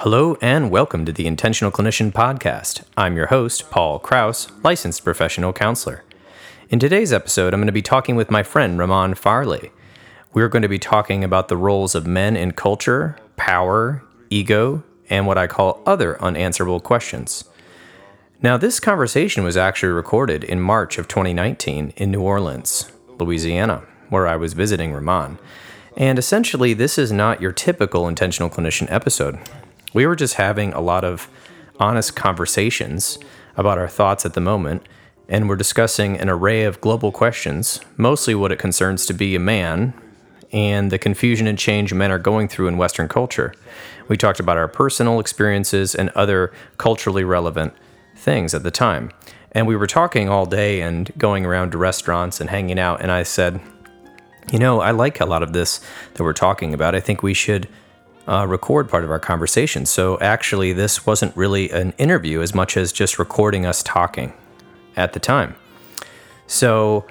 Hello and welcome to the Intentional Clinician Podcast. I'm your host, Paul Krauss, licensed professional counselor. In today's episode, I'm going to be talking with my friend Remahn Farley. We're going to be talking about the roles of men in culture, power, ego, and what I call other unanswerable questions. Now, this conversation was actually recorded in March of 2019 in New Orleans, Louisiana, where I was visiting Remahn. And essentially, this is not your typical intentional clinician episode. We were just having a lot of honest conversations about our thoughts at the moment, and we're discussing an array of global questions, mostly what it concerns to be a man and the confusion and change men are going through in Western culture. We talked about our personal experiences and other culturally relevant things at the time. And we were talking all day and going around to restaurants and hanging out. And I said, You know, I like a lot of this that we're talking about. I think we should uh, record part of our conversation. So actually, this wasn't really an interview as much as just recording us talking at the time. So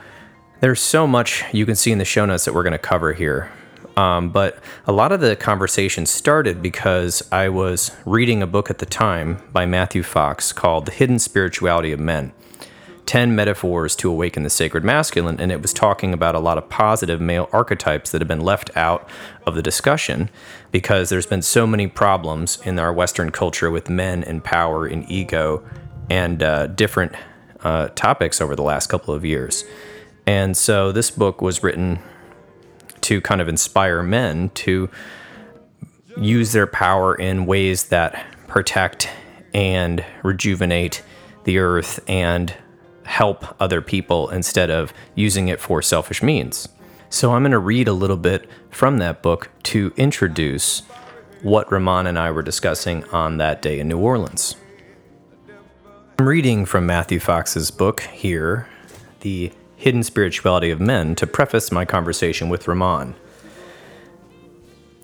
there's so much you can see in the show notes that we're going to cover here. Um, but a lot of the conversation started because I was reading a book at the time by Matthew Fox called The Hidden Spirituality of Men 10 Metaphors to Awaken the Sacred Masculine. And it was talking about a lot of positive male archetypes that have been left out of the discussion because there's been so many problems in our Western culture with men and power and ego and uh, different uh, topics over the last couple of years. And so this book was written to kind of inspire men to use their power in ways that protect and rejuvenate the earth and help other people instead of using it for selfish means. So I'm going to read a little bit from that book to introduce what Remahn and I were discussing on that day in New Orleans. I'm reading from Matthew Fox's book here, The Hidden Spirituality of Men, to preface my conversation with Remahn.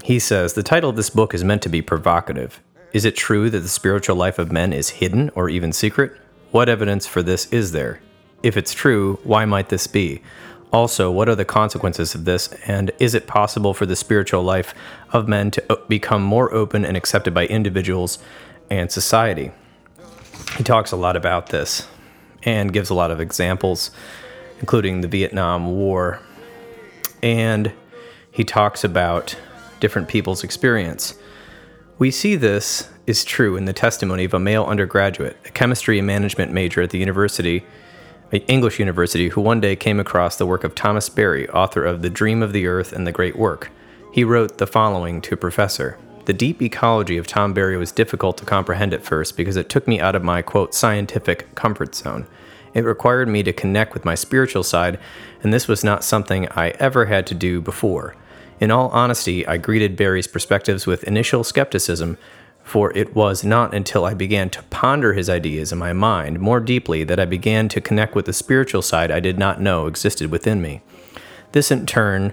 He says The title of this book is meant to be provocative. Is it true that the spiritual life of men is hidden or even secret? What evidence for this is there? If it's true, why might this be? Also, what are the consequences of this, and is it possible for the spiritual life of men to uh, become more open and accepted by individuals and society? He talks a lot about this and gives a lot of examples, including the Vietnam War. And he talks about different people's experience. We see this is true in the testimony of a male undergraduate, a chemistry and management major at the university, an English university, who one day came across the work of Thomas Berry, author of The Dream of the Earth and the Great Work. He wrote the following to a professor. The deep ecology of Tom Berry was difficult to comprehend at first because it took me out of my quote scientific comfort zone. It required me to connect with my spiritual side, and this was not something I ever had to do before. In all honesty, I greeted Berry's perspectives with initial skepticism, for it was not until I began to ponder his ideas in my mind more deeply that I began to connect with the spiritual side I did not know existed within me. This, in turn,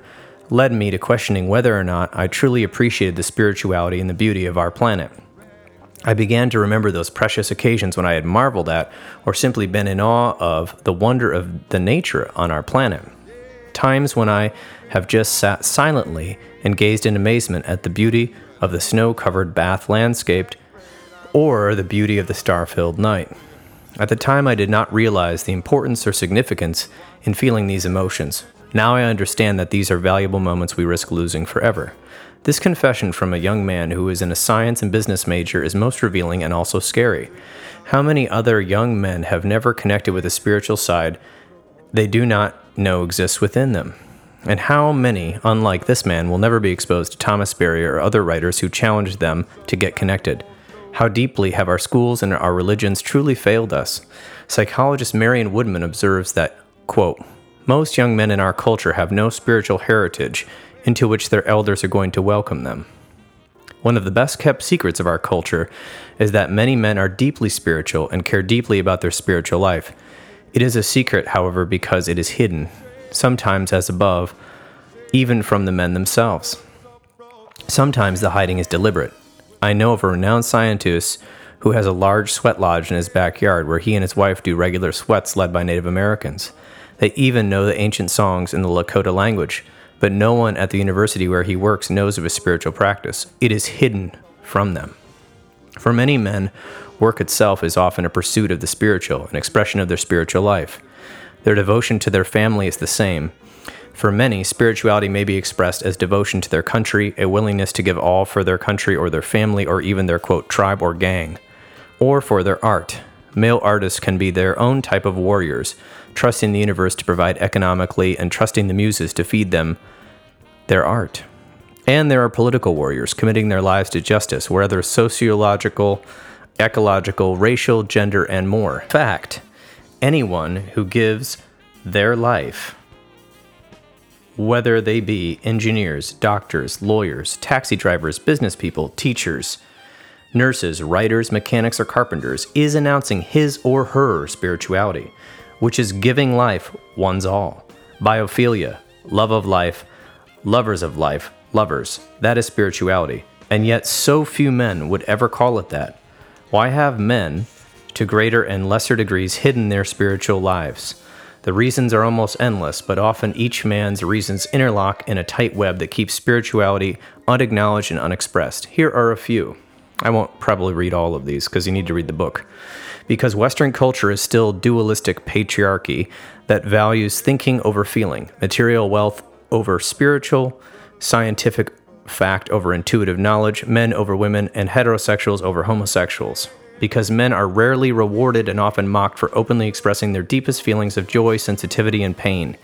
led me to questioning whether or not I truly appreciated the spirituality and the beauty of our planet. I began to remember those precious occasions when I had marveled at or simply been in awe of the wonder of the nature on our planet. Times when I have just sat silently and gazed in amazement at the beauty of the snow covered Bath landscaped, or the beauty of the star filled night. At the time, I did not realize the importance or significance in feeling these emotions. Now I understand that these are valuable moments we risk losing forever. This confession from a young man who is in a science and business major is most revealing and also scary. How many other young men have never connected with a spiritual side they do not know exists within them? And how many, unlike this man, will never be exposed to Thomas Berry or other writers who challenged them to get connected? How deeply have our schools and our religions truly failed us? Psychologist Marion Woodman observes that, quote, most young men in our culture have no spiritual heritage into which their elders are going to welcome them. One of the best kept secrets of our culture is that many men are deeply spiritual and care deeply about their spiritual life. It is a secret, however, because it is hidden, sometimes as above, even from the men themselves. Sometimes the hiding is deliberate. I know of a renowned scientist who has a large sweat lodge in his backyard where he and his wife do regular sweats led by Native Americans. They even know the ancient songs in the Lakota language, but no one at the university where he works knows of his spiritual practice. It is hidden from them. For many men, work itself is often a pursuit of the spiritual, an expression of their spiritual life. Their devotion to their family is the same. For many, spirituality may be expressed as devotion to their country, a willingness to give all for their country or their family or even their quote tribe or gang, or for their art. Male artists can be their own type of warriors, trusting the universe to provide economically and trusting the muses to feed them their art. And there are political warriors committing their lives to justice, whether sociological, ecological, racial, gender, and more. Fact anyone who gives their life, whether they be engineers, doctors, lawyers, taxi drivers, business people, teachers, nurses, writers, mechanics, or carpenters, is announcing his or her spirituality, which is giving life one's all. Biophilia, love of life, lovers of life, lovers. That is spirituality. And yet, so few men would ever call it that. Why have men, to greater and lesser degrees, hidden their spiritual lives? The reasons are almost endless, but often each man's reasons interlock in a tight web that keeps spirituality unacknowledged and unexpressed. Here are a few. I won't probably read all of these because you need to read the book. Because Western culture is still dualistic patriarchy that values thinking over feeling, material wealth over spiritual, scientific fact over intuitive knowledge, men over women, and heterosexuals over homosexuals. Because men are rarely rewarded and often mocked for openly expressing their deepest feelings of joy, sensitivity, and pain.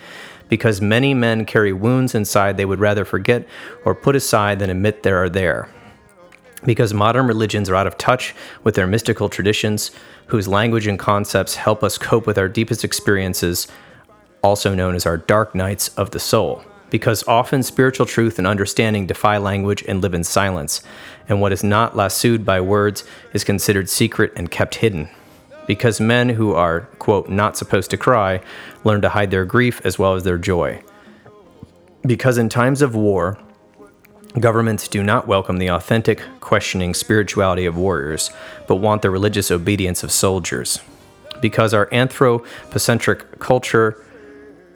Because many men carry wounds inside they would rather forget or put aside than admit they are there because modern religions are out of touch with their mystical traditions, whose language and concepts help us cope with our deepest experiences, also known as our dark nights of the soul. Because often spiritual truth and understanding defy language and live in silence, and what is not lassoed by words is considered secret and kept hidden. Because men who are, quote, not supposed to cry learn to hide their grief as well as their joy. Because in times of war, Governments do not welcome the authentic, questioning spirituality of warriors, but want the religious obedience of soldiers. Because our anthropocentric culture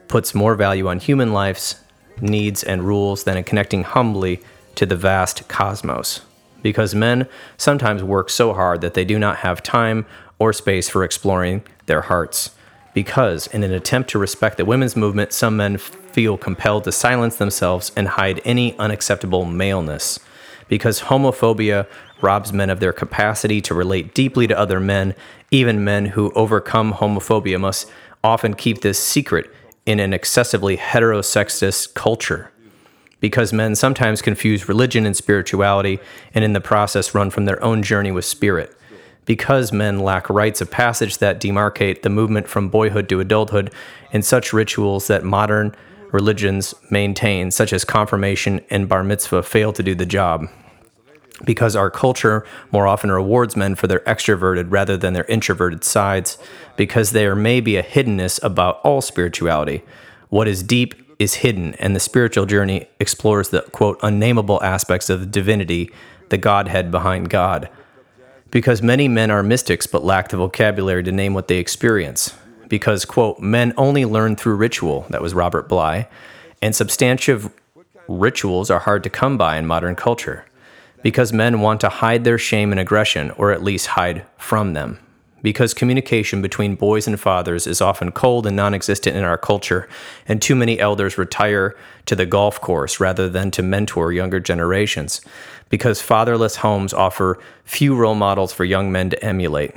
puts more value on human lives, needs, and rules than in connecting humbly to the vast cosmos. Because men sometimes work so hard that they do not have time or space for exploring their hearts because, in an attempt to respect the women's movement, some men feel compelled to silence themselves and hide any unacceptable maleness. Because homophobia robs men of their capacity to relate deeply to other men, even men who overcome homophobia must often keep this secret in an excessively heterosexist culture. Because men sometimes confuse religion and spirituality and in the process run from their own journey with spirit because men lack rites of passage that demarcate the movement from boyhood to adulthood and such rituals that modern religions maintain, such as confirmation and bar mitzvah, fail to do the job. Because our culture more often rewards men for their extroverted rather than their introverted sides, because there may be a hiddenness about all spirituality. What is deep is hidden, and the spiritual journey explores the quote, unnameable aspects of divinity, the Godhead behind God because many men are mystics but lack the vocabulary to name what they experience. Because, quote, men only learn through ritual, that was Robert Bly, and substantive rituals are hard to come by in modern culture. Because men want to hide their shame and aggression, or at least hide from them. Because communication between boys and fathers is often cold and non existent in our culture, and too many elders retire to the golf course rather than to mentor younger generations because fatherless homes offer few role models for young men to emulate.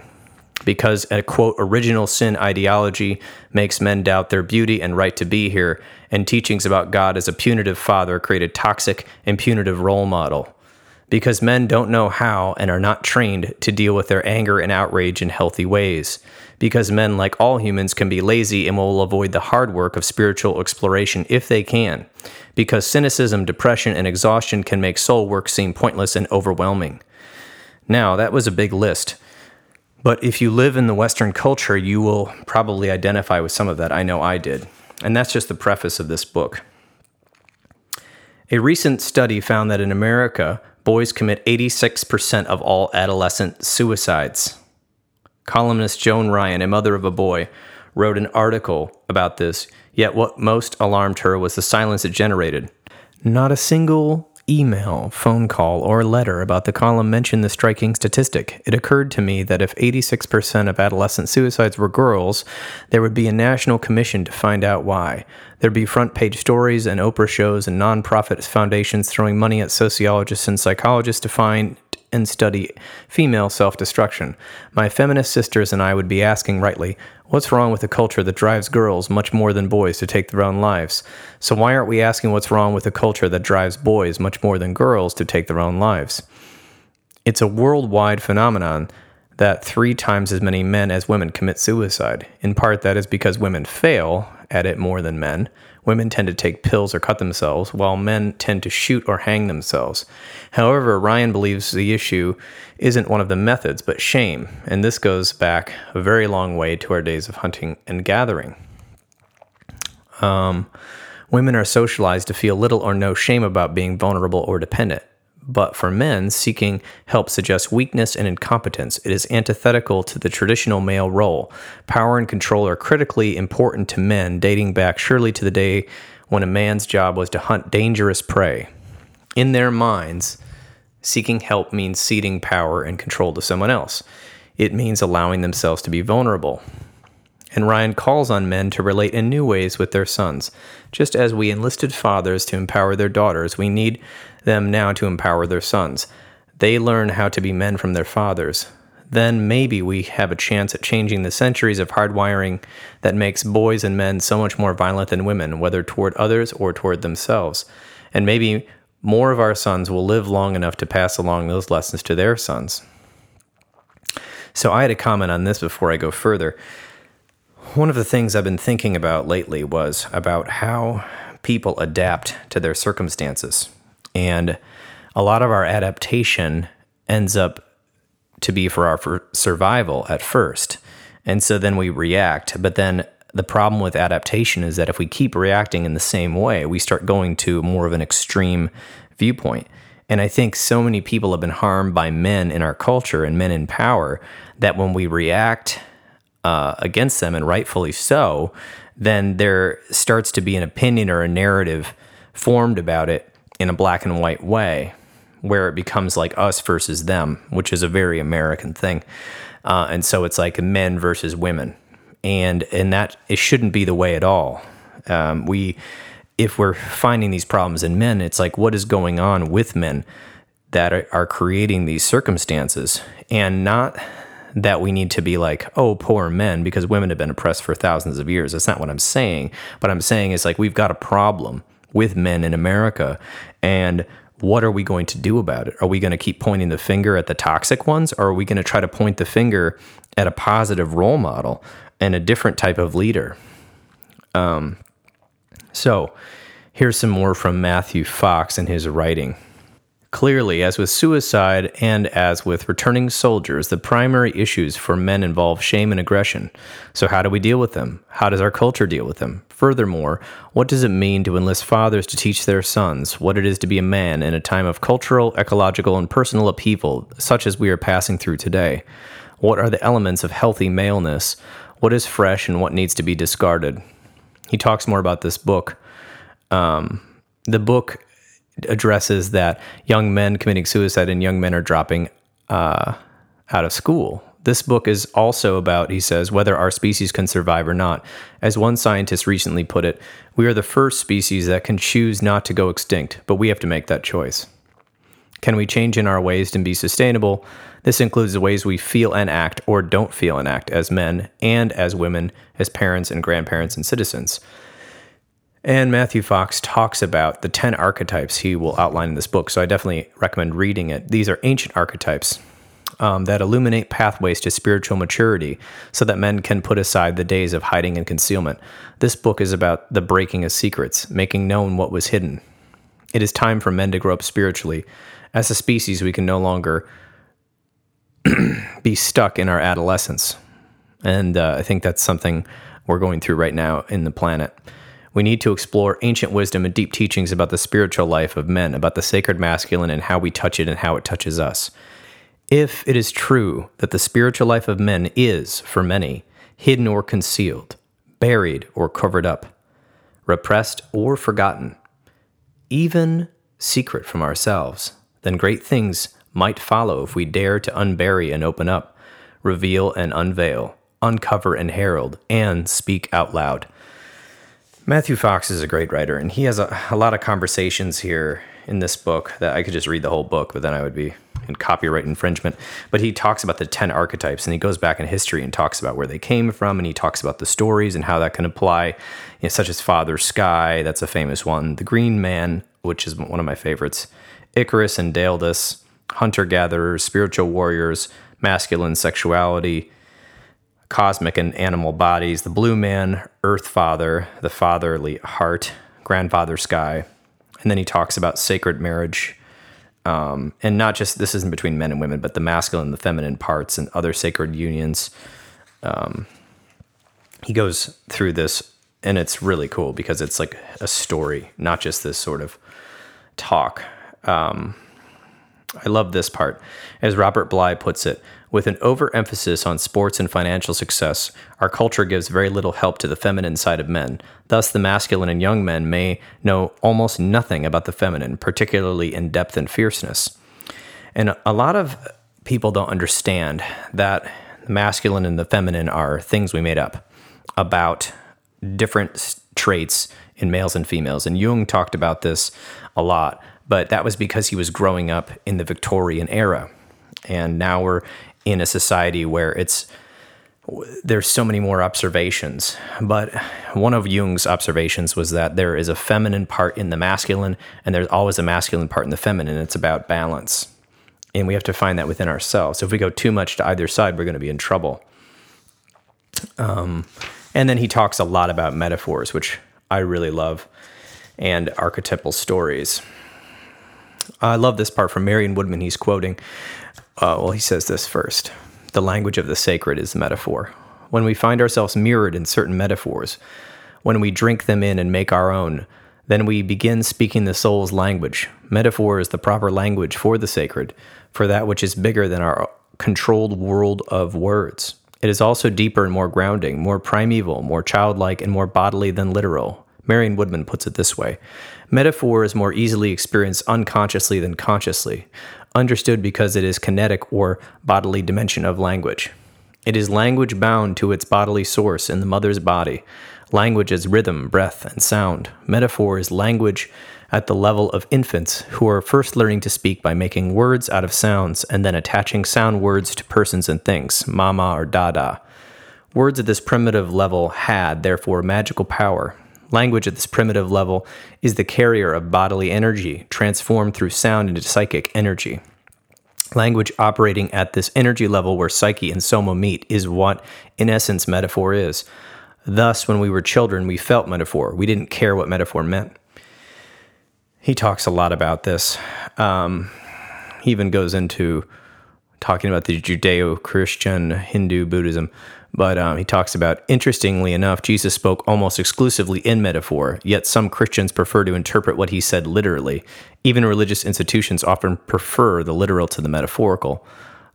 Because a quote, original sin ideology makes men doubt their beauty and right to be here, and teachings about God as a punitive father create a toxic and punitive role model. Because men don't know how and are not trained to deal with their anger and outrage in healthy ways. Because men, like all humans, can be lazy and will avoid the hard work of spiritual exploration if they can because cynicism, depression, and exhaustion can make soul work seem pointless and overwhelming. Now, that was a big list. But if you live in the Western culture, you will probably identify with some of that. I know I did. And that's just the preface of this book. A recent study found that in America, boys commit 86% of all adolescent suicides. Columnist Joan Ryan, a mother of a boy, wrote an article about this Yet what most alarmed her was the silence it generated. Not a single email, phone call, or letter about the column mentioned the striking statistic. It occurred to me that if 86% of adolescent suicides were girls, there would be a national commission to find out why. There'd be front page stories and Oprah shows and nonprofit foundations throwing money at sociologists and psychologists to find and study female self destruction. My feminist sisters and I would be asking rightly, what's wrong with a culture that drives girls much more than boys to take their own lives? So why aren't we asking what's wrong with a culture that drives boys much more than girls to take their own lives? It's a worldwide phenomenon that three times as many men as women commit suicide. In part, that is because women fail at it more than men. Women tend to take pills or cut themselves, while men tend to shoot or hang themselves. However, Ryan believes the issue isn't one of the methods, but shame, and this goes back a very long way to our days of hunting and gathering. Um, women are socialized to feel little or no shame about being vulnerable or dependent. But for men, seeking help suggests weakness and incompetence. It is antithetical to the traditional male role. Power and control are critically important to men, dating back surely to the day when a man's job was to hunt dangerous prey. In their minds, seeking help means ceding power and control to someone else. It means allowing themselves to be vulnerable. And Ryan calls on men to relate in new ways with their sons. Just as we enlisted fathers to empower their daughters, we need them now to empower their sons. They learn how to be men from their fathers. Then maybe we have a chance at changing the centuries of hardwiring that makes boys and men so much more violent than women, whether toward others or toward themselves. And maybe more of our sons will live long enough to pass along those lessons to their sons. So I had a comment on this before I go further. One of the things I've been thinking about lately was about how people adapt to their circumstances. And a lot of our adaptation ends up to be for our for survival at first. And so then we react. But then the problem with adaptation is that if we keep reacting in the same way, we start going to more of an extreme viewpoint. And I think so many people have been harmed by men in our culture and men in power that when we react uh, against them, and rightfully so, then there starts to be an opinion or a narrative formed about it in a black and white way where it becomes like us versus them, which is a very American thing. Uh, and so it's like men versus women, and and that it shouldn't be the way at all. Um, we, if we're finding these problems in men, it's like what is going on with men that are, creating these circumstances, and not that we need to be like, oh, poor men, because women have been oppressed for thousands of years. That's not what I'm saying. But I'm saying is like we've got a problem with men in America. And what are we going to do about it? Are we going to keep pointing the finger at the toxic ones, or are we going to try to point the finger at a positive role model and a different type of leader? Um, so, here's some more from Matthew Fox in his writing. Clearly, as with suicide and as with returning soldiers, the primary issues for men involve shame and aggression. So, how do we deal with them? How does our culture deal with them? Furthermore, what does it mean to enlist fathers to teach their sons what it is to be a man in a time of cultural, ecological, and personal upheaval such as we are passing through today? What are the elements of healthy maleness? What is fresh and what needs to be discarded? He talks more about this book. Um, the book addresses that young men committing suicide and young men are dropping uh, out of school. This book is also about, he says, whether our species can survive or not. As one scientist recently put it, we are the first species that can choose not to go extinct, but we have to make that choice. Can we change in our ways to be sustainable? This includes the ways we feel and act or don't feel and act as men and as women, as parents and grandparents and citizens. And Matthew Fox talks about the 10 archetypes he will outline in this book. So I definitely recommend reading it. These are ancient archetypes um, that illuminate pathways to spiritual maturity so that men can put aside the days of hiding and concealment. This book is about the breaking of secrets, making known what was hidden. It is time for men to grow up spiritually. As a species, we can no longer be stuck in our adolescence. And uh, I think that's something we're going through right now in the planet. We need to explore ancient wisdom and deep teachings about the spiritual life of men, about the sacred masculine and how we touch it and how it touches us. If it is true that the spiritual life of men is, for many, hidden or concealed, buried or covered up, repressed or forgotten, even secret from ourselves, then great things might follow if we dare to unbury and open up, reveal and unveil, uncover and herald, and speak out loud. Matthew Fox is a great writer, and he has a, a lot of conversations here in this book that I could just read the whole book, but then I would be in copyright infringement. But he talks about the 10 archetypes and he goes back in history and talks about where they came from and he talks about the stories and how that can apply, you know, such as Father Sky, that's a famous one, The Green Man, which is one of my favorites, Icarus and Daedalus, hunter gatherers, spiritual warriors, masculine sexuality, cosmic and animal bodies, the blue man, earth father, the fatherly heart, grandfather sky. And then he talks about sacred marriage. Um, and not just this isn't between men and women, but the masculine and the feminine parts and other sacred unions. Um, he goes through this, and it's really cool because it's like a story, not just this sort of talk. Um, I love this part. As Robert Bly puts it, with an overemphasis on sports and financial success, our culture gives very little help to the feminine side of men. Thus, the masculine and young men may know almost nothing about the feminine, particularly in depth and fierceness. And a lot of people don't understand that the masculine and the feminine are things we made up about different traits in males and females. And Jung talked about this a lot but that was because he was growing up in the Victorian era. And now we're in a society where it's there's so many more observations. But one of Jung's observations was that there is a feminine part in the masculine, and there's always a masculine part in the feminine. It's about balance. And we have to find that within ourselves. So if we go too much to either side, we're going to be in trouble. Um, and then he talks a lot about metaphors, which I really love, and archetypal stories. I love this part from Marion Woodman. He's quoting, uh, well, he says this first The language of the sacred is metaphor. When we find ourselves mirrored in certain metaphors, when we drink them in and make our own, then we begin speaking the soul's language. Metaphor is the proper language for the sacred, for that which is bigger than our controlled world of words. It is also deeper and more grounding, more primeval, more childlike, and more bodily than literal. Marion Woodman puts it this way Metaphor is more easily experienced unconsciously than consciously, understood because it is kinetic or bodily dimension of language. It is language bound to its bodily source in the mother's body. Language is rhythm, breath, and sound. Metaphor is language at the level of infants who are first learning to speak by making words out of sounds and then attaching sound words to persons and things, mama or dada. Words at this primitive level had, therefore, magical power, Language at this primitive level is the carrier of bodily energy, transformed through sound into psychic energy. Language operating at this energy level where psyche and soma meet is what, in essence, metaphor is. Thus, when we were children, we felt metaphor. We didn't care what metaphor meant. He talks a lot about this. Um, he even goes into talking about the Judeo Christian, Hindu, Buddhism but um, he talks about, interestingly enough, Jesus spoke almost exclusively in metaphor, yet some Christians prefer to interpret what he said literally. Even religious institutions often prefer the literal to the metaphorical.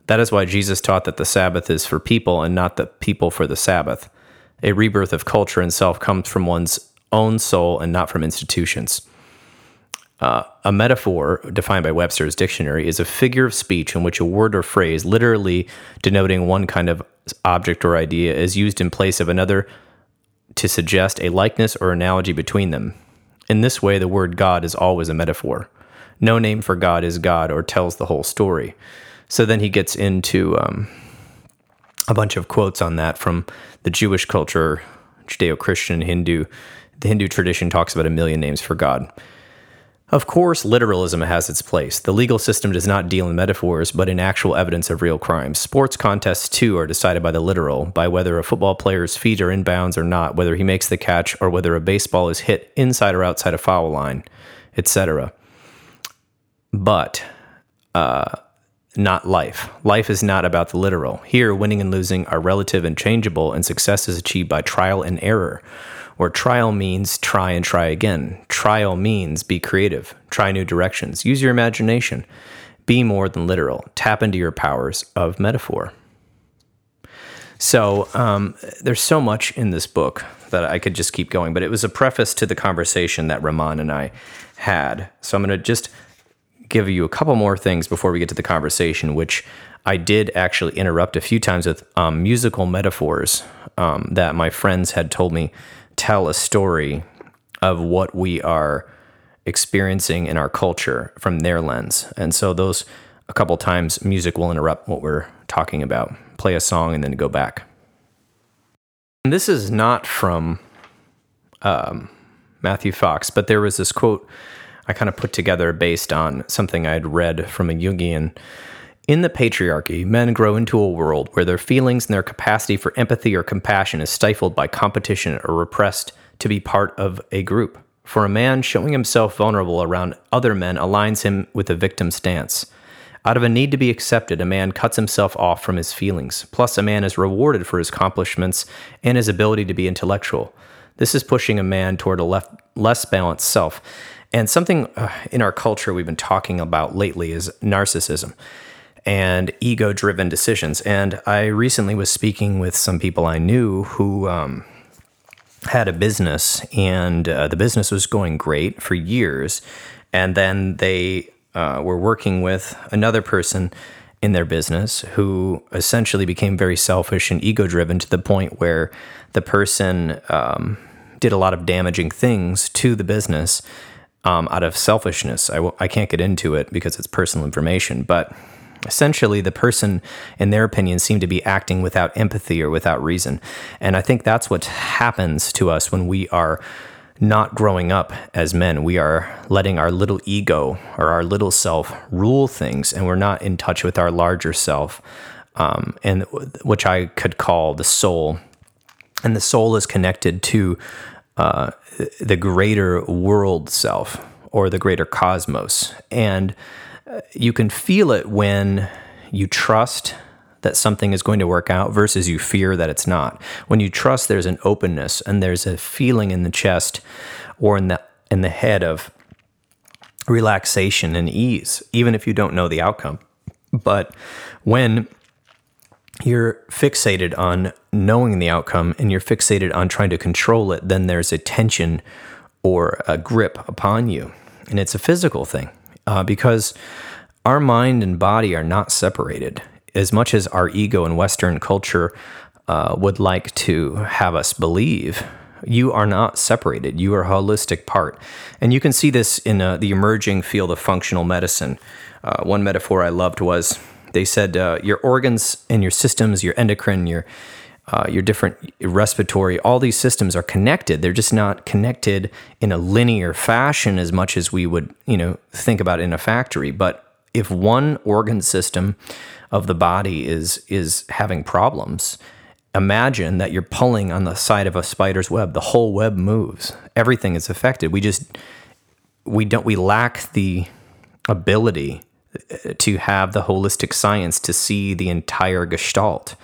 That is why Jesus taught that the Sabbath is for people and not the people for the Sabbath. A rebirth of culture and self comes from one's own soul and not from institutions. Uh, a metaphor, defined by Webster's dictionary, is a figure of speech in which a word or phrase, literally denoting one kind of object or idea, is used in place of another to suggest a likeness or analogy between them. In this way, the word God is always a metaphor. No name for God is God or tells the whole story. So then he gets into um, a bunch of quotes on that from the Jewish culture, Judeo Christian, Hindu. The Hindu tradition talks about a million names for God. Of course, literalism has its place. The legal system does not deal in metaphors, but in actual evidence of real crimes. Sports contests, too, are decided by the literal, by whether a football player's feet are in bounds or not, whether he makes the catch, or whether a baseball is hit inside or outside a foul line, etc. But, uh, not life. Life is not about the literal. Here, winning and losing are relative and changeable, and success is achieved by trial and error. Or trial means try and try again. Trial means be creative, try new directions, use your imagination, be more than literal, tap into your powers of metaphor. So um, there's so much in this book that I could just keep going, but it was a preface to the conversation that Remahn and I had. So I'm going to just give you a couple more things before we get to the conversation, which I did actually interrupt a few times with um, musical metaphors um, that my friends had told me tell a story of what we are experiencing in our culture from their lens. And so those a couple times music will interrupt what we're talking about. Play a song and then go back. And this is not from um, Matthew Fox, but there was this quote I kind of put together based on something I had read from a Jungian. In the patriarchy, men grow into a world where their feelings and their capacity for empathy or compassion is stifled by competition or repressed to be part of a group. For a man, showing himself vulnerable around other men aligns him with a victim stance. Out of a need to be accepted, a man cuts himself off from his feelings. Plus, a man is rewarded for his accomplishments and his ability to be intellectual. This is pushing a man toward a left, less balanced self. And something uh, in our culture we've been talking about lately is narcissism and ego driven decisions. And I recently was speaking with some people I knew who um, had a business, and uh, the business was going great for years. And then they uh, were working with another person in their business who essentially became very selfish and ego driven to the point where the person um, did a lot of damaging things to the business um, out of selfishness. I w- I can't get into it because it's personal information, but essentially the person, in their opinion, seemed to be acting without empathy or without reason. And I think that's what happens to us when we are not growing up as men. We are letting our little ego or our little self rule things, and we're not in touch with our larger self, um, and which I could call the soul. And the soul is connected to uh, the greater world self or the greater cosmos. And you can feel it when you trust that something is going to work out versus you fear that it's not. When you trust, there's an openness and there's a feeling in the chest or in the in the head of relaxation and ease, even if you don't know the outcome. But when you're fixated on knowing the outcome and you're fixated on trying to control it, then there's a tension or a grip upon you. And it's a physical thing uh, because our mind and body are not separated. As much as our ego and Western culture uh, would like to have us believe, you are not separated. You are a holistic part. And you can see this in uh, the emerging field of functional medicine. Uh, one metaphor I loved was they said uh, your organs and your systems, your endocrine, your uh, your different respiratory, all these systems are connected. They're just not connected in a linear fashion as much as we would, you know, think about in a factory. But if one organ system of the body is is having problems, imagine that you're pulling on the side of a spider's web. The whole web moves. Everything is affected. We just we don't we lack the ability to have the holistic science to see the entire gestalt.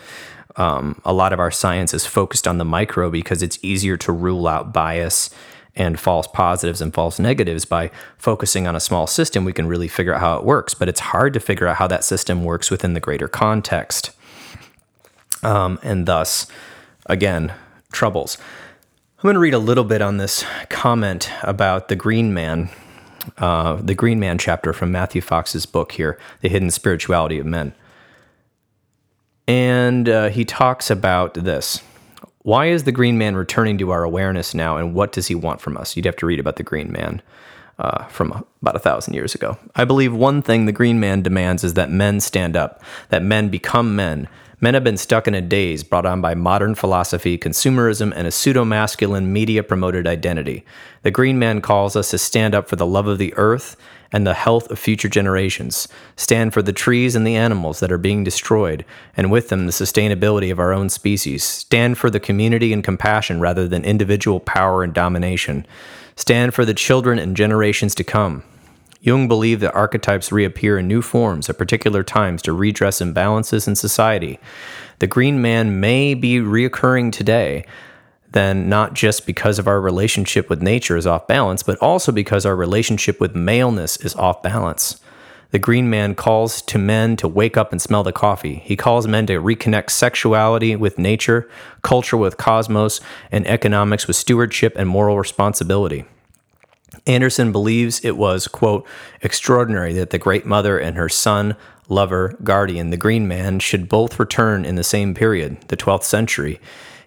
Um, a lot of our science is focused on the micro because it's easier to rule out bias and false positives and false negatives by focusing on a small system. We can really figure out how it works but it's hard to figure out how that system works within the greater context. Um, and thus again troubles. I'm going to read a little bit on this comment about the green man uh, the Green Man chapter from Matthew Fox's book here, The Hidden Spirituality of Men. And uh, he talks about this. Why is the Green Man returning to our awareness now, and what does he want from us? You'd have to read about the Green Man uh, from about a thousand years ago. I believe one thing the Green Man demands is that men stand up, that men become men, Men have been stuck in a daze brought on by modern philosophy, consumerism, and a pseudo masculine media promoted identity. The Green Man calls us to stand up for the love of the earth and the health of future generations, stand for the trees and the animals that are being destroyed, and with them the sustainability of our own species, stand for the community and compassion rather than individual power and domination, stand for the children and generations to come. Jung believed that archetypes reappear in new forms at particular times to redress imbalances in society. The green man may be reoccurring today, then not just because of our relationship with nature is off balance, but also because our relationship with maleness is off balance. The green man calls to men to wake up and smell the coffee. He calls men to reconnect sexuality with nature, culture with cosmos, and economics with stewardship and moral responsibility. Anderson believes it was, quote, extraordinary that the Great Mother and her son, lover, guardian, the Green Man, should both return in the same period, the 12th century.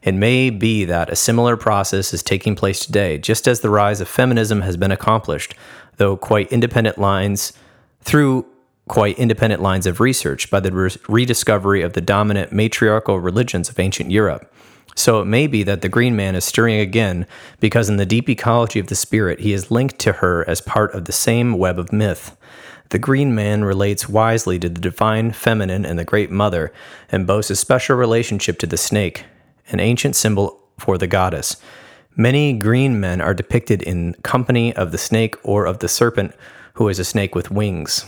It may be that a similar process is taking place today, just as the rise of feminism has been accomplished, though quite independent lines, through quite independent lines of research by the re- rediscovery of the dominant matriarchal religions of ancient Europe. So it may be that the green man is stirring again because, in the deep ecology of the spirit, he is linked to her as part of the same web of myth. The green man relates wisely to the divine feminine and the great mother, and boasts a special relationship to the snake, an ancient symbol for the goddess. Many green men are depicted in company of the snake or of the serpent, who is a snake with wings.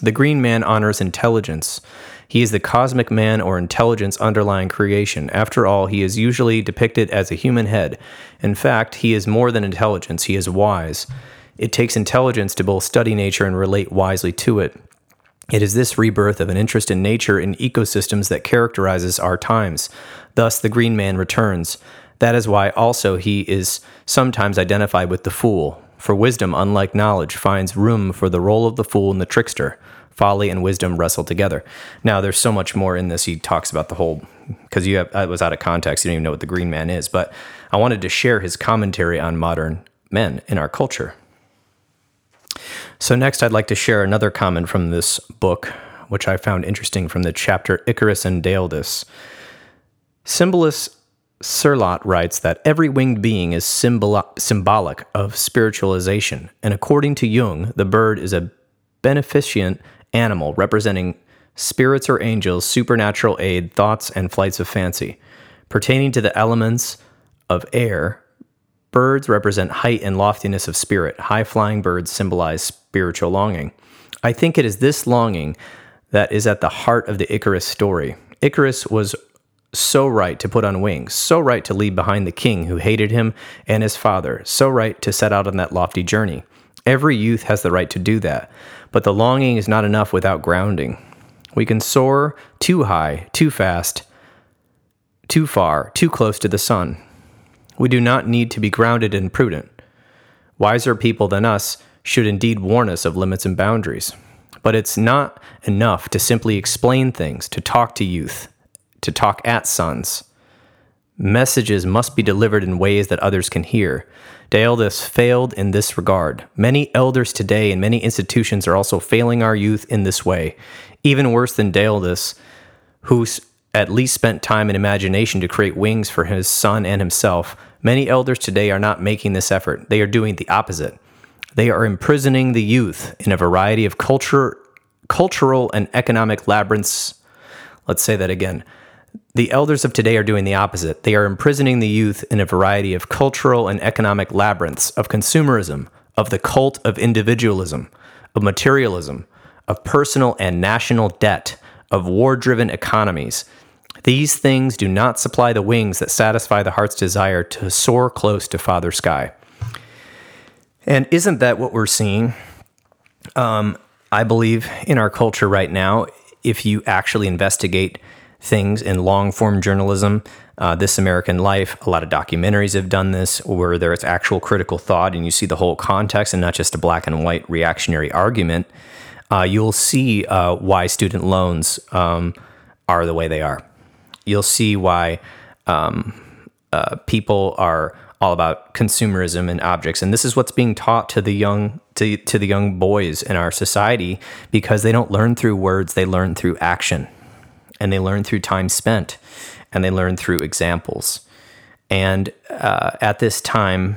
The green man honors intelligence. He is the cosmic man or intelligence underlying creation. After all, he is usually depicted as a human head. In fact, he is more than intelligence, he is wise. It takes intelligence to both study nature and relate wisely to it. It is this rebirth of an interest in nature and ecosystems that characterizes our times. Thus, the green man returns. That is why also he is sometimes identified with the fool. For wisdom, unlike knowledge, finds room for the role of the fool and the trickster folly and wisdom wrestle together. Now, there's so much more in this. He talks about the whole because you have I was out of context. You don't even know what the Green Man is, but I wanted to share his commentary on modern men in our culture. So next, I'd like to share another comment from this book, which I found interesting from the chapter Icarus and Daedalus. Symbolist Cirlot writes that every winged being is symbol- symbolic of spiritualization, and according to Jung, the bird is a beneficent animal representing spirits or angels, supernatural aid, thoughts, and flights of fancy. Pertaining to the elements of air, birds represent height and loftiness of spirit. High flying birds symbolize spiritual longing. I think it is this longing that is at the heart of the Icarus story. Icarus was so right to put on wings, so right to leave behind the king who hated him and his father, so right to set out on that lofty journey. Every youth has the right to do that, but the longing is not enough without grounding. We can soar too high, too fast, too far, too close to the sun. We do not need to be grounded and prudent. Wiser people than us should indeed warn us of limits and boundaries. But it's not enough to simply explain things, to talk to youth, to talk at sons. Messages must be delivered in ways that others can hear. Daedalus failed in this regard. Many elders today and many institutions are also failing our youth in this way. Even worse than Daedalus, who at least spent time and imagination to create wings for his son and himself, many elders today are not making this effort. They are doing the opposite. They are imprisoning the youth in a variety of culture, cultural and economic labyrinths. Let's say that again. The elders of today are doing the opposite. They are imprisoning the youth in a variety of cultural and economic labyrinths of consumerism, of the cult of individualism, of materialism, of personal and national debt, of war driven economies. These things do not supply the wings that satisfy the heart's desire to soar close to Father Sky. And isn't that what we're seeing? Um, I believe in our culture right now, if you actually investigate things in long form journalism. Uh, this American Life, a lot of documentaries have done this where there's actual critical thought and you see the whole context and not just a black and white reactionary argument. Uh, you'll see uh, why student loans um, are the way they are. You'll see why um, uh, people are all about consumerism and objects, and this is what's being taught to the young to, to the young boys in our society because they don't learn through words; they learn through action and they learn through time spent and they learn through examples. And uh, at this time,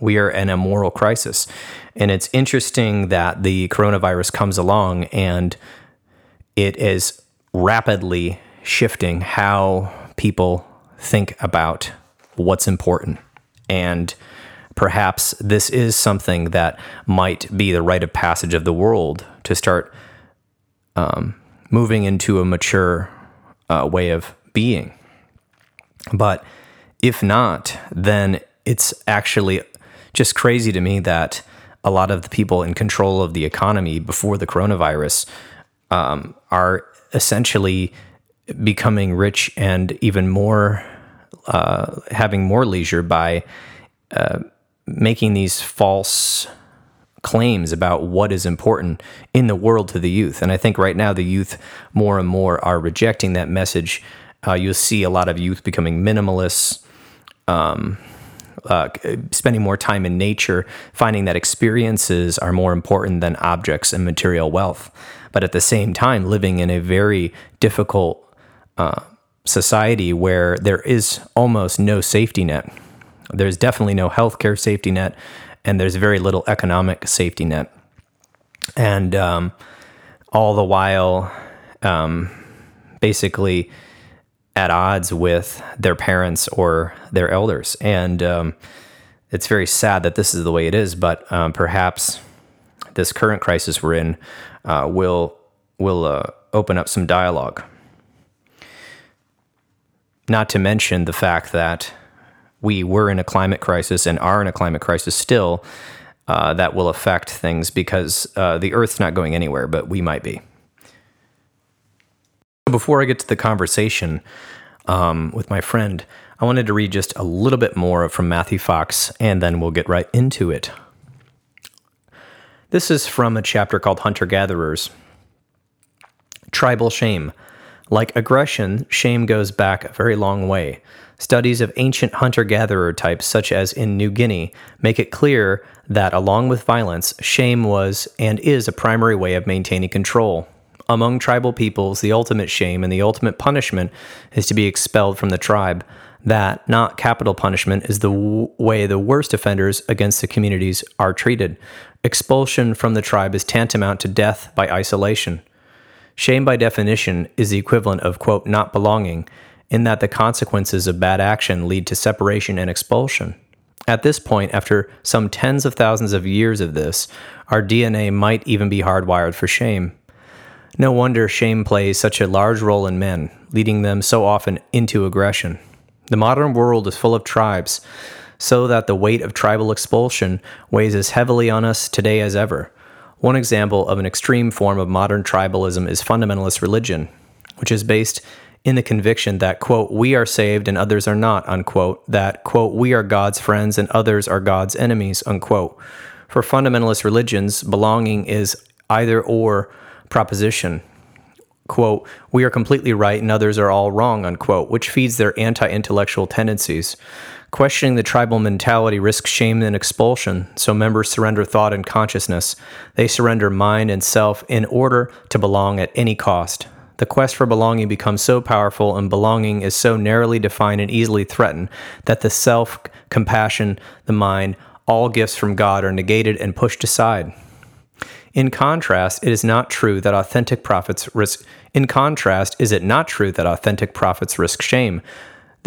we are in a moral crisis. And it's interesting that the coronavirus comes along and it is rapidly shifting how people think about what's important. And perhaps this is something that might be the rite of passage of the world to start um, moving into a mature uh, way of being. But if not, then it's actually just crazy to me that a lot of the people in control of the economy before the coronavirus um, are essentially becoming rich and even more uh, having more leisure by uh, making these false claims about what is important in the world to the youth. And I think right now the youth more and more are rejecting that message. Uh, you'll see a lot of youth becoming minimalists. Um, uh, spending more time in nature, finding that experiences are more important than objects and material wealth. But at the same time, living in a very difficult uh, society where there is almost no safety net. There's definitely no healthcare safety net, and there's very little economic safety net. And um, all the while, um, basically, at odds with their parents or their elders. And um, it's very sad that this is the way it is, but um, perhaps this current crisis we're in uh, will will uh, open up some dialogue. Not to mention the fact that we were in a climate crisis and are in a climate crisis still. Uh, that will affect things because uh, the Earth's not going anywhere, but we might be. Before I get to the conversation um, with my friend, I wanted to read just a little bit more from Matthew Fox, and then we'll get right into it. This is from a chapter called Hunter Gatherers. Tribal shame. Like aggression, shame goes back a very long way. Studies of ancient hunter gatherer types, such as in New Guinea, make it clear that, along with violence, shame was and is a primary way of maintaining control. Among tribal peoples, the ultimate shame and the ultimate punishment is to be expelled from the tribe. That, not capital punishment, is the w- way the worst offenders against the communities are treated. Expulsion from the tribe is tantamount to death by isolation. Shame, by definition, is the equivalent of, quote, not belonging, in that the consequences of bad action lead to separation and expulsion. At this point, after some tens of thousands of years of this, our DNA might even be hardwired for shame. No wonder shame plays such a large role in men, leading them so often into aggression. The modern world is full of tribes, so that the weight of tribal expulsion weighs as heavily on us today as ever. One example of an extreme form of modern tribalism is fundamentalist religion, which is based in the conviction that, quote, we are saved and others are not, unquote, that, quote, we are God's friends and others are God's enemies, unquote. For fundamentalist religions, belonging is either or proposition. Quote, we are completely right and others are all wrong, unquote, which feeds their anti intellectual tendencies. Questioning the tribal mentality risks shame and expulsion, so members surrender thought and consciousness. They surrender mind and self in order to belong at any cost. The quest for belonging becomes so powerful, and belonging is so narrowly defined and easily threatened that the self, compassion, the mind, all gifts from God are negated and pushed aside. In contrast, it is not true that authentic prophets risk. In contrast, is it not true that authentic prophets risk shame?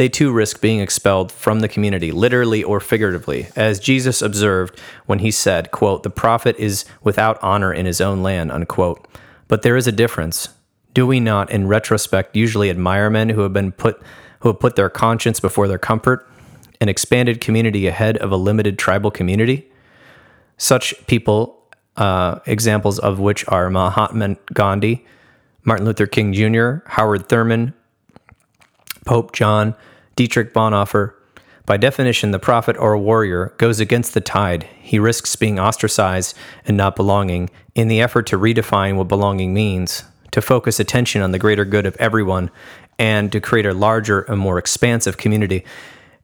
They too risk being expelled from the community, literally or figuratively, as Jesus observed when he said, quote, "The prophet is without honor in his own land." Unquote. But there is a difference. Do we not, in retrospect, usually admire men who have been put who have put their conscience before their comfort, an expanded community ahead of a limited tribal community? Such people uh, examples of which are Mahatma Gandhi, Martin Luther King Jr., Howard Thurman, Pope John, Dietrich Bonhoeffer. By definition, the prophet or warrior goes against the tide. He risks being ostracized and not belonging in the effort to redefine what belonging means, to focus attention on the greater good of everyone, and to create a larger and more expansive community.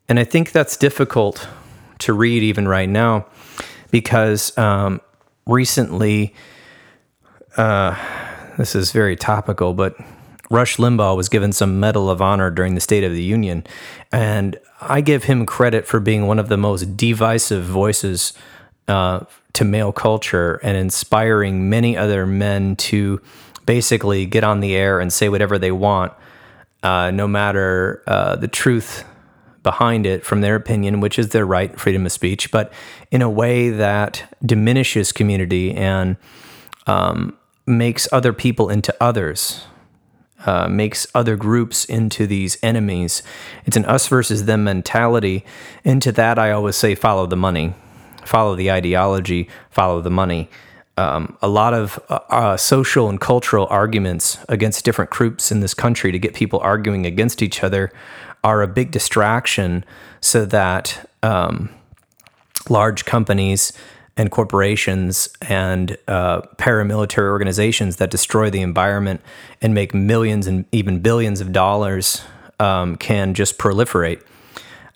And I think that's difficult to read even right now because um, recently, uh, this is very topical, but Rush Limbaugh was given some Medal of Honor during the State of the Union. And I give him credit for being one of the most divisive voices uh, to male culture and inspiring many other men to basically get on the air and say whatever they want, uh, no matter uh, the truth behind it from their opinion, which is their right, freedom of speech, but in a way that diminishes community and um, makes other people into others. Uh, makes other groups into these enemies. It's an us versus them mentality. Into that, I always say, follow the money. follow the ideology, follow the money. Um, a lot of uh, uh, social and cultural arguments against different groups in this country to get people arguing against each other are a big distraction so that um, large companies and corporations and uh, paramilitary organizations that destroy the environment and make millions and even billions of dollars um, can just proliferate.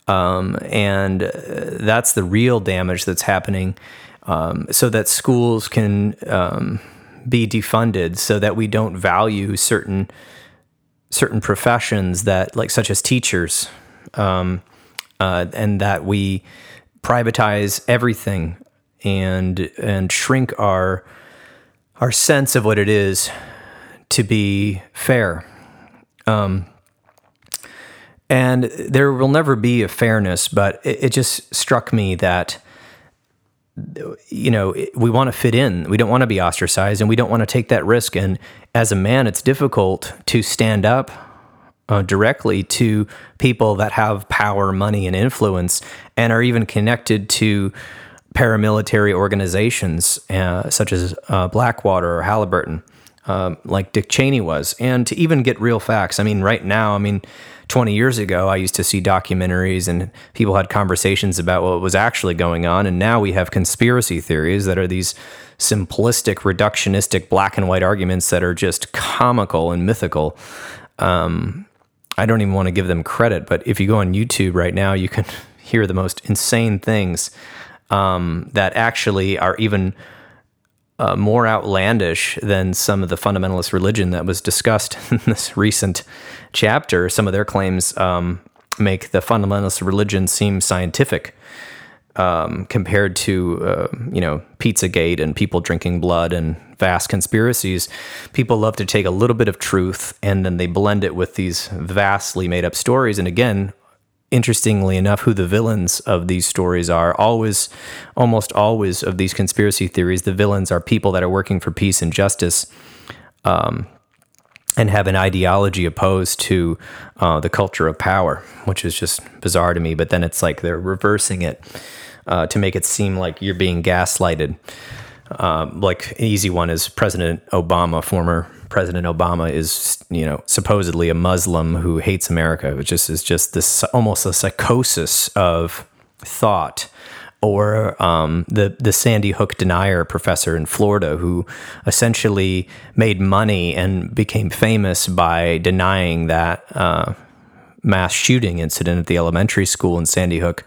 Um, and uh, that's the real damage that's happening. Um, so that schools can um, be defunded, so that we don't value certain certain professions that, like, such as teachers, um, uh, and that we privatize everything and and shrink our our sense of what it is to be fair. Um, and there will never be a fairness, but it, it just struck me that you know we want to fit in we don't want to be ostracized and we don't want to take that risk and as a man it's difficult to stand up uh, directly to people that have power money and influence and are even connected to paramilitary organizations uh, such as uh, Blackwater or Halliburton, uh, like Dick Cheney was, and to even get real facts. I mean, right now, I mean, 20 years ago, I used to see documentaries and people had conversations about what was actually going on. And now we have conspiracy theories that are these simplistic, reductionistic, black and white arguments that are just comical and mythical. Um, I don't even want to give them credit, but if you go on YouTube right now, you can hear the most insane things um, that actually are even uh, more outlandish than some of the fundamentalist religion that was discussed in this recent chapter. Some of their claims um, make the fundamentalist religion seem scientific um, compared to, uh, you know, Pizzagate and people drinking blood and vast conspiracies. People love to take a little bit of truth and then they blend it with these vastly made up stories. And again, interestingly enough, who the villains of these stories are. Always, almost always, of these conspiracy theories, the villains are people that are working for peace and justice. Um, and have an ideology opposed to uh, the culture of power, which is just bizarre to me. But then it's like they're reversing it uh, to make it seem like you're being gaslighted. Uh, like an easy one is President Obama, former President Obama is, you know, supposedly a Muslim who hates America, which is, is just this almost a psychosis of thought. Or um, the the Sandy Hook denier professor in Florida, who essentially made money and became famous by denying that uh, mass shooting incident at the elementary school in Sandy Hook,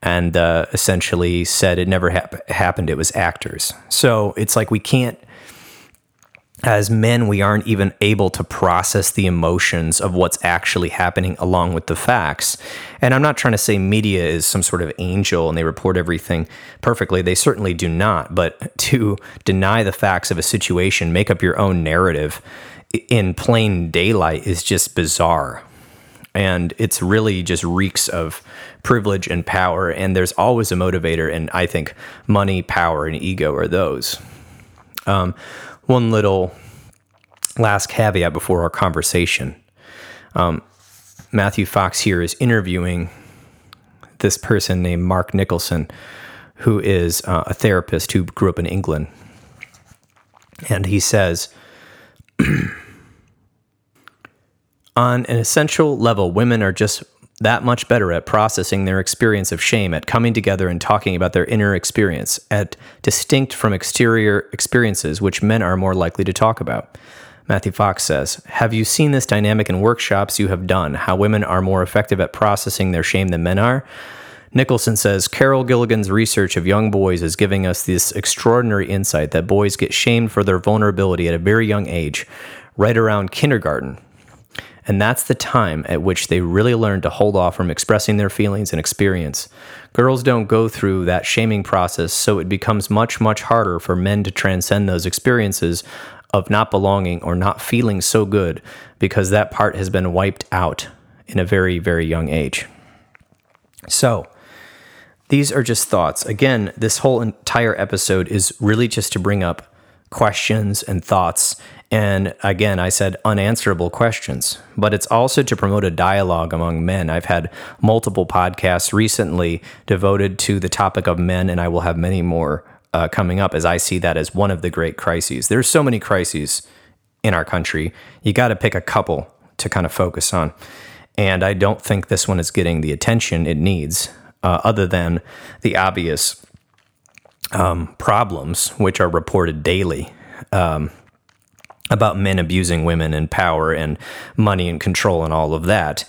and uh, essentially said it never hap- happened. It was actors. So it's like we can't as men, we aren't even able to process the emotions of what's actually happening along with the facts. And I'm not trying to say media is some sort of angel and they report everything perfectly. They certainly do not. But to deny the facts of a situation, make up your own narrative in plain daylight is just bizarre. And it's really just reeks of privilege and power. And there's always a motivator. And I think money, power, and ego are those. Um, one little last caveat before our conversation. Um, Matthew Fox here is interviewing this person named Mark Nicholson, who is uh, a therapist who grew up in England. And he says, on an essential level, women are just that much better at processing their experience of shame, at coming together and talking about their inner experience, at distinct from exterior experiences, which men are more likely to talk about. Matthew Fox says, Have you seen this dynamic in workshops you have done, how women are more effective at processing their shame than men are? Nicholson says Carol Gilligan's research of young boys is giving us this extraordinary insight that boys get shamed for their vulnerability at a very young age, right around kindergarten. And that's the time at which they really learn to hold off from expressing their feelings and experience. Girls don't go through that shaming process, so it becomes much, much harder for men to transcend those experiences of not belonging or not feeling so good because that part has been wiped out in a very, very young age. So, these are just thoughts. Again, this whole entire episode is really just to bring up questions and thoughts And again, I said unanswerable questions, but it's also to promote a dialogue among men. I've had multiple podcasts recently devoted to the topic of men, and I will have many more uh, coming up as I see that as one of the great crises. There's so many crises in our country. You got to pick a couple to kind of focus on. And I don't think this one is getting the attention it needs, uh, other than the obvious um, problems, which are reported daily. Um, about men abusing women and power and money and control and all of that.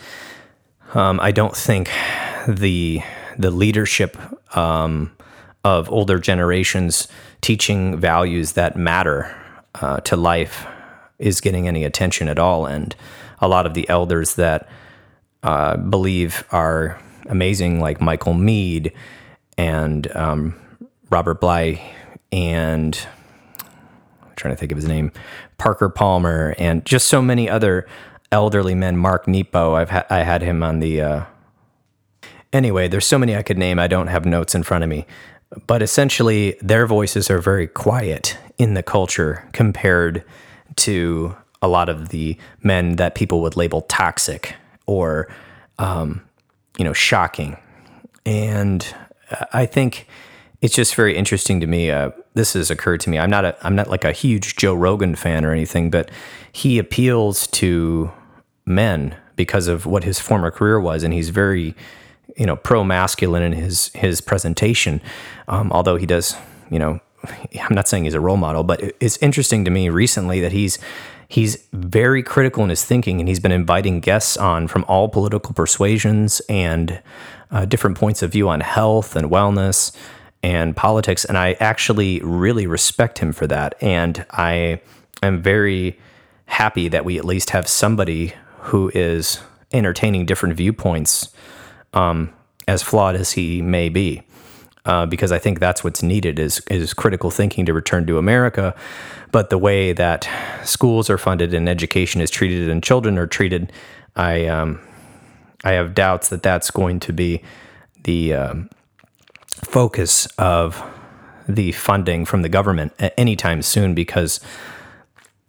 Um, I don't think the the leadership um, of older generations teaching values that matter uh, to life is getting any attention at all, and a lot of the elders that uh, believe are amazing, like Michael Meade and um, Robert Bly and I'm trying to think of his name, Parker Palmer, and just so many other elderly men. Mark Nepo, I've ha- I had him on the. Uh... Anyway, there's so many I could name. I don't have notes in front of me, but essentially, their voices are very quiet in the culture compared to a lot of the men that people would label toxic or, um, you know, shocking. And I think it's just very interesting to me. Uh, this has occurred to me. I'm not a I'm not like a huge Joe Rogan fan or anything, but he appeals to men because of what his former career was, and he's very you know pro masculine in his his presentation. Um, although he does, you know, I'm not saying he's a role model, but it's interesting to me recently that he's he's very critical in his thinking, and he's been inviting guests on from all political persuasions and uh, different points of view on health and wellness and politics. And I actually really respect him for that. And I am very happy that we at least have somebody who is entertaining different viewpoints, um, as flawed as he may be. Uh, because I think that's what's needed is is critical thinking to return to America. But the way that schools are funded and education is treated and children are treated, I um, I have doubts that that's going to be the um, focus of the funding from the government anytime soon because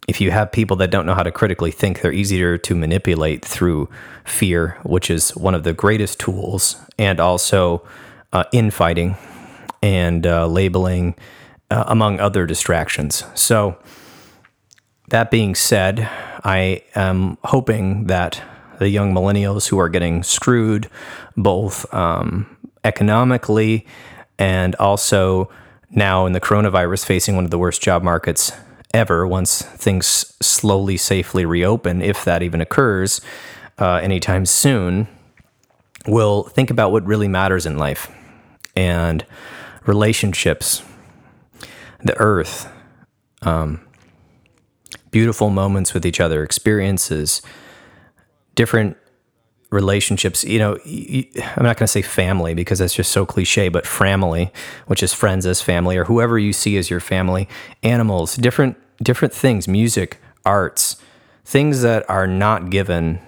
if you have people that don't know how to critically think, they're easier to manipulate through fear, which is one of the greatest tools, and also uh, infighting and uh, labeling, uh, among other distractions. So, that being said, I am hoping that the young millennials who are getting screwed both um, economically and also now in the coronavirus facing one of the worst job markets ever once things slowly safely reopen if that even occurs uh, anytime soon will think about what really matters in life and relationships the earth um, beautiful moments with each other experiences different relationships, you know, I'm not going to say family because that's just so cliche, but family, which is friends as family or whoever you see as your family, animals, different different things, music, arts, things that are not given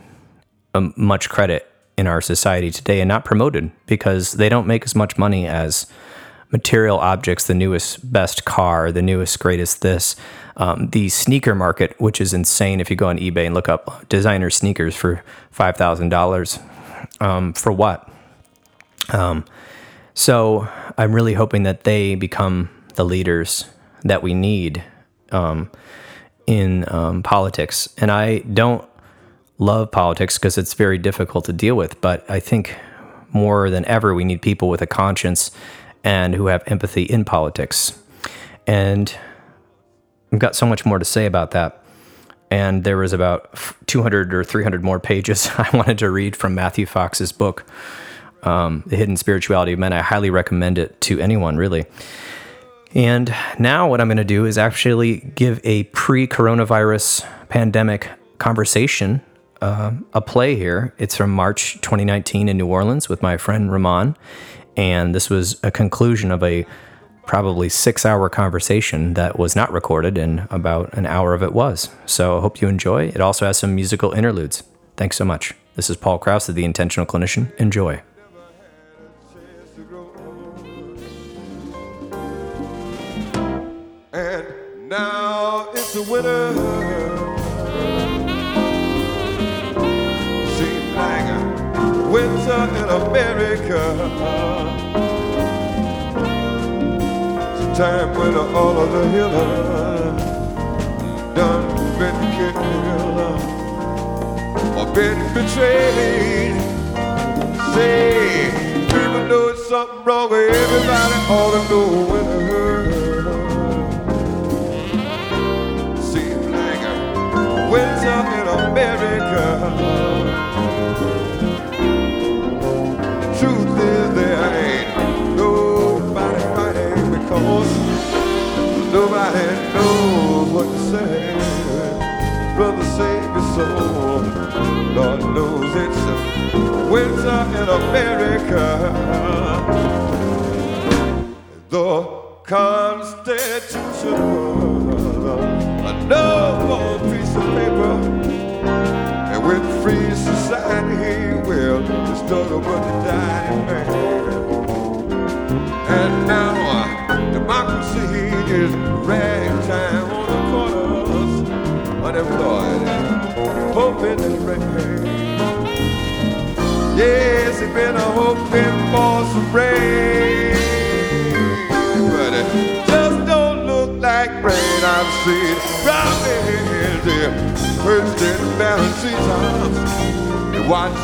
um, much credit in our society today and not promoted because they don't make as much money as material objects, the newest, best car, the newest, greatest this. Um, the sneaker market, which is insane if you go on eBay and look up designer sneakers for $5,000. Um, for what? Um, so I'm really hoping that they become the leaders that we need um, in um, politics. And I don't love politics because it's very difficult to deal with, but I think more than ever, we need people with a conscience and who have empathy in politics. And I've got so much more to say about that. And there was about 200 or 300 more pages I wanted to read from Matthew Fox's book, um, The Hidden Spirituality of Men. I highly recommend it to anyone, really. And now, what I'm going to do is actually give a pre coronavirus pandemic conversation uh, a play here. It's from March 2019 in New Orleans with my friend Remahn. And this was a conclusion of a probably six hour conversation that was not recorded, and about an hour of it was. So I hope you enjoy. It also has some musical interludes. Thanks so much. This is Paul Krauss of The Intentional Clinician. Enjoy. And now it's. Seems like winter in America. Time when all of the healers done been killed or been betrayed. Say, people know it's something wrong with everybody ought to know when it hurts. Seems like a winter in America.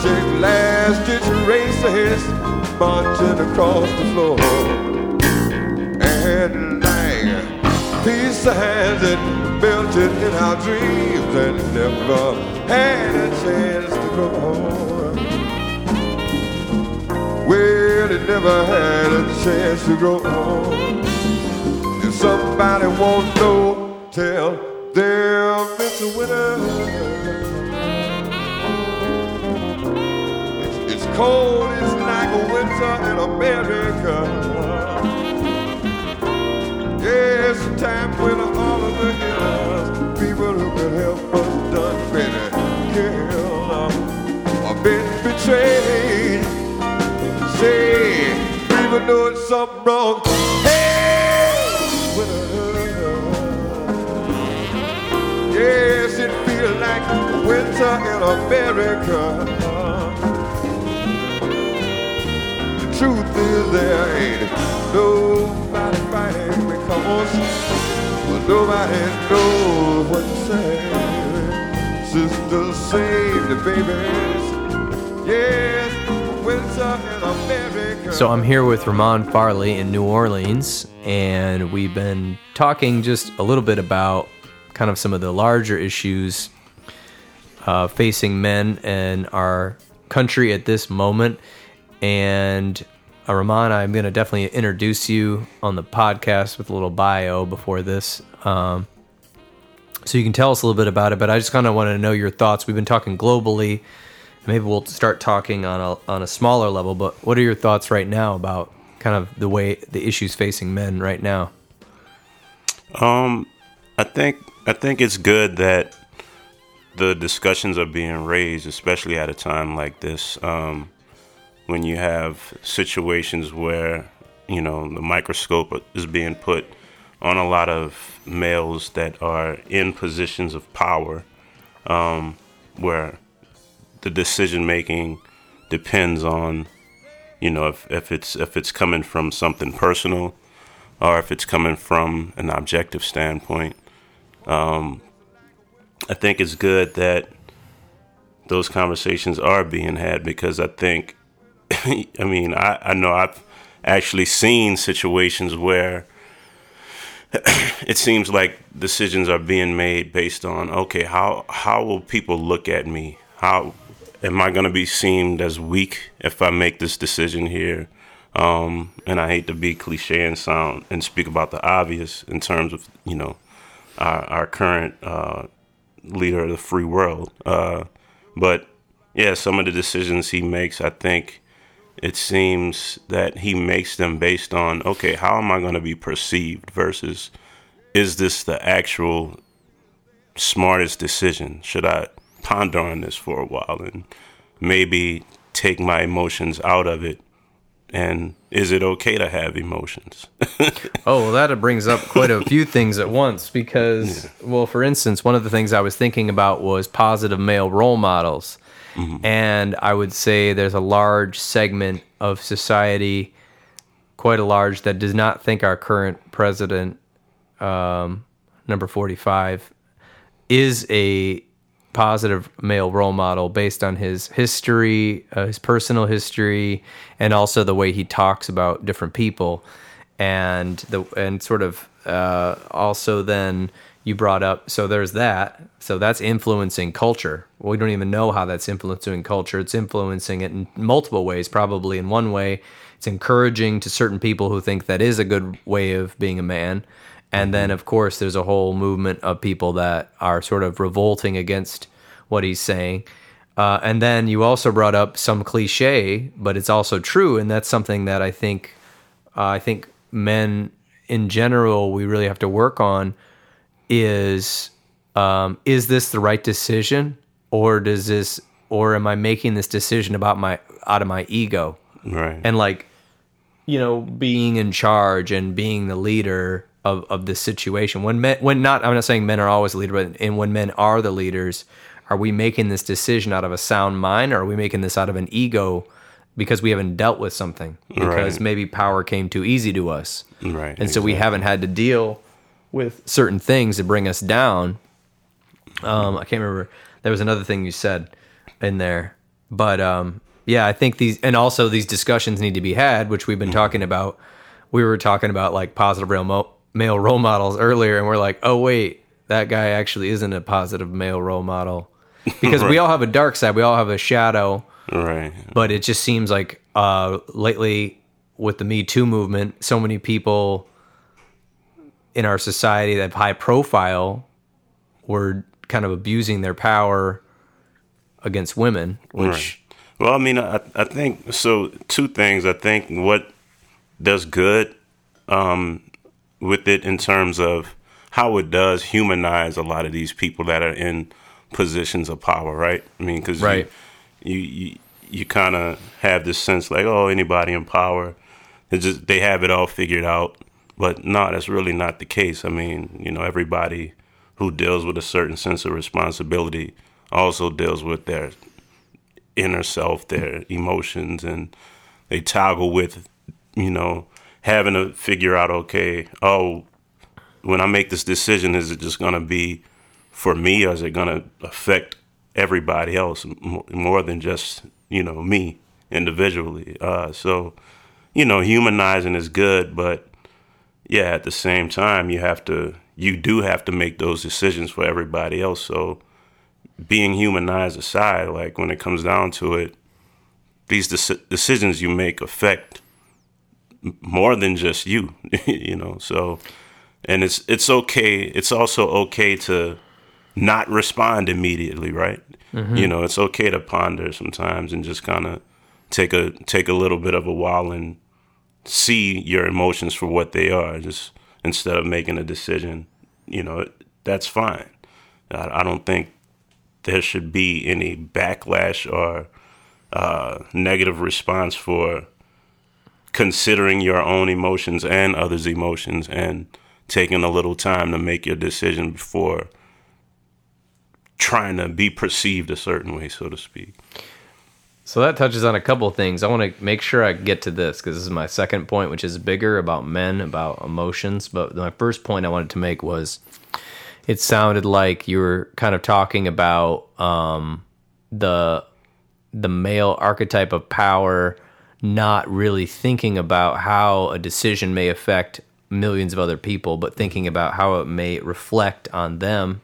Watching last ditch races marching across the floor and like peace signs that melted in our dreams and never had a chance to grow. Well, it never had a chance to grow. If somebody won't know, tell there, Mr. Winter. It's, cold, it's like a winter in America. Yeah, time when all of the healers, people who could help us done been killed or been betrayed. Say, people doing something wrong. Hey. Yes, it feels like winter in America. Is there ain't nobody fighting because nobody knows what to say. Save the babies. Yes, winter in America. So I'm here with Remahn Farley in New Orleans, and we've been talking just a little bit about kind of some of the larger issues uh, facing men in our country at this moment. And uh, I'm going to definitely introduce you on the podcast with a little bio before this. Um, so you can tell us a little bit about it, but I just kind of want to know your thoughts. We've been talking globally. Maybe we'll start talking on a, on a smaller level, but what are your thoughts right now about kind of the way the issues facing men right now? Um, I think I think it's good that the discussions are being raised, especially at a time like this, um, when you have situations where you know the microscope is being put on a lot of males that are in positions of power, um, where the decision making depends on you know if, if it's if it's coming from something personal or if it's coming from an objective standpoint. Um, I think it's good that those conversations are being had because I think, I mean, I, I know I've actually seen situations where it seems like decisions are being made based on okay how how will people look at me how am i going to be seen as weak if i make this decision here um, and i hate to be cliche and sound and speak about the obvious in terms of you know our, our current uh, leader of the free world. Uh, but yeah, some of the decisions he makes, I think it seems that he makes them based on okay, how am I going to be perceived versus is this the actual smartest decision? Should I ponder on this for a while and maybe take my emotions out of it And is it okay to have emotions? Oh, well, that brings up quite a few things at once because, well, for instance, one of the things I was thinking about was positive male role models. And I would say there's a large segment of society, quite a large, that does not think our current president, um, number 45, is a positive male role model based on his history, uh, his personal history, and also the way he talks about different people, and the and sort of uh, also then you brought up. So there's that. So that's influencing culture. We don't even know how that's influencing culture. It's influencing it in multiple ways probably in one way. It's encouraging to certain people who think that is a good way of being a man. And then of course there's a whole movement of people that are sort of revolting against what he's saying. Uh, and then you also brought up some cliche but it's also true. And that's something that i think uh, i think men in general we really have to work on is um, is this the right decision or does this or am i making this decision about my out of my ego right. and like you know being in charge and being the leader of, of this situation when men when not i'm not saying men are always the leader but and when men are the leaders are we making this decision out of a sound mind or are we making this out of an ego because we haven't dealt with something because Right. maybe power came too easy to us right. and so we haven't had to deal with certain things that bring us down. Um, I can't remember. There was another thing you said in there, but um, yeah, I think these and also these discussions need to be had, which we've been talking about. We were talking about like positive real mo- male role models earlier, and we're like, oh wait, that guy actually isn't a positive male role model because we all have a dark side, we all have a shadow Right. but it just seems like uh, lately with the Me Too movement, so many people in our society that have high profile were kind of abusing their power against women, which Right. Well, I mean, I, I think so. Two things. I think what does good um, with it in terms of how it does humanize a lot of these people that are in positions of power, right? I mean, because Right. you you you, you kind of have this sense like, oh, anybody in power, they just they have it all figured out. But no, that's really not the case. I mean, you know, everybody who deals with a certain sense of responsibility also deals with their inner self, their emotions, and they toggle with, you know, having to figure out, okay, oh, when I make this decision, is it just going to be for me or is it going to affect everybody else more than just, you know, me individually? Uh, so, you know, humanizing is good, but yeah, at the same time, you have to, you do have to make those decisions for everybody else. So, being humanized aside, like when it comes down to it, these deci- decisions you make affect more than just you, you know. So, and it's it's okay. It's also okay to not respond immediately, right? Mm-hmm. You know, it's okay to ponder sometimes and just kind of take a take a little bit of a while and see your emotions for what they are, just instead of making a decision. You know, that's fine. I, I don't think there should be any backlash or uh, negative response for considering your own emotions and others' emotions and taking a little time to make your decision before trying to be perceived a certain way, so to speak. So that touches on a couple of things. I want to make sure I get to this because this is my second point, which is bigger about men, about emotions. But my first point I wanted to make was it sounded like you were kind of talking about um, the the male archetype of power, not really thinking about how a decision may affect millions of other people, but thinking about how it may reflect on them,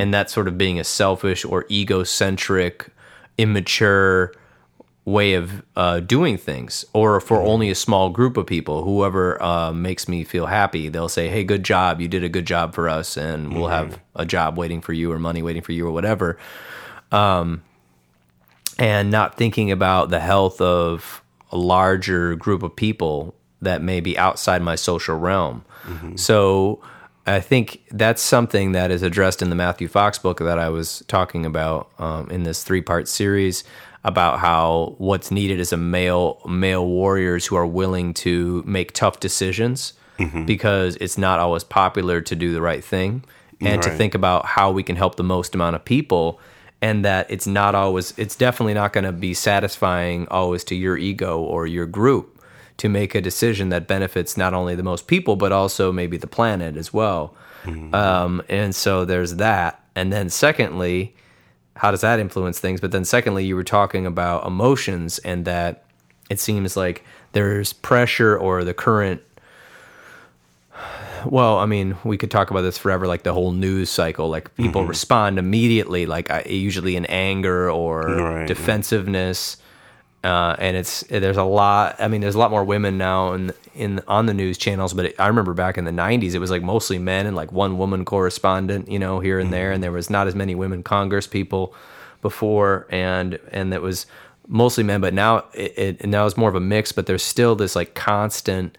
and that sort of being a selfish or egocentric, immature way of uh, doing things, or for only a small group of people. Whoever uh, makes me feel happy, they'll say, "Hey, good job! You did a good job for us, and we'll have a job waiting for you, or money waiting for you, or whatever." Um, and not thinking about the health of a larger group of people that may be outside my social realm. So I think that's something that is addressed in the Matthew Fox book that I was talking about um, in this three part series about how what's needed is a male male warriors who are willing to make tough decisions Mm-hmm. because it's not always popular to do the right thing and to think about how we can help the most amount of people and that it's not always it's definitely not going to be satisfying always to your ego or your group to make a decision that benefits not only the most people but also maybe the planet as well. Um, and so there's that. And then secondly how does that influence things but then secondly you were talking about emotions and that it seems like there's pressure or the current well, I mean, we could talk about this forever, like the whole news cycle. Like people mm-hmm. respond immediately, like I- usually in anger or Right. defensiveness, uh, and it's there's a lot. I mean, there's a lot more women now in in on the news channels, but it, I remember back in the '90s, it was like mostly men and like one woman correspondent, you know, here and there, and there was not as many women Congress people before, and and it was mostly men. But now it, it now it's more of a mix, but there's still this like constant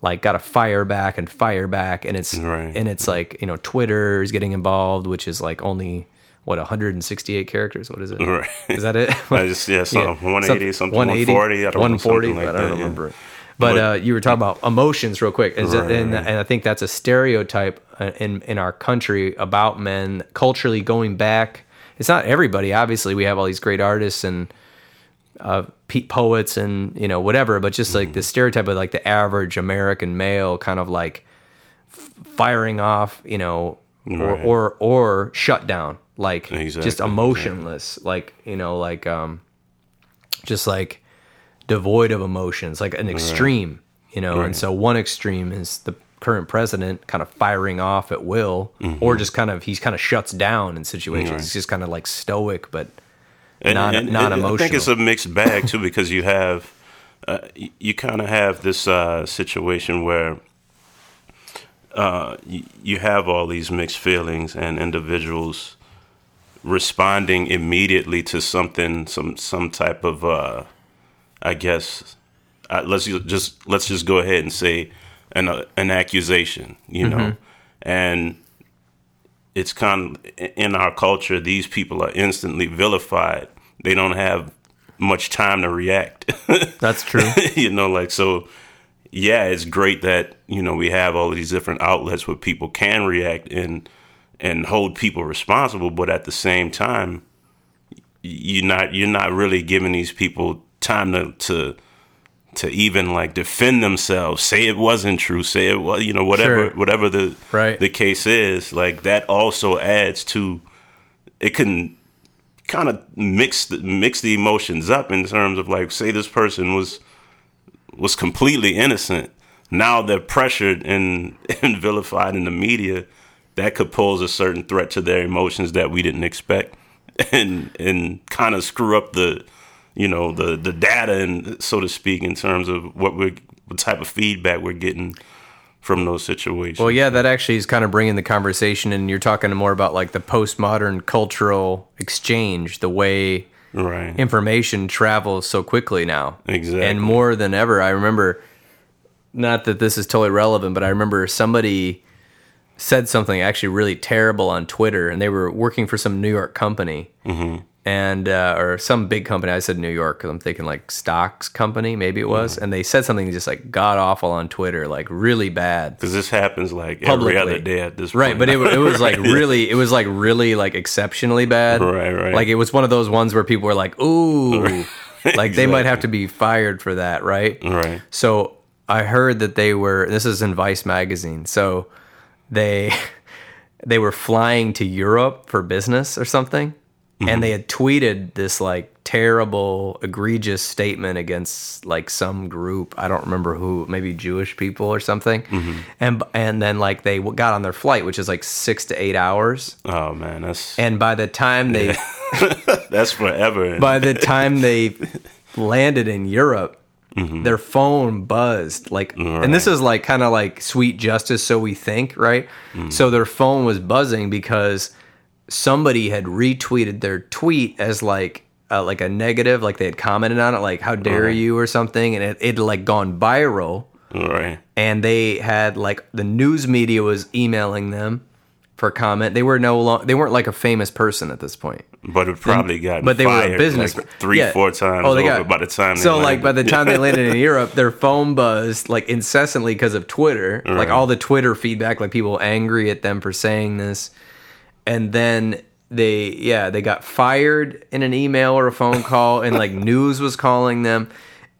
like got to fire back and fire back and it's Right. and it's like you know twitter is getting involved which is like only what 168 characters? What is it? Right. is that it? I just yeah, so 180, something 180, 140, I don't 140 know, like but i don't yeah. remember it. But, But- uh, you were talking about emotions real quick. It- Right, and, right. and i think that's a stereotype uh, in in our country about men culturally going back. It's not everybody. Obviously we have all these great artists and uh, pe- poets and you know whatever, but just like the stereotype of like the average American male, kind of like f- firing off, you know, or Right. or or shut down, like Exactly, just emotionless, like you know, like um, just like devoid of emotions, like an extreme, you know. And so one extreme is the current president kind of firing off at will, or just kind of he's kind of shuts down in situations. Mm-hmm. Right. He's just kind of like stoic, but And- non and- non and I think it's a mixed bag too because you have uh, y- you kind of have this uh, situation where uh, y- you have all these mixed feelings and individuals responding immediately to something some some type of uh, I guess uh, let's just let's just go ahead and say an uh, an accusation you know? And it's kind of in our culture these people are instantly vilified. They don't have much time to react. That's true. you know like so yeah it's great that you know we have all of these different outlets where people can react and and hold people responsible but at the same time you're not you're not really giving these people time to to to even like defend themselves say it wasn't true say it was you know whatever Sure. whatever the Right. the case is like that also adds to it can kind of mix the, mix the emotions up in terms of like say this person was was completely innocent now they're pressured and, and vilified in the media that could pose a certain threat to their emotions that we didn't expect and and kind of screw up the you know the the data and so to speak in terms of what we're what type of feedback we're getting from those situations Well, yeah, that actually is kind of bringing the conversation, and you're talking more about like the postmodern cultural exchange, the way right information travels so quickly now. Exactly. And more than ever, I remember, not that this is totally relevant, but I remember somebody said something actually really terrible on Twitter, and they were working for some New York company. Mm-hmm. And uh, or some big company. I said New York because I'm thinking like stocks company, maybe it was. Mm-hmm. And they said something just like god awful on Twitter, like really bad. because this happens like Publicly. every other day at this Right, point but it, it was like really, it was like really like exceptionally bad. Right, right. Like it was one of those ones where people were like, "Ooh," like they might have to be fired for that, right? right So I heard that they were. This is in Vice magazine. So they they were flying to Europe for business or something, and they mm-hmm. had tweeted this like terrible, egregious statement against like some group. I don't remember who, maybe Jewish people or something. Mm-hmm. And and then like they got on their flight, which is like six to eight hours. oh man that's And by the time they that's forever by the time they landed in Europe, their phone buzzed like and this is like kind of like sweet justice so we think right so their phone was buzzing because somebody had retweeted their tweet as like uh, like a negative like they had commented on it like how dare Right. you or something and it it like gone viral Right. and they had like the news media was emailing them for comment. They were no long, they weren't like a famous person at this point. But it probably got but they were a business like three, yeah. four times Oh, they over got- by the time. they so like by the time they landed in Europe, their phone buzzed like incessantly because of Twitter, like all the Twitter feedback, like people angry at them for saying this, and then they yeah they got fired in an email or a phone call, and like news was calling them,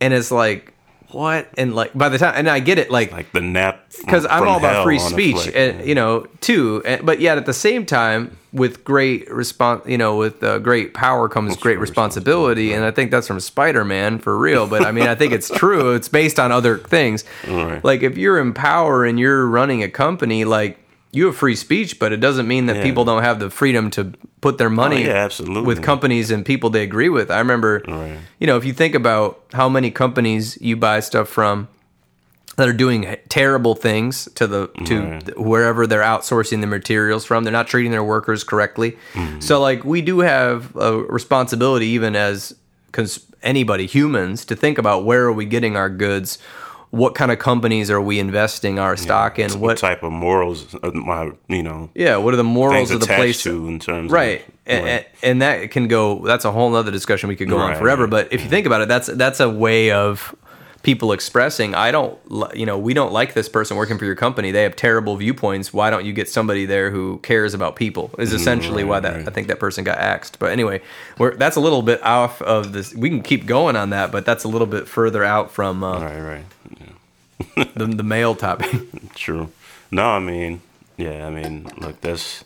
and it's like what and like by the time and I get it like like the nap because I'm all about free speech, and you know, too. And, but yet at the same time, with great response, you know, with uh, great power comes great responsibility, and I think that's from Spider Man for real. But I mean, I think it's true. It's based on other things. Right. Like if you're in power and you're running a company, like you have free speech, but it doesn't mean that Yeah. people don't have the freedom to put their money Oh, yeah, absolutely. with companies and people they agree with. I remember, Right. you know, if you think about how many companies you buy stuff from that are doing terrible things to the to Right. wherever they're outsourcing the materials from. They're not treating their workers correctly. Mm-hmm. So like we do have a responsibility even as cons- anybody humans to think about where are we getting our goods? What kind of companies are we investing our stock in? what What type of morals of my you know yeah, what are the morals of the place to in terms right of and, like, and, that can go that's a whole other discussion we could go on forever right. but if you think about it that's that's a way of people expressing i don't you know we don't like this person working for your company they have terrible viewpoints why don't you get somebody there who cares about people is essentially why that i think that person got axed but anyway we're, that's a little bit off of this we can keep going on that but that's a little bit further out from uh, right right the, the male topic True. No, I mean, yeah, I mean, look, that's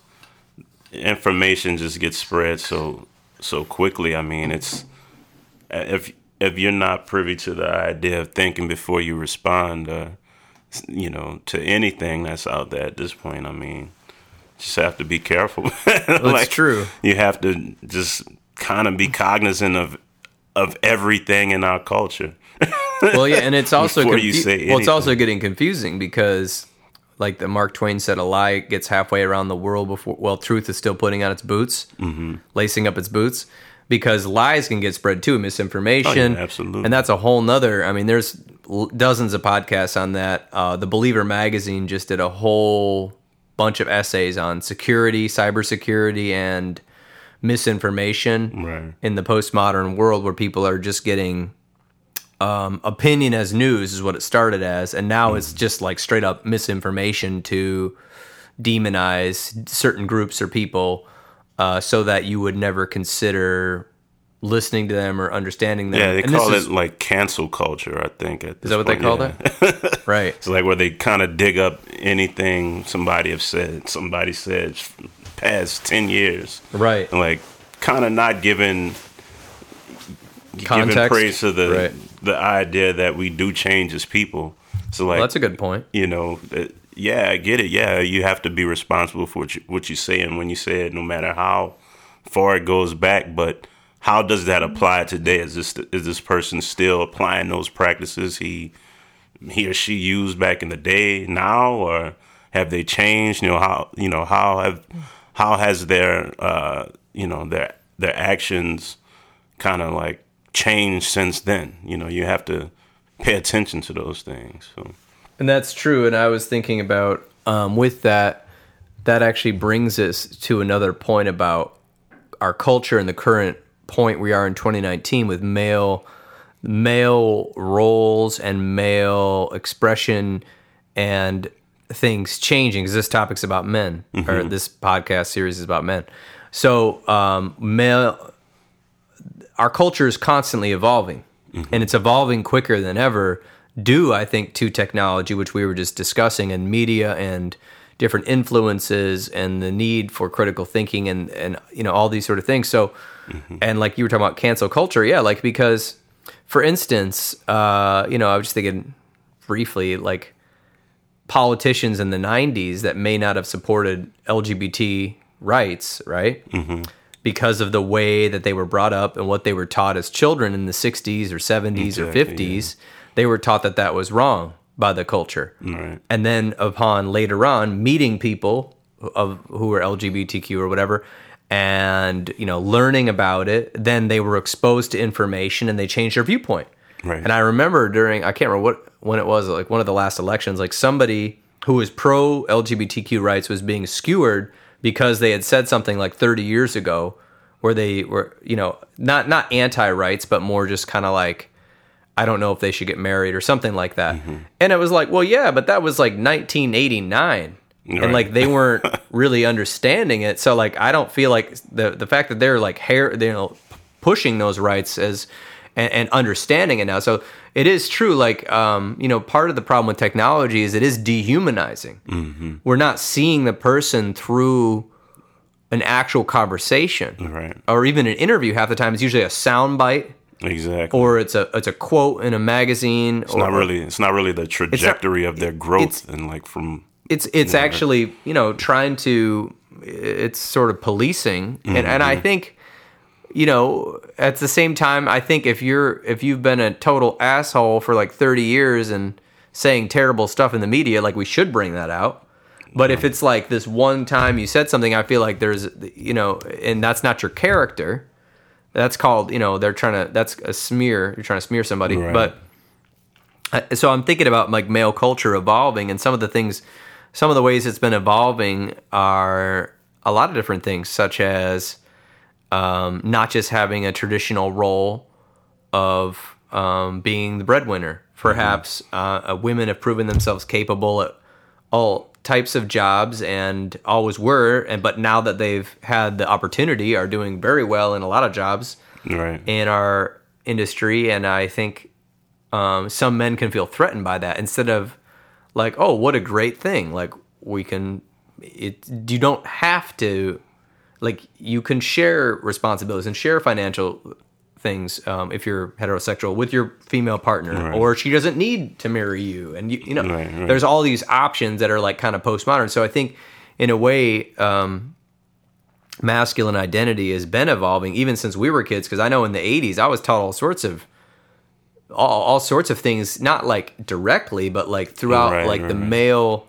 information just gets spread so so quickly. I mean, it's if if you're not privy to the idea of thinking before you respond, uh, you know, to anything that's out there at this point, I mean, just have to be careful. That's true. You have to just kind of be cognizant of of everything in our culture. Well, yeah, and it's also Before you say well, it's also getting confusing because, like the Mark Twain said, a lie gets halfway around the world before well, truth is still putting on its boots, mm-hmm. lacing up its boots, because lies can get spread too, misinformation, Oh, yeah, absolutely. and that's a whole nother. I mean, there's l- dozens of podcasts on that. Uh, the Believer magazine just did a whole bunch of essays on security, cybersecurity, and misinformation Right. in the postmodern world where people are just getting um, opinion as news is what it started as, and now it's just like straight up misinformation to demonize certain groups or people, uh, so that you would never consider listening to them or understanding them. Yeah, they And call is- it like cancel culture. I think. At Is that what they call it? it? right. It's like where they kind of dig up anything somebody have said, somebody said past ten years, Right. and like kind of not giving giving Context. praise to the Right. The idea that we do change as people. So like Well, that's a good point. you know, yeah, I get it. Yeah, you have to be responsible for what you, what you say and when you say it, no matter how far it goes back. But how does that apply today? Is this is this person still applying those practices he he or she used back in the day now, or have they changed? You know how you know how have how has their uh, you know their their actions kind of like changed since then? You know, you have to pay attention to those things. So. And that's true. And I was thinking about um, with that, that actually brings us to another point about our culture and the current point we are in 2019 with male male roles and male expression and things changing because this topic's about men or this podcast series is about men so um, male our culture is constantly evolving mm-hmm. and it's evolving quicker than ever due i think to technology which we were just discussing and media and different influences and the need for critical thinking and and you know all these sort of things. So mm-hmm. and like you were talking about cancel culture yeah like because for instance uh you know i was just thinking briefly like politicians in the 90s that may not have supported lgbt rights right mm-hmm. Because of the way that they were brought up and what they were taught as children in the 60s or 70s or Exactly, 50s they were taught that that was wrong by the culture Right. and then upon later on meeting people of who were lgbtq or whatever and you know learning about it then they were exposed to information and they changed their viewpoint Right. And I remember during I can't remember what when it was like one of the last elections, like somebody who was pro LGBTQ rights was being skewered because they had said something like 30 years ago where they were you know not not anti rights but more just kind of like I don't know if they should get married or something like that. Mm-hmm. And it was like, well, yeah, but that was like 1989. And like they weren't really understanding it. So like I don't feel like the the fact that they're like hair you know pushing those rights as and, and understanding it now. So it is true like um you know part of the problem with technology is it is dehumanizing. We're not seeing the person through an actual conversation Right. or even an interview half the time it's usually a sound bite Exactly. or it's a it's a quote in a magazine. it's not really. It's not really the trajectory of their growth and like from. It's it's actually you know trying to it's sort of policing, and and Mm-hmm. I think you know at the same time I think if you're if you've been a total asshole for like thirty years and saying terrible stuff in the media, like we should bring that out. But if it's like this one time you said something, I feel like there's you know, and that's not your character. That's called you know they're trying to that's a smear. You're trying to smear somebody, Right. but I- so I'm thinking about like male culture evolving, and some of the things, some of the ways it's been evolving are a lot of different things, such as um, not just having a traditional role of um, being the breadwinner. Perhaps uh, uh, women have proven themselves capable at all types of jobs and always were, and but now that they've had the opportunity, are doing very well in a lot of jobs Right. in our industry, and I think um, some men can feel threatened by that instead of like, oh, what a great thing! Like we can, it you don't have to, like you can share responsibilities and share financial things um, if you're heterosexual with your female partner, Right. or she doesn't need to marry you, and you, you know, Right, right. there's all these options that are like kind of postmodern. So I think, in a way, um, masculine identity has been evolving even since we were kids because i know in the 80s i was taught all sorts of all, all sorts of things not like directly but like throughout like the male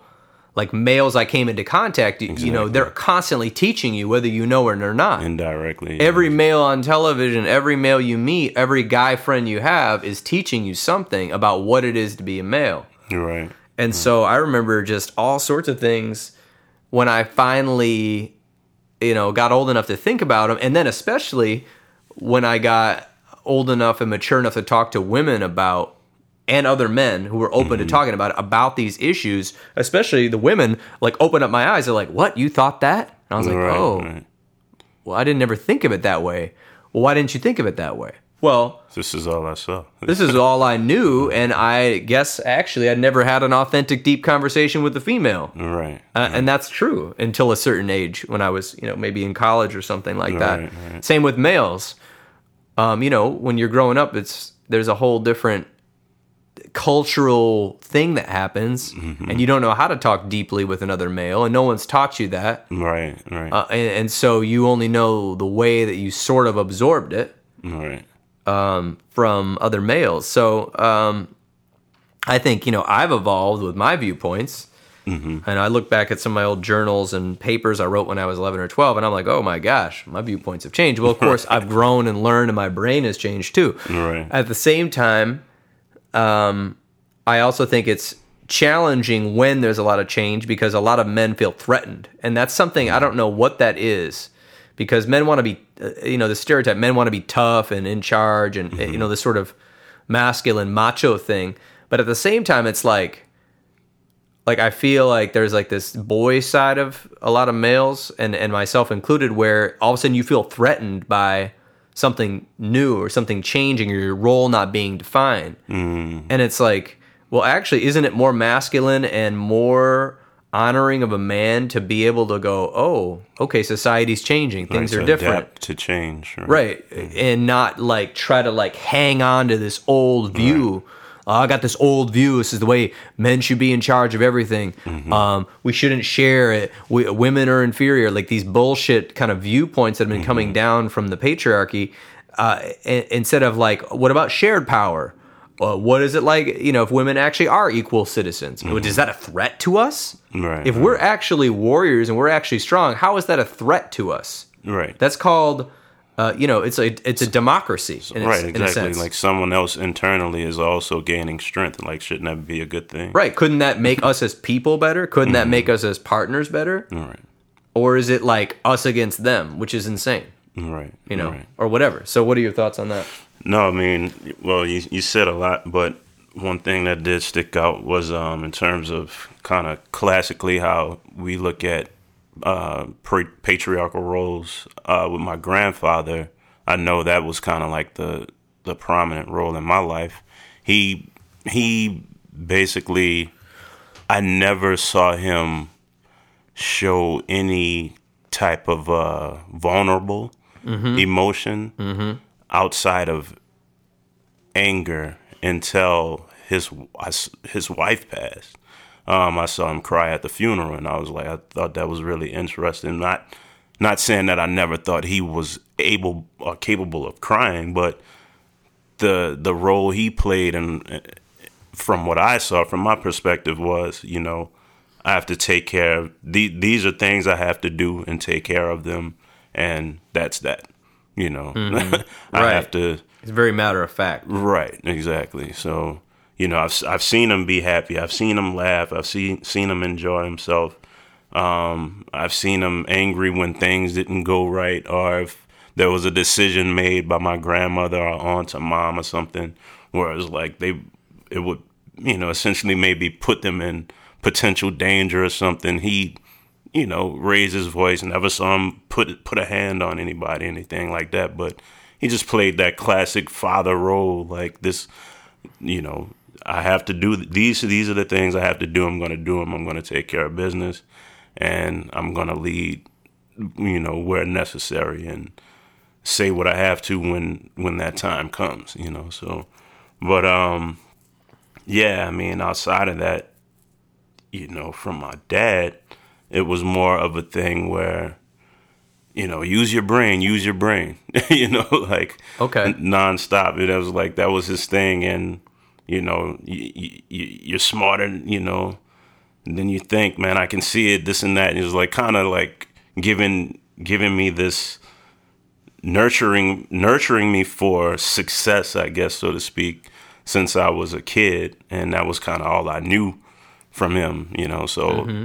like males i came into contact you, you know they're constantly teaching you whether you know it or not Indirectly. every male on television every male you meet every guy friend you have is teaching you something about what it is to be a male You're right. and so I remember just all sorts of things when I finally, you know, got old enough to think about them. And then especially when I got old enough and mature enough to talk to women about and other men who were open to talking about it, about these issues, especially the women, like open up my eyes. They're like, "What? You thought that?" And I was like, right, "Oh, right. well, I didn't ever think of it that way." Well, why didn't you think of it that way? Well, This is all I saw. this is all I knew, and I guess actually I'd never had an authentic, deep conversation with a female, right. uh, and that's true until a certain age when I was, you know, maybe in college or something like that. Right, right. Same with males. Um, you know, when you're growing up, it's there's a whole different cultural thing that happens, Mm-hmm. and you don't know how to talk deeply with another male, and no one's taught you that, Right. Right. uh, and, and so you only know the way that you sort of absorbed it right. from other males. So um, I think you know I've evolved with my viewpoints, and I look back at some of my old journals and papers I wrote when I was eleven or twelve, and I'm like, oh my gosh, my viewpoints have changed. Well, of course, I've grown and learned, and my brain has changed too. Right. At the same time, um, I also think it's challenging when there's a lot of change because a lot of men feel threatened, and that's something I don't know what that is. Because men want to be, uh, you know, the stereotype men want to be tough and in charge, and you know, this sort of masculine macho thing. But at the same time, it's like, like I feel like there's like this boy side of a lot of males, and and myself included, where all of a sudden you feel threatened by something new or something changing or your role not being defined. Mm. And it's like, well, actually, isn't it more masculine and more honoring of a man to be able to go, oh, okay, society's changing, things Right, are different. to change. Right. Mm. And not like try to like hang on to this old view. "Oh, I got this old view. This is the way men should be in charge of everything. Um, we shouldn't share it. We, women are inferior. Like these bullshit kind of viewpoints that have been coming down from the patriarchy. Uh, i- instead of like, what about shared power? Uh, what is it like? You know, if women actually are equal citizens, is that a threat to us? Right, If we're actually warriors and we're actually strong, how is that a threat to us? Right. That's called uh, you know, it's a it's a democracy, right, in a exactly. sense. Like someone else internally is also gaining strength. Like, shouldn't that be a good thing? right? Couldn't that make us as people better? Couldn't Mm-hmm. that make us as partners better? Right. Or is it like us against them, which is insane? Right. You know, Right. or whatever. So, what are your thoughts on that? No, I mean, well, you you said a lot, but one thing that did stick out was um, in terms of kind of classically how we look at uh, pre- patriarchal roles. Uh, with my grandfather, I know that was kind of like the the prominent role in my life. He he basically, I never saw him show any type of uh, vulnerable emotion outside of anger until his his wife passed. Um, I saw him cry at the funeral, and I was like, I thought that was really interesting. Not not saying that I never thought he was able or capable of crying, but the the role he played and uh, from what I saw from my perspective was, you know, I have to take care of the, these are things I have to do and take care of them and that's that. You know. Mm-hmm. I Right. have to It's very matter of fact. Right, exactly. So, you know, I've I've seen him be happy. I've seen him laugh. I've seen seen him enjoy himself. Um, I've seen him angry when things didn't go right, or if there was a decision made by my grandmother or aunt or mom or something, where it was like they, it would, you know, essentially maybe put them in potential danger or something. He, you know, raised his voice. Never saw him put put a hand on anybody, anything like that. But he just played that classic father role, like this, you know. I have to do these. These are the things I have to do. I'm going to do them. I'm going to take care of business, and I'm going to lead, you know, where necessary, and say what I have to when when that time comes. You know. So, but um, yeah. I mean, outside of that, you know, from my dad, it was more of a thing where, you know, use your brain, use your brain, you know, like Okay. nonstop. It was like that was his thing, and you know, you, you, you're smarter, you know. And then you think, man, I can see it, this and that. And it was like kind of like giving giving me this nurturing nurturing me for success, I guess, so to speak, since I was a kid, and that was kind of all I knew from him, you know. So mm-hmm.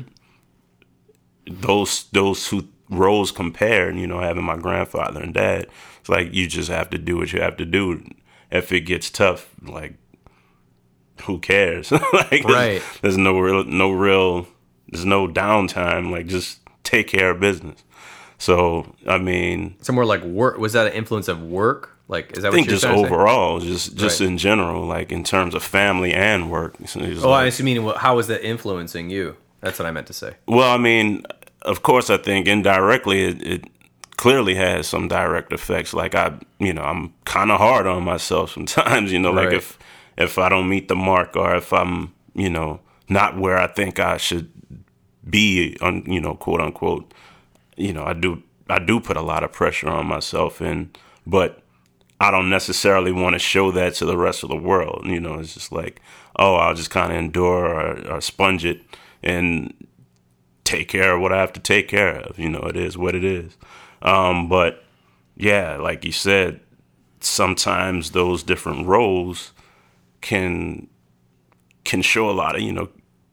those those two roles compared, you know, having my grandfather and dad, it's like you just have to do what you have to do. If it gets tough, like who cares? like there's- Right. There's, no real no real there's no downtime. Like just take care of business. So I mean, It's more like work. Was that an influence of work? Like, is that I think what you're just overall, just just Right. in general, like in terms of family and work. Oh, like- I just mean, how is that influencing you? That's what I meant to say. Well, I mean, of course, I think indirectly it, it clearly has some direct effects. Like I, you know, I'm kind of hard on myself sometimes. You know, like Right. if if I don't meet the mark or if I'm, you know, not where I think I should be, on you know, quote unquote, you know, I do I do put a lot of pressure on myself, and but I don't necessarily want to show that to the rest of the world. You know, it's just like, oh, I'll just kind of endure or, or sponge it and take care of what I have to take care of. You know, it is what it is. Um, but yeah, like you said, sometimes those different roles can can show a lot of you know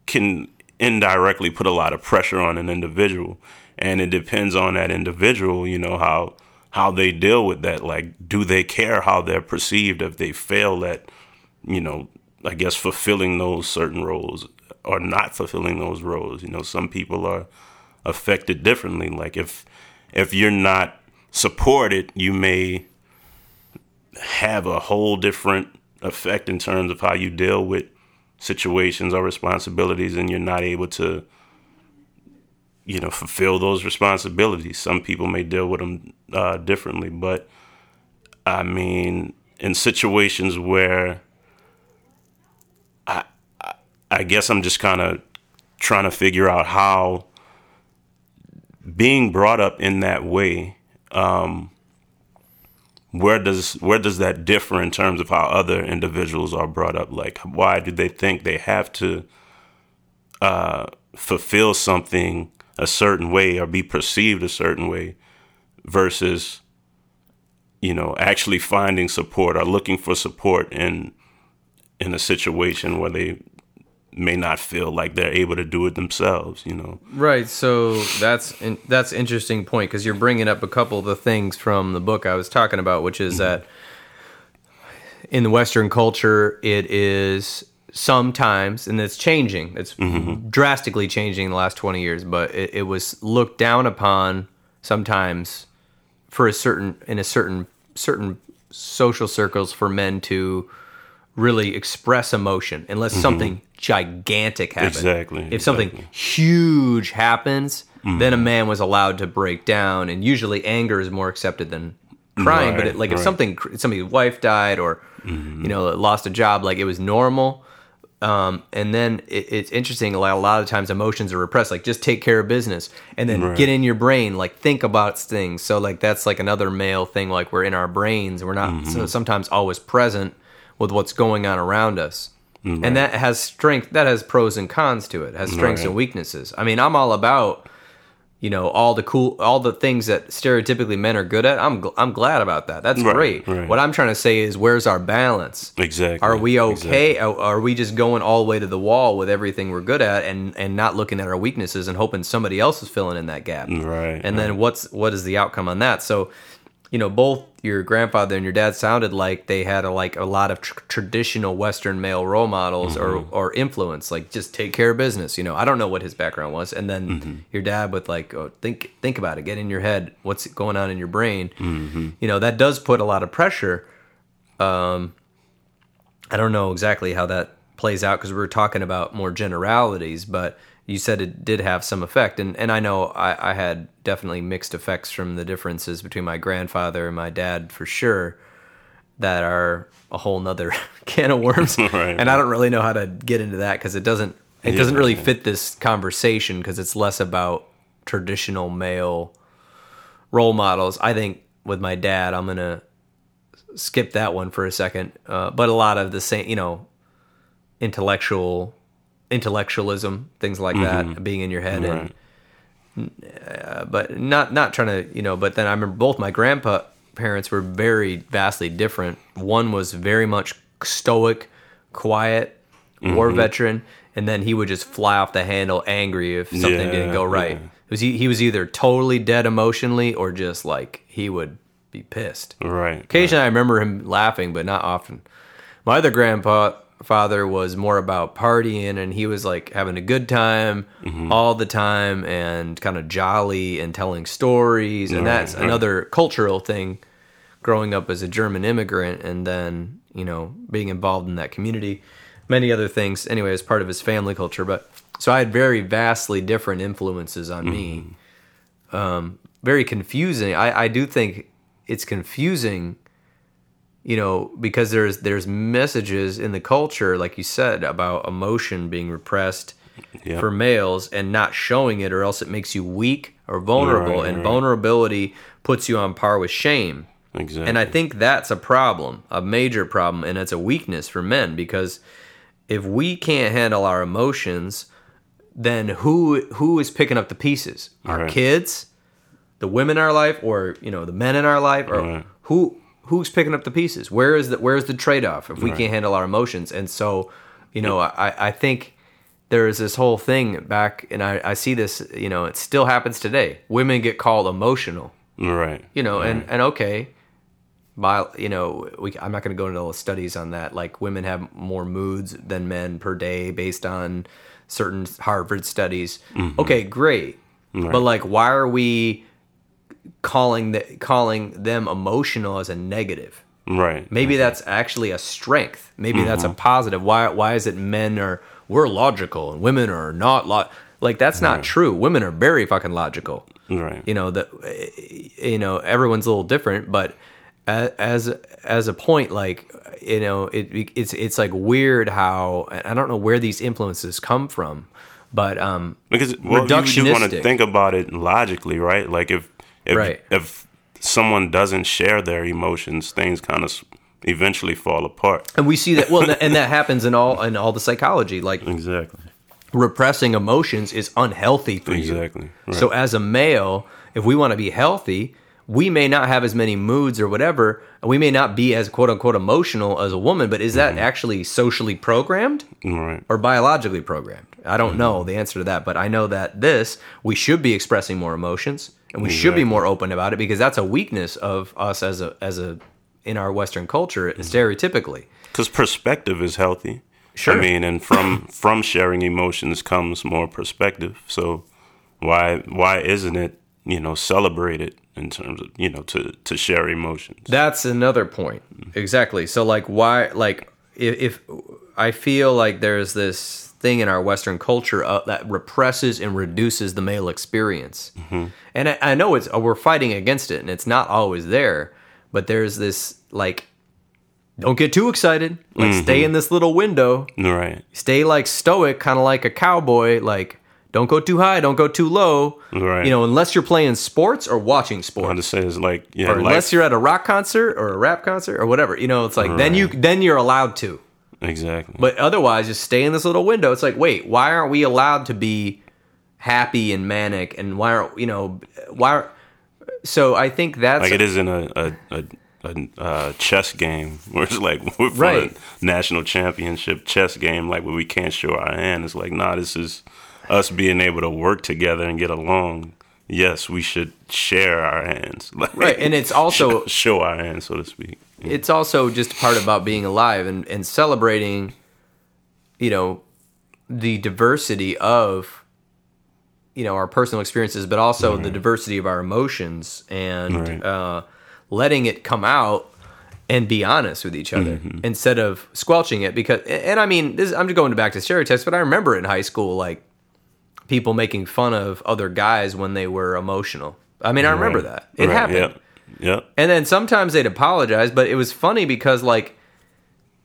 can indirectly put a lot of pressure on an individual. And it depends on that individual you know how how they deal with that. Like do they care how they're perceived? If they fail at you know i guess fulfilling those certain roles or not fulfilling those roles you know some people are affected differently. Like if if you're not supported you may have a whole different effect in terms of how you deal with situations or responsibilities and you're not able to you know fulfill those responsibilities. Some people may deal with them uh, differently but i mean in situations where i i, guess i'm just kind of trying to figure out how being brought up in that way um, where does where does that differ in terms of how other individuals are brought up? Like, why do they think they have to uh, fulfill something a certain way or be perceived a certain way versus you know, actually finding support or looking for support in in a situation where they may not feel like they're able to do it themselves, you know. Right. So that's in, that's interesting point because you're bringing up a couple of the things from the book I was talking about, which is that in the Western culture, it is sometimes, and it's changing. It's mm-hmm. drastically changing in the last 20 years, but it, it was looked down upon sometimes for a certain in a certain certain social circles for men to really express emotion unless mm-hmm. something gigantic happens. Exactly, If something huge happens, then a man was allowed to break down, and usually anger is more accepted than crying. but it, like if something, somebody's wife died or you know lost a job, like it was normal. Um, and then it, it's interesting. Like a lot of times, emotions are repressed. Like just take care of business, and then Right. get in your brain. Like think about things. So like that's like another male thing. Like we're in our brains. We're not Mm-hmm. so sometimes always present with what's going on around us. Mm, and that has strength. That has pros and cons to it. it has strengths Right. and weaknesses. I mean, I'm all about you know all the cool all the things that stereotypically men are good at i'm gl- i'm glad about that that's Right, great right. what i'm trying to say is where's our balance Exactly. are we Exactly. okay are, are we just going all the way to the wall with everything we're good at and and not looking at our weaknesses and hoping somebody else is filling in that gap Right, and then what's what is the outcome on that so you know both your grandfather and your dad sounded like they had a, like a lot of tr- traditional western male role models or Mm-hmm. or influence like just take care of business you know i don't know what his background was and then Mm-hmm. your dad with like oh, think think about it get in your head what's going on in your brain Mm-hmm. you know that does put a lot of pressure um i don't know exactly how that plays out because we were talking about more generalities but you said it did have some effect and and i know i i had definitely mixed effects from the differences between my grandfather and my dad for sure that are a whole nother can of worms Right. and i don't really know how to get into that because it doesn't it Yeah. doesn't really fit this conversation because it's less about traditional male role models i think with my dad i'm gonna skip that one for a second uh, but a lot of the same you know intellectual intellectualism things like that being in your head and uh, but not not trying to you know but then i remember both my grandpa parents were very vastly different one was very much stoic quiet war veteran and then he would just fly off the handle angry if something Yeah, didn't go right yeah. was he, he was either totally dead emotionally or just like he would be pissed Right. Occasionally, I remember him laughing, but not often. My other grandpa father was more about partying, and he was like having a good time Mm-hmm. all the time, and kind of jolly and telling stories, and that's Right, right. another cultural thing. Growing up as a German immigrant, and then you know being involved in that community, many other things. Anyway, as part of his family culture, but so I had very vastly different influences on me Mm-hmm. very confusing. I, I do think it's confusing, you know, because there's there's messages in the culture, like you said, about emotion being repressed Yeah. for males and not showing it, or else it makes you weak or vulnerable, Right, and right. vulnerability puts you on par with shame. Exactly. And I think that's a problem, a major problem, and it's a weakness for men because if we can't handle our emotions, then who who is picking up the pieces? Our Right. kids, the women in our life, or you know the men in our life, or who who's picking up the pieces? Where is the where's the trade off if we Right. can't handle our emotions? And so, you know, I I think there is this whole thing back, and I I see this, you know, it still happens today. Women get called emotional right. you know and and okay by you know we, i'm not going to go into all the studies on that like women have more moods than men per day based on certain harvard studies mm-hmm. okay great but like why are we calling the, calling them emotional as a negative. Right. maybe mm-hmm. that's actually a strength. Maybe that's a mm-hmm. positive. Why why is it men are we're logical and women are not lo- like that's not true. Women are very fucking logical. Right. you know that eh, you know everyone's a little different but as as a point like you know it it's it's like weird how i don't know where these influences come from but um Because well, you, you want to think about it logically, right? Like if if Right. if someone doesn't share their emotions, things kind of eventually fall apart. and we see that well and that happens in all in all the psychology like Exactly. repressing emotions is unhealthy for you Exactly. Right. So as a male, if we want to be healthy, we may not have as many moods or whatever. We may not be as quote unquote emotional as a woman, but is that mm-hmm. actually socially programmed? Right. or biologically programmed? I don't mm-hmm. know the answer to that, but I know that this we should be expressing more emotions and we should be more open about it because that's a weakness of us as a as a in our Western culture mm-hmm. stereotypically. Because perspective is healthy. Sure. I mean, and from from sharing emotions comes more perspective. So why why isn't it you know celebrate it in terms of you know to to share emotions? That's another point. Exactly. So like why like if, if I feel like there's this thing in our Western culture uh, that represses and reduces the male experience, and I, I know it's uh, we're fighting against it, and it's not always there, but there's this like. Don't get too excited. Like stay in this little window. right. Stay like stoic, kind of like a cowboy. Like don't go too high, don't go too low. Right. You know, unless you're playing sports or watching sports I want to say it's like yeah, or unless you're at a rock concert or a rap concert or whatever. You know, it's like then you then you're allowed to. exactly. But otherwise, just stay in this little window. It's like, wait, why aren't we allowed to be happy and manic? And why aren't you know why? Are, so I think that's like it is in a a, a, a, uh chess game where it's like we're for Right. a national championship chess game, like where we can't show our hand. It's like nah, this is us being able to work together and get along. Yes, we should share our hands, like, Right, and it's also- show, our hands, so to speak. it's also just part about being alive and, and celebrating, you know, the diversity of, you know, our personal experiences, but also the diversity of our emotions and Right. uh, letting it come out and be honest with each other Mm-hmm. instead of squelching it. Because, and I mean, this, I'm just going back to stereotypes, but I remember in high school, like people making fun of other guys when they were emotional. I mean, I remember Right. that it Right, happened. Yep. Yep. And then sometimes they'd apologize, but it was funny because like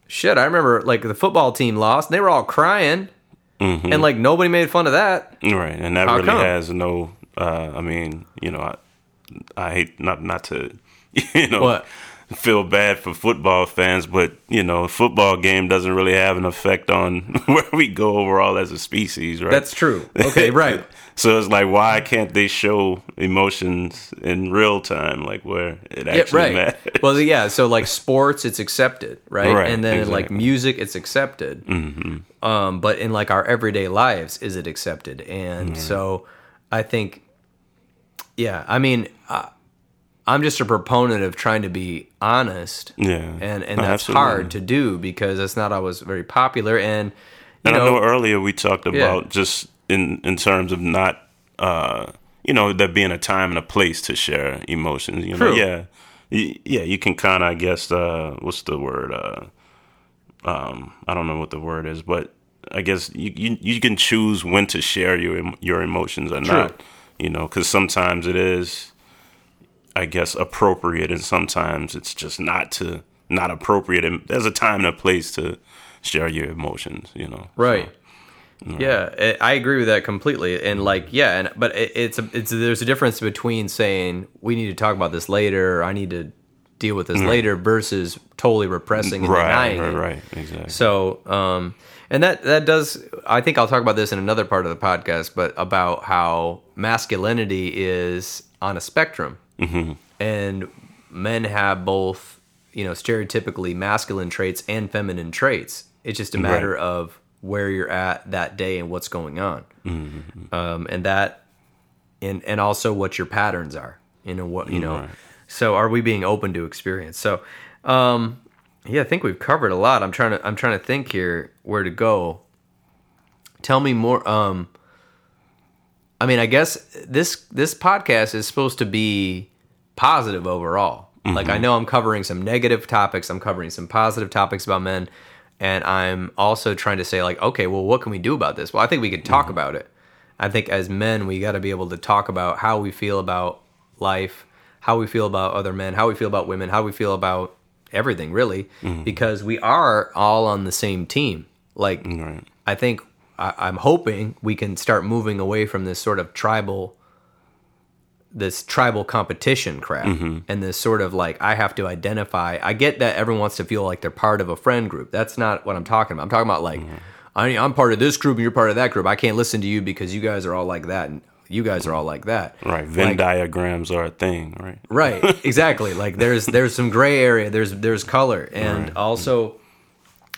shit, I remember like the football team lost and they were all crying. And like nobody made fun of that. Right, and that How really come? has no. Uh, I mean, you know, I, I hate not not to, you know, What? Feel bad for football fans, but you know, a football game doesn't really have an effect on where we go overall as a species, right? That's true. Okay, right. so it's like, why can't they show emotions in real time, like where it Yeah, actually right. matters? Well, yeah, so like sports it's accepted, right? Right, and then in like music it's accepted. Mm-hmm. Um, but in like our everyday lives is it accepted? And so I think yeah, I mean, I, I'm just a proponent of trying to be honest. Yeah. and and Oh, that's absolutely. hard to do because it's not always very popular. And you And know, I know earlier we talked about just in in terms of not, uh, you know, there being a time and a place to share emotions. You know, True. yeah, yeah, you can kind of, I guess, uh, what's the word? Uh, um, I don't know what the word is, but I guess you you, you can choose when to share your your emotions or not. You know, because sometimes it is, I guess, appropriate, and sometimes it's just not to not appropriate. And there's a time and a place to share your emotions. You know, right. Yeah, I I agree with that completely. And mm-hmm. like, yeah, and but it's a, it's there's a difference between saying we need to talk about this later, I need to deal with this mm-hmm. later, versus totally repressing and right, denying right, it. right, exactly. So, um, and that that does. I think I'll talk about this in another part of the podcast, but about how masculinity is on a spectrum, Mm-hmm. and men have both, you know, stereotypically masculine traits and feminine traits. It's just a matter of where you're at that day and what's going on, Mm-hmm. um, and that, and and also what your patterns are. You know what you know. Right. So, are we being open to experience? So, um, yeah, I think we've covered a lot. I'm trying to I'm trying to think here where to go. Tell me more. Um, I mean, I guess this this podcast is supposed to be positive overall. Like I mm-hmm. know I'm covering some negative topics. I'm covering some positive topics about men, and I'm also trying to say like, okay, well, what can we do about this? Well, I think we could talk mm-hmm. about it. I think as men, we got to be able to talk about how we feel about life, how we feel about other men, how we feel about women, how we feel about everything, really, mm-hmm. because we are all on the same team. Like, Right. I think I, I'm hoping we can start moving away from this sort of tribal, this tribal competition crap, and this sort of like I have to identify. I get that everyone wants to feel like they're part of a friend group. That's not what I'm talking about. I'm talking about like I, I'm part of this group and you're part of that group. I can't listen to you because you guys are all like that, and you guys are all like that. Right. Venn Like- diagrams are a thing, right? right exactly like there's there's some gray area there's there's color and Right. also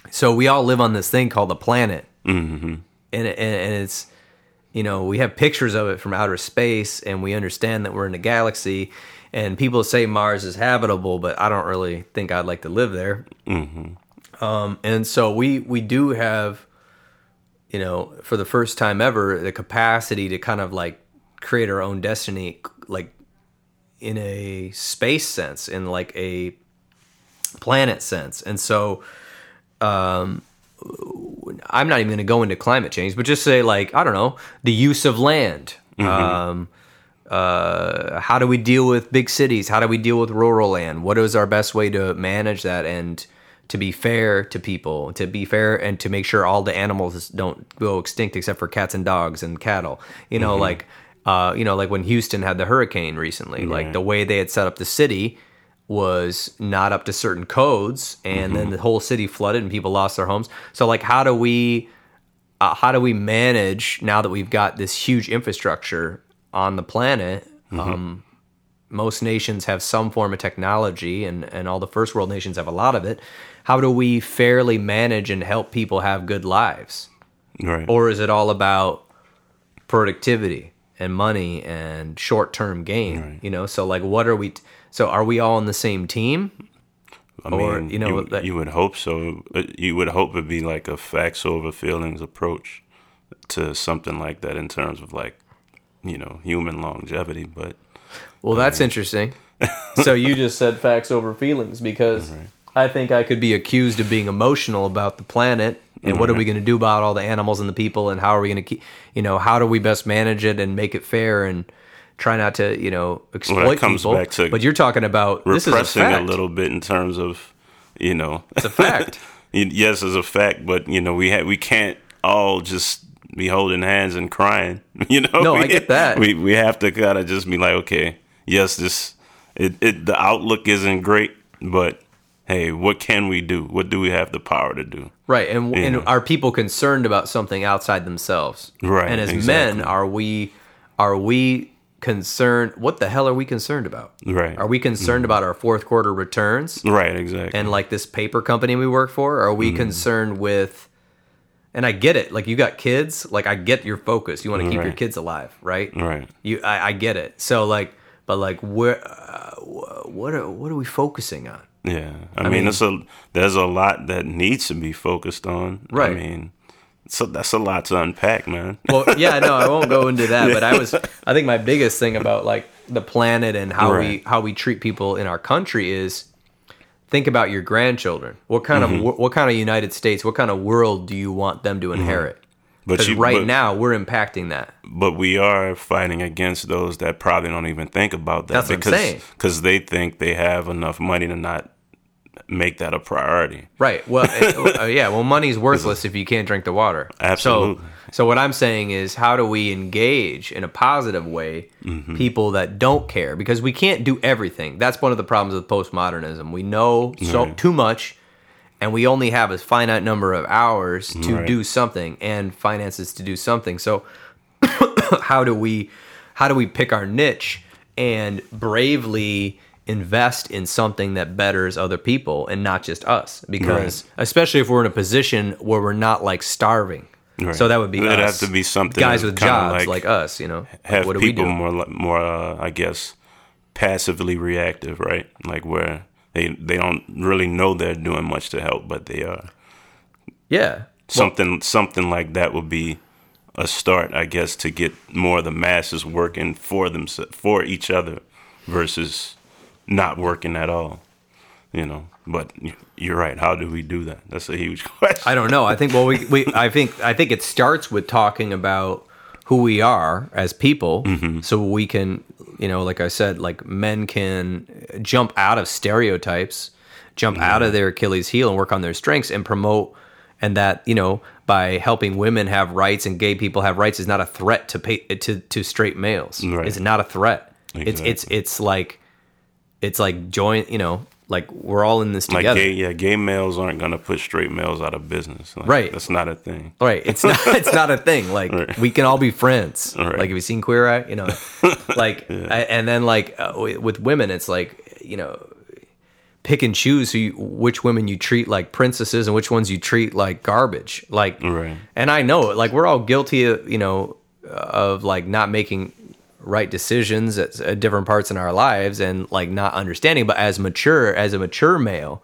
so we all live on this thing called the planet mm-hmm. And, it- and and it's you know we have pictures of it from outer space and we understand that we're in a galaxy and people say mars is habitable but i don't really think i'd like to live there um, and so we we do have you know for the first time ever the capacity to kind of like create our own destiny like in a space sense, in like a planet sense. And so um I'm not even going to go into climate change, but just say like I don't know, the use of land. Um uh how do we deal with big cities? How do we deal with rural land? What is our best way to manage that and to be fair to people, to be fair and to make sure all the animals don't go extinct except for cats and dogs and cattle. You know, like uh, you know, like when Houston had the hurricane recently, like the way they had set up the city was not up to certain codes, and then the whole city flooded and people lost their homes. So, like, how do we, uh, how do we manage now that we've got this huge infrastructure on the planet? Um, most nations have some form of technology, and and all the first world nations have a lot of it. How do we fairly manage and help people have good lives? Right. or is it all about productivity and money and short-term gain you know so like what are we so are we all on the same team I or, mean, you know, you, that- you would hope so. You would hope it'd be like a facts over feelings approach to something like that in terms of like, you know, human longevity. But well that's interesting so you just said facts over feelings because i think i could be accused of being emotional about the planet and what are we going to do about all the animals and the people and how are we going to keep you know how do we best manage it and make it fair and try not to you know exploit comes people back to but you're talking about this is a repressing a, little bit in terms of, you know, it's a fact yes, it's a fact, but you know, we ha- we can't all just be holding hands and crying. You know, No, we, I get that. We we have to kind of just be like, okay, yes, this it, it the outlook isn't great, but hey, what can we do? What do we have the power to do? Right, and and are people concerned about something outside themselves? Right, and as exactly. men, are we are we concerned? What the hell are we concerned about? Right. Are we concerned about our fourth quarter returns Right, exactly. and like this paper company we work for? Are Mm-hmm. we concerned with? And I get it. Like you got kids. Like I get your focus. You want to keep your kids alive, right? right. You, I, I get it. So like, but like, where, uh, what are what are we focusing on? Yeah, I, mean, mean- it's a there's a lot that needs to be focused on. Right. I mean, so that's a lot to unpack, man. well yeah no i won't go into that but i was i think my biggest thing about like the planet and how Right. we how we treat people in our country is think about your grandchildren what kind Mm-hmm. of what kind of united states what kind of world do you want them to inherit But because you- right but- now we're impacting that but we are fighting against those that probably don't even think about that That's because cause they think they have enough money to not make that a priority. right well uh, yeah well money's worthless if you can't drink the water Absolutely. so so what i'm saying is how do we engage in a positive way Mm-hmm. people that don't care because we can't do everything that's one of the problems with postmodernism we know so Right. too much and we only have a finite number of hours to Right. do something and finances to do something so how do we how do we pick our niche and bravely invest in something that betters other people and not just us because especially if we're in a position where we're not like starving Right. so that would be It'd us. have to be something guys with jobs like like, us you know Have what do we people do more more uh, I guess passively reactive, right? Like where they they don't really know they're doing much to help, but they are. yeah something something like that would be a start, I guess, to get more of the masses working for them for each other versus not working at all. You know, but you're right. How do we do that? That's a huge question. I don't know. I think well, we, we I think I think it starts with talking about who we are as people, Mm-hmm. so we can, you know, like I said, like men can jump out of stereotypes, jump out Mm-hmm. of their Achilles heel, and work on their strengths and promote, and that you know by helping women have rights and gay people have rights is not a threat to pay, to to straight males. Right. It's not a threat. It's it's it's like it's like join you know like we're all in this Like together. gay, yeah, gay males aren't gonna put straight males out of business. Like, Right. That's not a thing. Right. It's not it's not a thing. Like Right. we can all be friends. Right. Like have you seen Queer Eye? You know, like I, and then like uh, with women, it's like you know, pick and choose who you, which women you treat like princesses and which ones you treat like garbage. Like, Right. and I know it. Like we're all guilty of you know of like not making right decisions at, at different parts in our lives and like not understanding. But as mature as a mature male,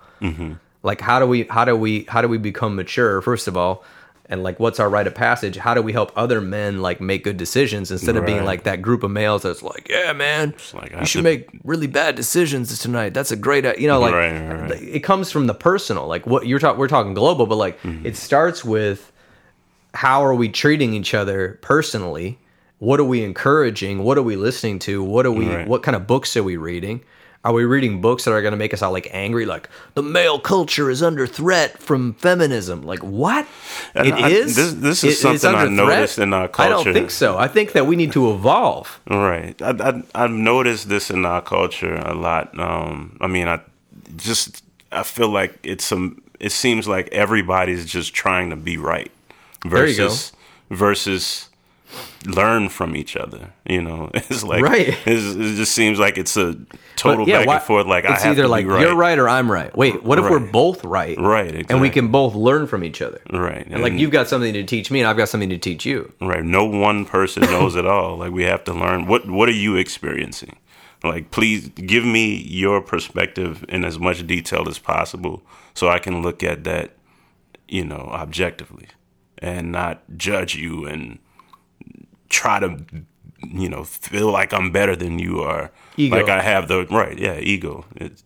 like how do we how do we how do we become mature first of all and like what's our rite of passage how do we help other men like make good decisions instead of being like that group of males that's like yeah man like, you should to- make really bad decisions tonight that's a great you know like Right, right, right. it comes from the personal like what you're talking we're talking global but like Mm-hmm. it starts with how are we treating each other personally what are we encouraging what are we listening to what are we Right. what kind of books are we reading are we reading books that are going to make us all like angry like the male culture is under threat from feminism like what And It I- is. this- this is It- something I under threat? noticed in our culture. i don't think so i think that we need to evolve Right. I, I I've noticed this in our culture a lot. Um, I mean, I just I feel like it's some. It seems like everybody's just trying to be right There you go. versus versus learn from each other. You know, it's like Right. It's, it just seems like it's a total yeah, back why- and forth. Like I it's have either to like be right. you're right or i'm right wait what if we're both right Right, and we can both learn from each other Right. and like you've got something to teach me and i've got something to teach you Right. No one person knows it all. Like we have to learn what what are you experiencing? Like please give me your perspective in as much detail as possible so I can look at that, you know, objectively and not judge you and try to you know, feel like I'm better than you are. Ego. Like I have the right, yeah, ego. It's,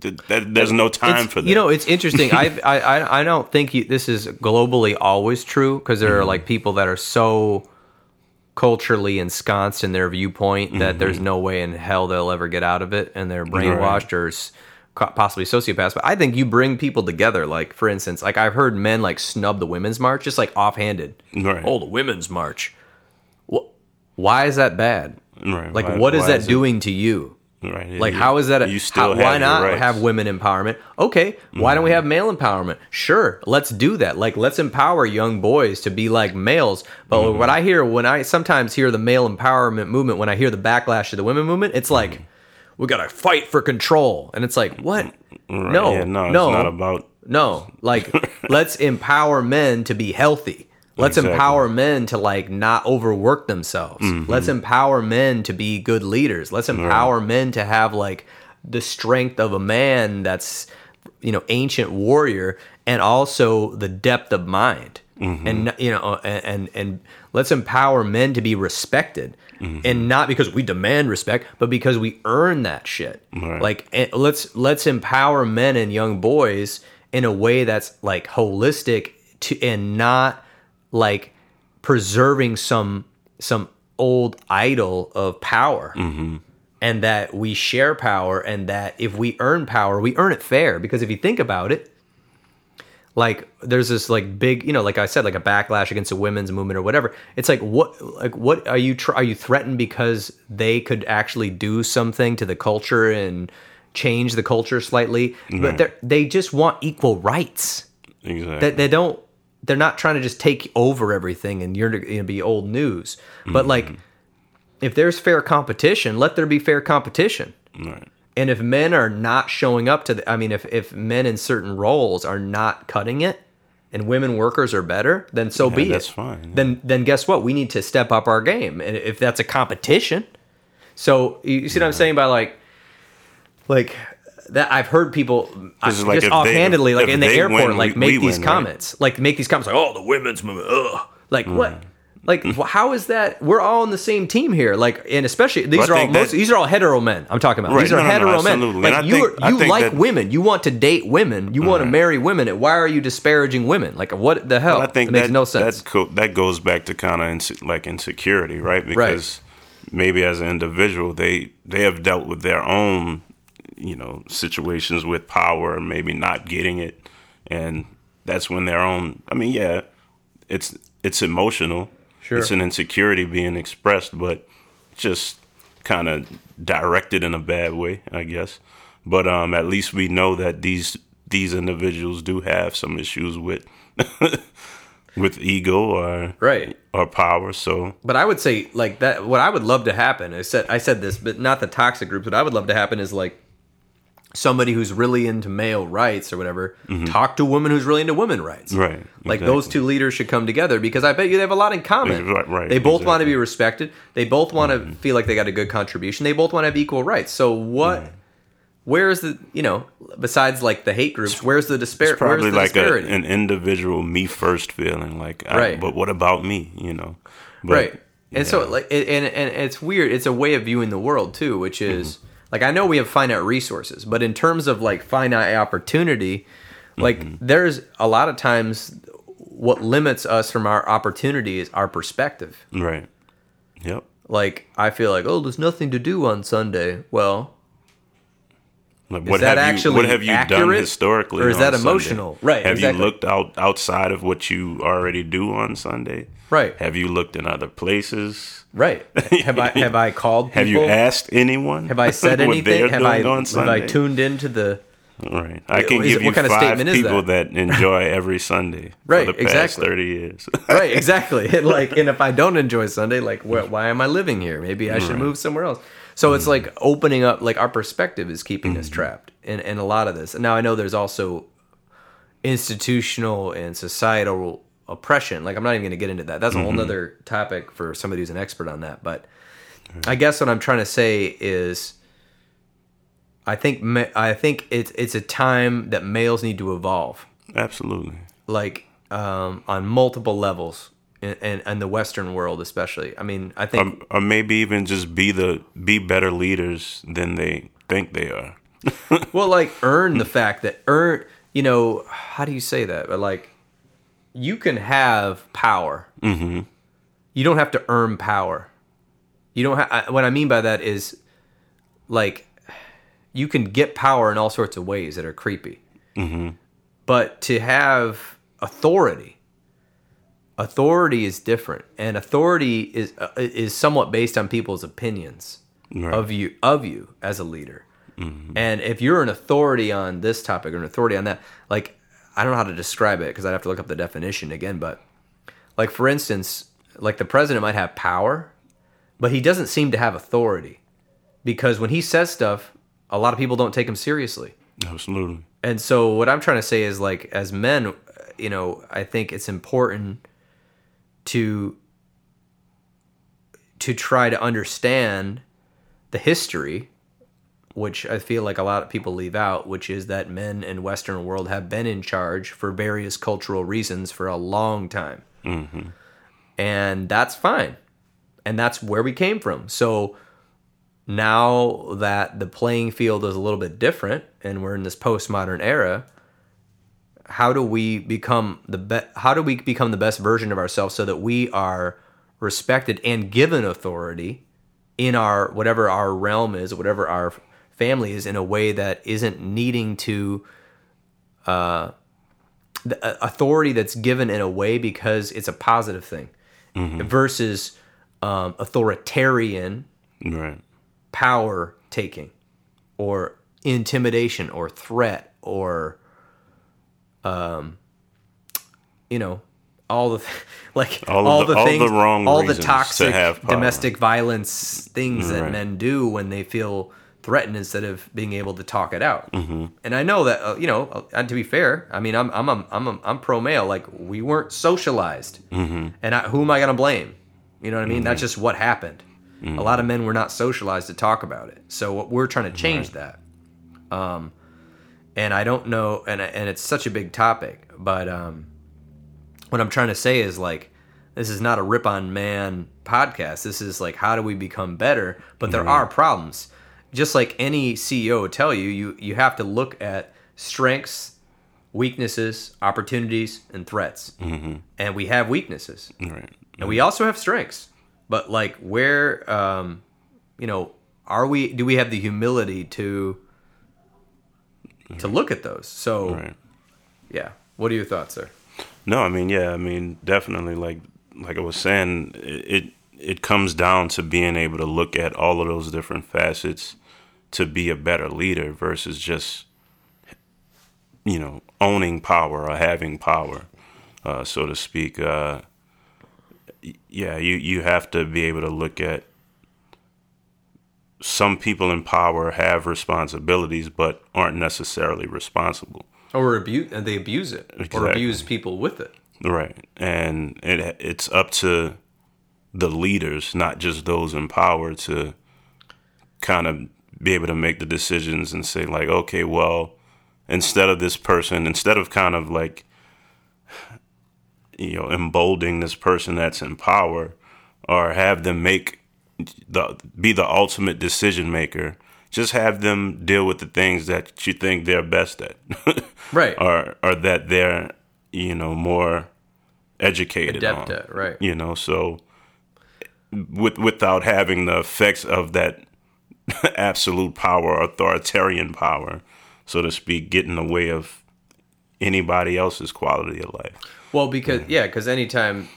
that, there's no time It's- for that. You know, it's interesting. I I I- don't think you, this is globally always true because there Mm-hmm. are like people that are so culturally ensconced in their viewpoint that there's Mm-hmm. no way in hell they'll ever get out of it, and they're brainwashed or s- possibly sociopaths. But I think you bring people together. Like for instance, like I've heard men like snub the women's march just like offhanded. Right. Oh, the women's march. Wh- Why is that bad? Right. Like, Why- what is that is it- doing to you? Right. Like, You- how is that? A, you still how, have why not rights. have women empowerment? Okay, why don't we have male empowerment? Sure, let's do that. Like, let's empower young boys to be like males. But Mm-hmm. what I hear when I sometimes hear the male empowerment movement, when I hear the backlash of the women movement, it's like Mm-hmm. we gotta fight for control, and it's like what? Right, No, yeah, no, no, it's not about no. Like, let's empower men to be healthy. Let's Exactly. empower men to like not overwork themselves. Mm-hmm. Let's empower men to be good leaders. Let's empower men to have like the strength of a man that's you know ancient warrior and also the depth of mind. Mm-hmm. And you know and, and and let's empower men to be respected. Mm-hmm. And not because we demand respect, but because we earn that shit. Right. Like let's let's empower men and young boys in a way that's like holistic to and not like preserving some some old idol of power. Mm-hmm. And that we share power and that if we earn power we earn it fair. Because if you think about it like there's this like big you know like i said like a backlash against the women's movement or whatever. It's like what like what are you tr- are you threatened because they could actually do something to the culture and change the culture slightly? But mm-hmm. they they just want equal rights. Exactly. that they don't they're not trying to just take over everything and you're going to be old news. But like mm-hmm. if there's fair competition let there be fair competition. Right. and if men are not showing up to the i mean if, if men in certain roles are not cutting it and women workers are better then so Yeah, be that's it fine. then then guess what? We need to step up our game. And if that's a competition so you you see what i'm saying by like like that I've heard people uh, I- 'Cause, like, just if they- offhandedly, like in the airport, win, like we- make we these win, right? comments, like make these comments, like "Oh, the women's movement," ugh, like what? Hmm. Like how is that? We're all on the same team here, like, and especially these Well, are all that- most, these are all hetero men. I'm talking about Right, these are no, no, no, hetero men. absolutely. Like And you, think- are, you like that- women, you want to date women, you want to marry women. And why are you disparaging women? Like what the hell? I think it makes that, no sense. That's cool. That goes back to kind of inse- like insecurity, right? Because maybe as an individual, they they have dealt with their own, you know, situations with power, and maybe not getting it, and that's when their own. I mean, yeah, it's it's emotional. Sure. It's an insecurity being expressed, but just kind of directed in a bad way, I guess. but um, at least we know that these these individuals do have some issues with with ego or Right. or power. So But I would say like that. What I would love to happen. I said I said this, but not the toxic groups. What I would love to happen is like somebody who's really into male rights or whatever talk to a woman who's really into women rights. Mm-hmm. Right, Like those two leaders should come together because I bet you they have a lot in common. Right, right, They both want to. Mm-hmm. be respected. They both want to feel like they got a good contribution. They both want to have equal rights. So what? Where's the you know besides like the hate groups? Where's the despair? it's probably the like a, an individual me first feeling. Like, I, Right. but what about me? You know, but, right and so like and and it's weird it's a way of viewing the world too which is Mm-hmm. Like i know we have finite resources but in terms of like finite opportunity like Mm-hmm. there's a lot of times what limits us from our opportunity is our perspective right. Yep. like i feel like oh there's nothing to do on sunday well Like, Is what that have actually you what have you done historically, or is that Sunday? emotional? Right, Have exactly. you looked out outside of what you already do on Sunday? right Have you looked in other places? right have i have i called people Have you asked anyone? have i said anything have i have i tuned into the Right. I can Is give you what kind of five statement is people that? that? enjoy every Sunday Right, for the past exactly. thirty years. right exactly And, like and if i don't enjoy sunday like wh- why am i living here maybe i should move somewhere else so it's mm-hmm. like opening up like our perspective is keeping us mm-hmm. trapped in, in a lot of this. And now i know there's also institutional and societal oppression. Like i'm not even going to get into that. That's a whole mm-hmm. nother topic for somebody who's an expert on that but i guess what i'm trying to say is i think i think it's it's a time that males need to evolve. Absolutely. like um, on multiple levels in, in the Western world, especially. I mean, I think Or, or maybe even just be the be better leaders than they think they are. well, like earn the fact that earn. You know, how do you say that? But like, you can have power. Mm-hmm. You don't have to earn power. You don't. What I mean by that is, like, you can get power in all sorts of ways that are creepy. Mm-hmm. But to have authority, authority is different, and authority is uh, is somewhat based on people's opinions Right. of you of you as a leader. And if you're an authority on this topic or an authority on that, like I don't know how to describe it because I'd have to look up the definition again. But like for instance, like the president might have power, but he doesn't seem to have authority because when he says stuff, a lot of people don't take him seriously. Absolutely. And so what I'm trying to say is like as men, you know, I think it's important to to try to understand the history which I feel like a lot of people leave out, which is that men in Western world have been in charge for various cultural reasons for a long time, mm-hmm. and that's fine, and that's where we came from. So now that the playing field is a little bit different, and we're in this postmodern era, how do we become the be- How do we become the best version of ourselves so that we are respected and given authority in our whatever our realm is, whatever our family is, in a way that isn't needing to uh, the uh, authority that's given in a way because it's a positive thing versus um, authoritarian Right. power taking or intimidation or threat or um you know all the like All all, the- the, all the wrong all the toxic domestic violence things that Right. men do when they feel threatened instead of being able to talk it out. Mm-hmm. and i know that uh, you know uh, and to be fair i mean i'm i'm i'm i'm, I'm pro male like we weren't socialized. Mm-hmm. and I, who am i going to blame? You know what i mean? That's just what happened. Mm-hmm. a lot of men were not socialized to talk about it. So we're trying to change that um and i don't know and and it's such a big topic but um what i'm trying to say is like this is not a rip on man podcast. This is like how do we become better? But there are problems. Just like any ceo would tell you you you have to look at strengths weaknesses opportunities and threats. Mm-hmm. and we have weaknesses. Right. and we also have strengths. But like where um you know are we do we have the humility to to look at those so Right. yeah what are your thoughts there No, I mean, yeah, I mean, definitely. Like, like I was saying, it it, it comes down to being able to look at all of those different facets to be a better leader versus just you know owning power or having power, uh, so to speak. Uh, yeah, you you have to be able to look at some people in power have responsibilities but aren't necessarily responsible. Or abuse, and they abuse it, or abuse people with it. Right. And it it's up to the leaders, not just those in power to kind of be able to make the decisions and say like, okay, well, instead of this person, instead of kind of like you know, emboldening this person that's in power or have them make the be the ultimate decision maker, just have them deal with the things that you think they're best at. Right. or or that they're you know more educated Adept on. at, right. You know, so with without having the effects of that absolute power, authoritarian power, so to speak, get in the way of anybody else's quality of life. Well, because yeah, because anytime,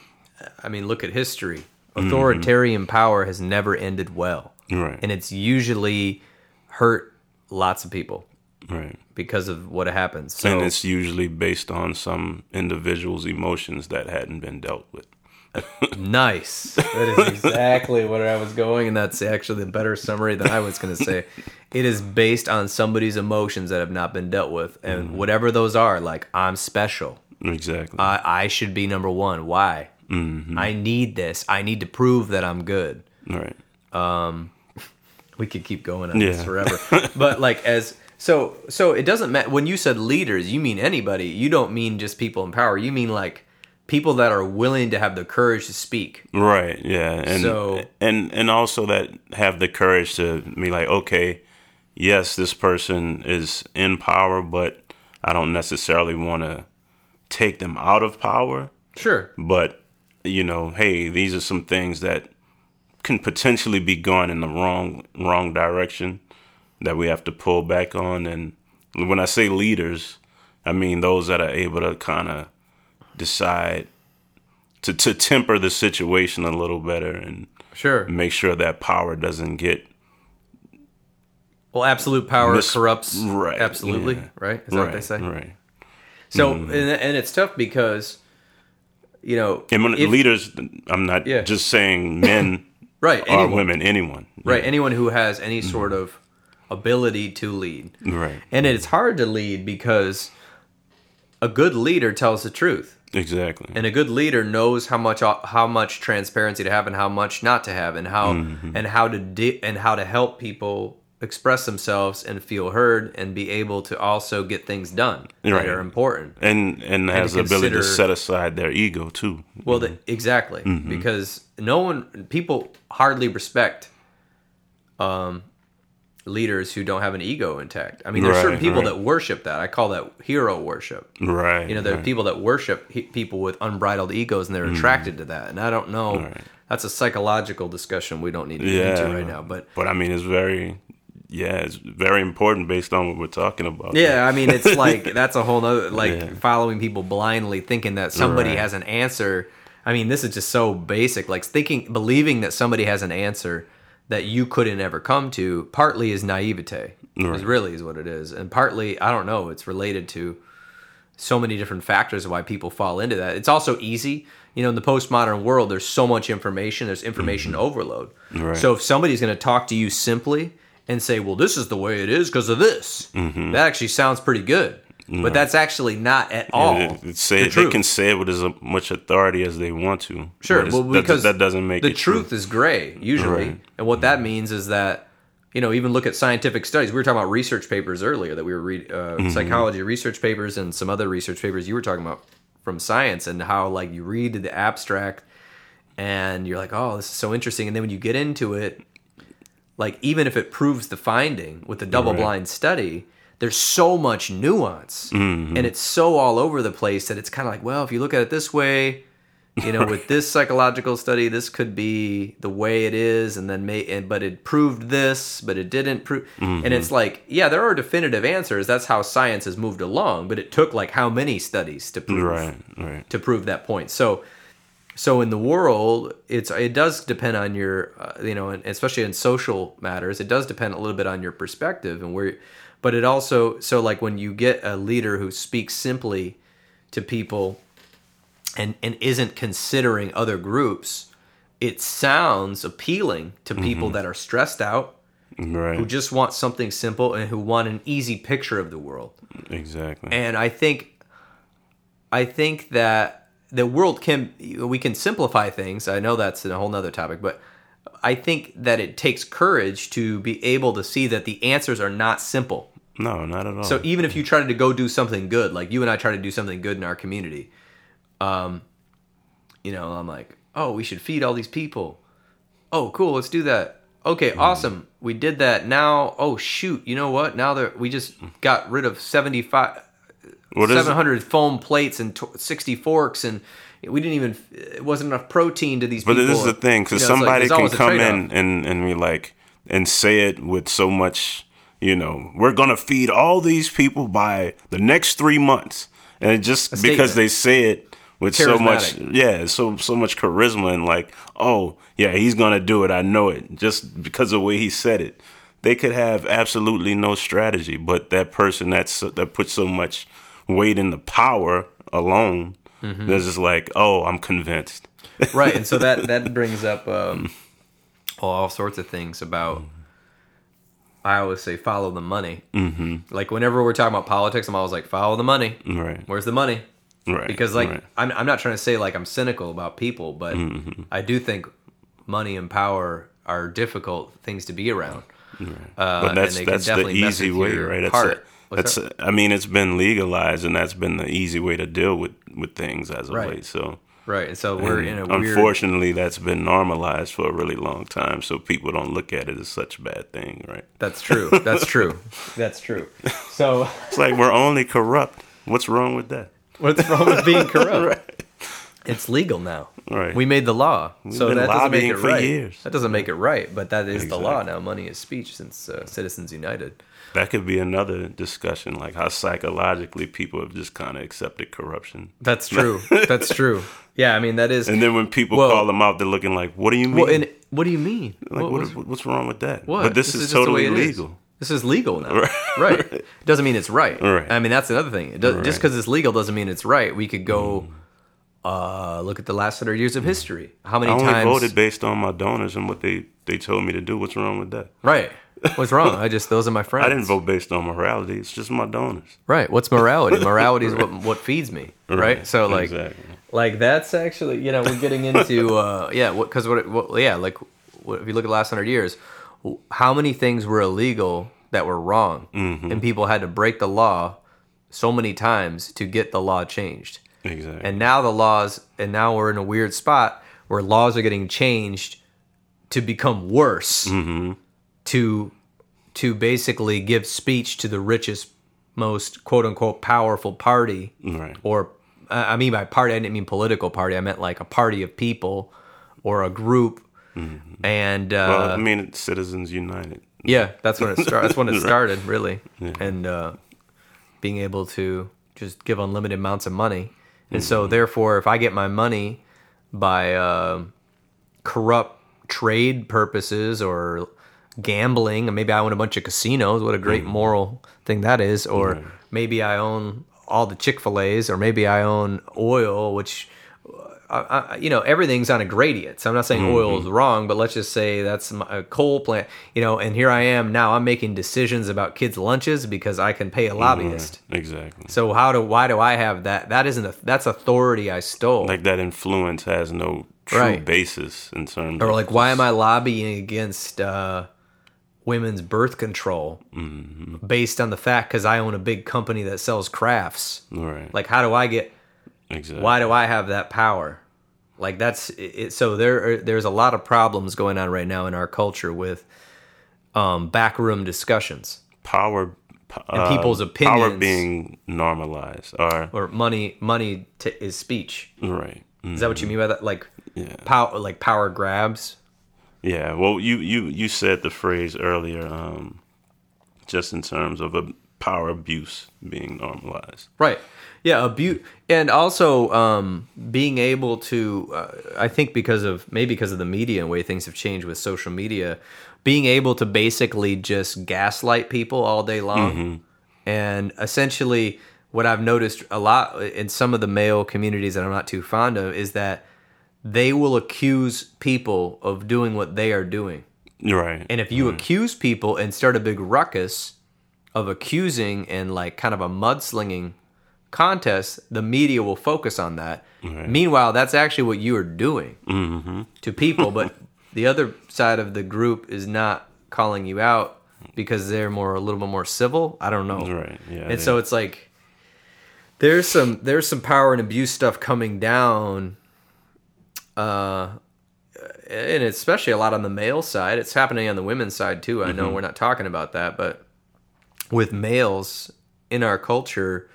I mean, look at history. Mm-hmm. Authoritarian power has never ended well, Right. and it's usually hurt lots of people right. because of what happens. So and it's usually based on some individual's emotions that hadn't been dealt with. nice. That is exactly where I was going, and that's actually the better summary than I was going to say. It is based on somebody's emotions that have not been dealt with, and Mm-hmm. whatever those are, like I'm special. Exactly. I, I should be number one. Why? Mm-hmm. I need this. I need to prove that I'm good. right. we could keep going on this forever. but like as so so it doesn't matter when you said leaders, you mean anybody. You don't mean just people in power. You mean like people that are willing to have the courage to speak. Right. Yeah. And So- and and also that have the courage to be like, okay, yes, this person is in power, but I don't necessarily want to take them out of power. Sure. But you know, hey, these are some things that can potentially be going in the wrong wrong direction that we have to pull back on. And when I say leaders, I mean those that are able to kind of decide to to temper the situation a little better and Sure. make sure that power doesn't get Well, absolute power Mis- corrupts right, absolutely, yeah. right? Is that right, what they say? right. So mm-hmm. and, and it's tough because you know, And when if- leaders, I'm not Yeah. just saying men right, or anyone, women, anyone. right, anyone who has any mm-hmm. sort of ability to lead. Right. And it's hard to lead because a good leader tells the truth. Exactly. and a good leader knows how much how much transparency to have and how much not to have and how mm-hmm. and how to di- and how to help people express themselves and feel heard and be able to also get things done Right. that are important and and has the ability to set aside their ego too. well the, exactly Mm-hmm. because no one people hardly respect um leaders who don't have an ego intact i mean there's certain people right. that worship that i call that hero worship Right. You know, there are people that worship he- people with unbridled egos, and they're attracted to that. And I don't know. Mm. Right. That's a psychological discussion we don't need to get yeah, into right now. But but I mean, it's very, yeah, it's very important based on what we're talking about. yeah, I mean, it's like that's a whole nother like Yeah. following people blindly, thinking that somebody Right. has an answer. I mean, this is just so basic. Like thinking, believing that somebody has an answer that you couldn't ever come to. Partly is naivete. Right. Is really is what it is, and partly I don't know. It's related to so many different factors of why people fall into that. It's also easy. You know, in the postmodern world, there's so much information, there's information overload. Mm-hmm. Right. So if somebody's going to talk to you simply and say, well, this is the way it is because of this, Mm-hmm. that actually sounds pretty good. But that's actually not at all. It- it say, the they can say it with as much authority as they want to. Sure, but well, it's- that- because that, doesn't make the true. truth is gray usually, Right. and what that means is that you know even look at scientific studies. We were talking about research papers earlier that we were reading, uh, Mm-hmm. psychology research papers and some other research papers you were talking about from science and how like you read the abstract and you're like, oh, this is so interesting, and then when you get into it, like even if it proves the finding with the double blind study. There's so much nuance, Mm-hmm. and it's so all over the place that it's kind of like, well, if you look at it this way, you know with this psychological study this could be the way it is and then may and but it proved this but it didn't prove and it's like yeah there are definitive answers that's how science has moved along but it took like how many studies to prove Right, right. to prove that point so so in the world, it's it does depend on your, uh, you know, and especially in social matters, it does depend a little bit on your perspective and where. But it also so like when you get a leader who speaks simply to people and and isn't considering other groups, it sounds appealing to people that are stressed out, Right. who just want something simple and who want an easy picture of the world. exactly. And I think I think that the world can we can simplify things. I know that's a whole nother topic, but I think that it takes courage to be able to see that the answers are not simple. no, not at all. So even if you try to go do something good, like you and I try to do something good in our community, um, you know, I'm like, oh, we should feed all these people. Oh, cool, let's do that. Okay, awesome. We did that. Now, oh shoot, you know what? Now that we just got rid of 75 What is it? 700 foam plates and tw 60 forks and we didn't even it wasn't enough protein to these people. But people. this is the thing, because You know, it's like, somebody can come in and and be like and say it with so much, you know, we're gonna feed all these people by the next three months, and just because they say it with so much, yeah, so so much charisma and like, oh yeah, he's gonna do it, I know it, just because of the way he said it. They could have absolutely no strategy, but that person that's that puts so much weight in the power alone, Mm-hmm. they're just like, oh, I'm convinced. right and so that that brings up um, all sorts of things about i always say follow the money mm-hmm. like whenever we're talking about politics i'm always like follow the money Right. where's the money Right. because like right. I'm, I'm not trying to say like i'm cynical about people but Mm-hmm. i do think money and power are difficult things to be around uh, but and that's they that's the easy way, right? That's heart. What's that's. A, I mean, it's been legalized, and that's been the easy way to deal with with things as of Right. late. So, right and so we're in a weird unfortunately, that's been normalized for a really long time. So people don't look at it as such a bad thing, right? that's true that's true that's true so It's like we're only corrupt. What's wrong with that? what's wrong with being corrupt right. It's legal now. Right. We made the law, so been that doesn't make it for right. years. That doesn't make it right, but that is the law now. Money is speech since uh, Citizens United. That could be another discussion, like how psychologically people have just kind of accepted corruption. That's true. That's true. Yeah, I mean that is. And then when people Well- call them out, they're looking like, "What do you mean? well, and what do you mean? like, what, what, was- what's wrong with that?" what? But this, is, just the way totally it is. legal. This is legal now, right? It doesn't mean it's right. Right. I mean that's another thing. Does, Just Right. Mm. because it's legal doesn't mean it's right. We could go uh, look at the last hundred years of history. How many times I only times? voted based on my donors and what they, they told me to do. What's wrong with that? Right. What's wrong? I just those are my friends. I didn't vote based on morality. It's just my donors. Right. What's morality? Morality is what what feeds me. Right. So like exactly. like that's actually you know we're getting into uh yeah because what, what yeah like what, if you look at the last hundred years, how many things were illegal that were wrong, Mm-hmm. and people had to break the law so many times to get the law changed. exactly. And now the laws, and now we're in a weird spot where laws are getting changed to become worse, Mm-hmm. To to basically give speech to the richest, most quote unquote powerful party, right. or I mean by party, I didn't mean political party. I meant like a party of people or a group. And uh, Well, I mean, it's Citizens United. yeah, that's when it started. That's when it Right. started, really. And uh, being able to just give unlimited amounts of money, and Mm-hmm. so therefore, if I get my money by uh, corrupt trade purposes or gambling, and maybe I own a bunch of casinos. What a great Mm-hmm. moral thing that is! Or maybe I own all the Chick Fil A's, or maybe I own oil, which I, I, you know everything's on a gradient. So I'm not saying oil is wrong, but let's just say that's my, a coal plant. You know, and here I am now. I'm making decisions about kids' lunches because I can pay a lobbyist. Exactly. So how do why do I have that? That isn't a that's authority I stole. Like that influence has no true Right. basis in terms or like why am I lobbying against uh, women's birth control Mm-hmm. based on the fact because I own a big company that sells crafts? right. Like how do I get exactly. why do I have that power? Like that's it, so there. Are, there's a lot of problems going on right now in our culture with um, backroom discussions power uh, people's opinions, Power being normalized. Or or money. Money to, is speech. right. Mm. Is that what you mean by that? Like Yeah. power, like power grabs. Yeah, well, you you you said the phrase earlier, um, just in terms of a power abuse being normalized. Right. Yeah, abuse, and also um, being able to. Uh, I think because of maybe because of the media and way things have changed with social media, being able to basically just gaslight people all day long, and essentially, what I've noticed a lot in some of the male communities that I'm not too fond of is that they will accuse people of doing what they are doing. Right. And if you mm-hmm. accuse people and start a big ruckus of accusing and like kind of a mudslinging contest, the media will focus on that. Meanwhile, that's actually what you are doing mm-hmm. to people, but the other side of the group is not calling you out because they're more a little bit more civil. I don't know. Right. Yeah. And so it's like there's some there's some power and abuse stuff coming down uh and especially a lot on the male side. It's happening on the women's side too. I know we're not talking about that, but with males in our culture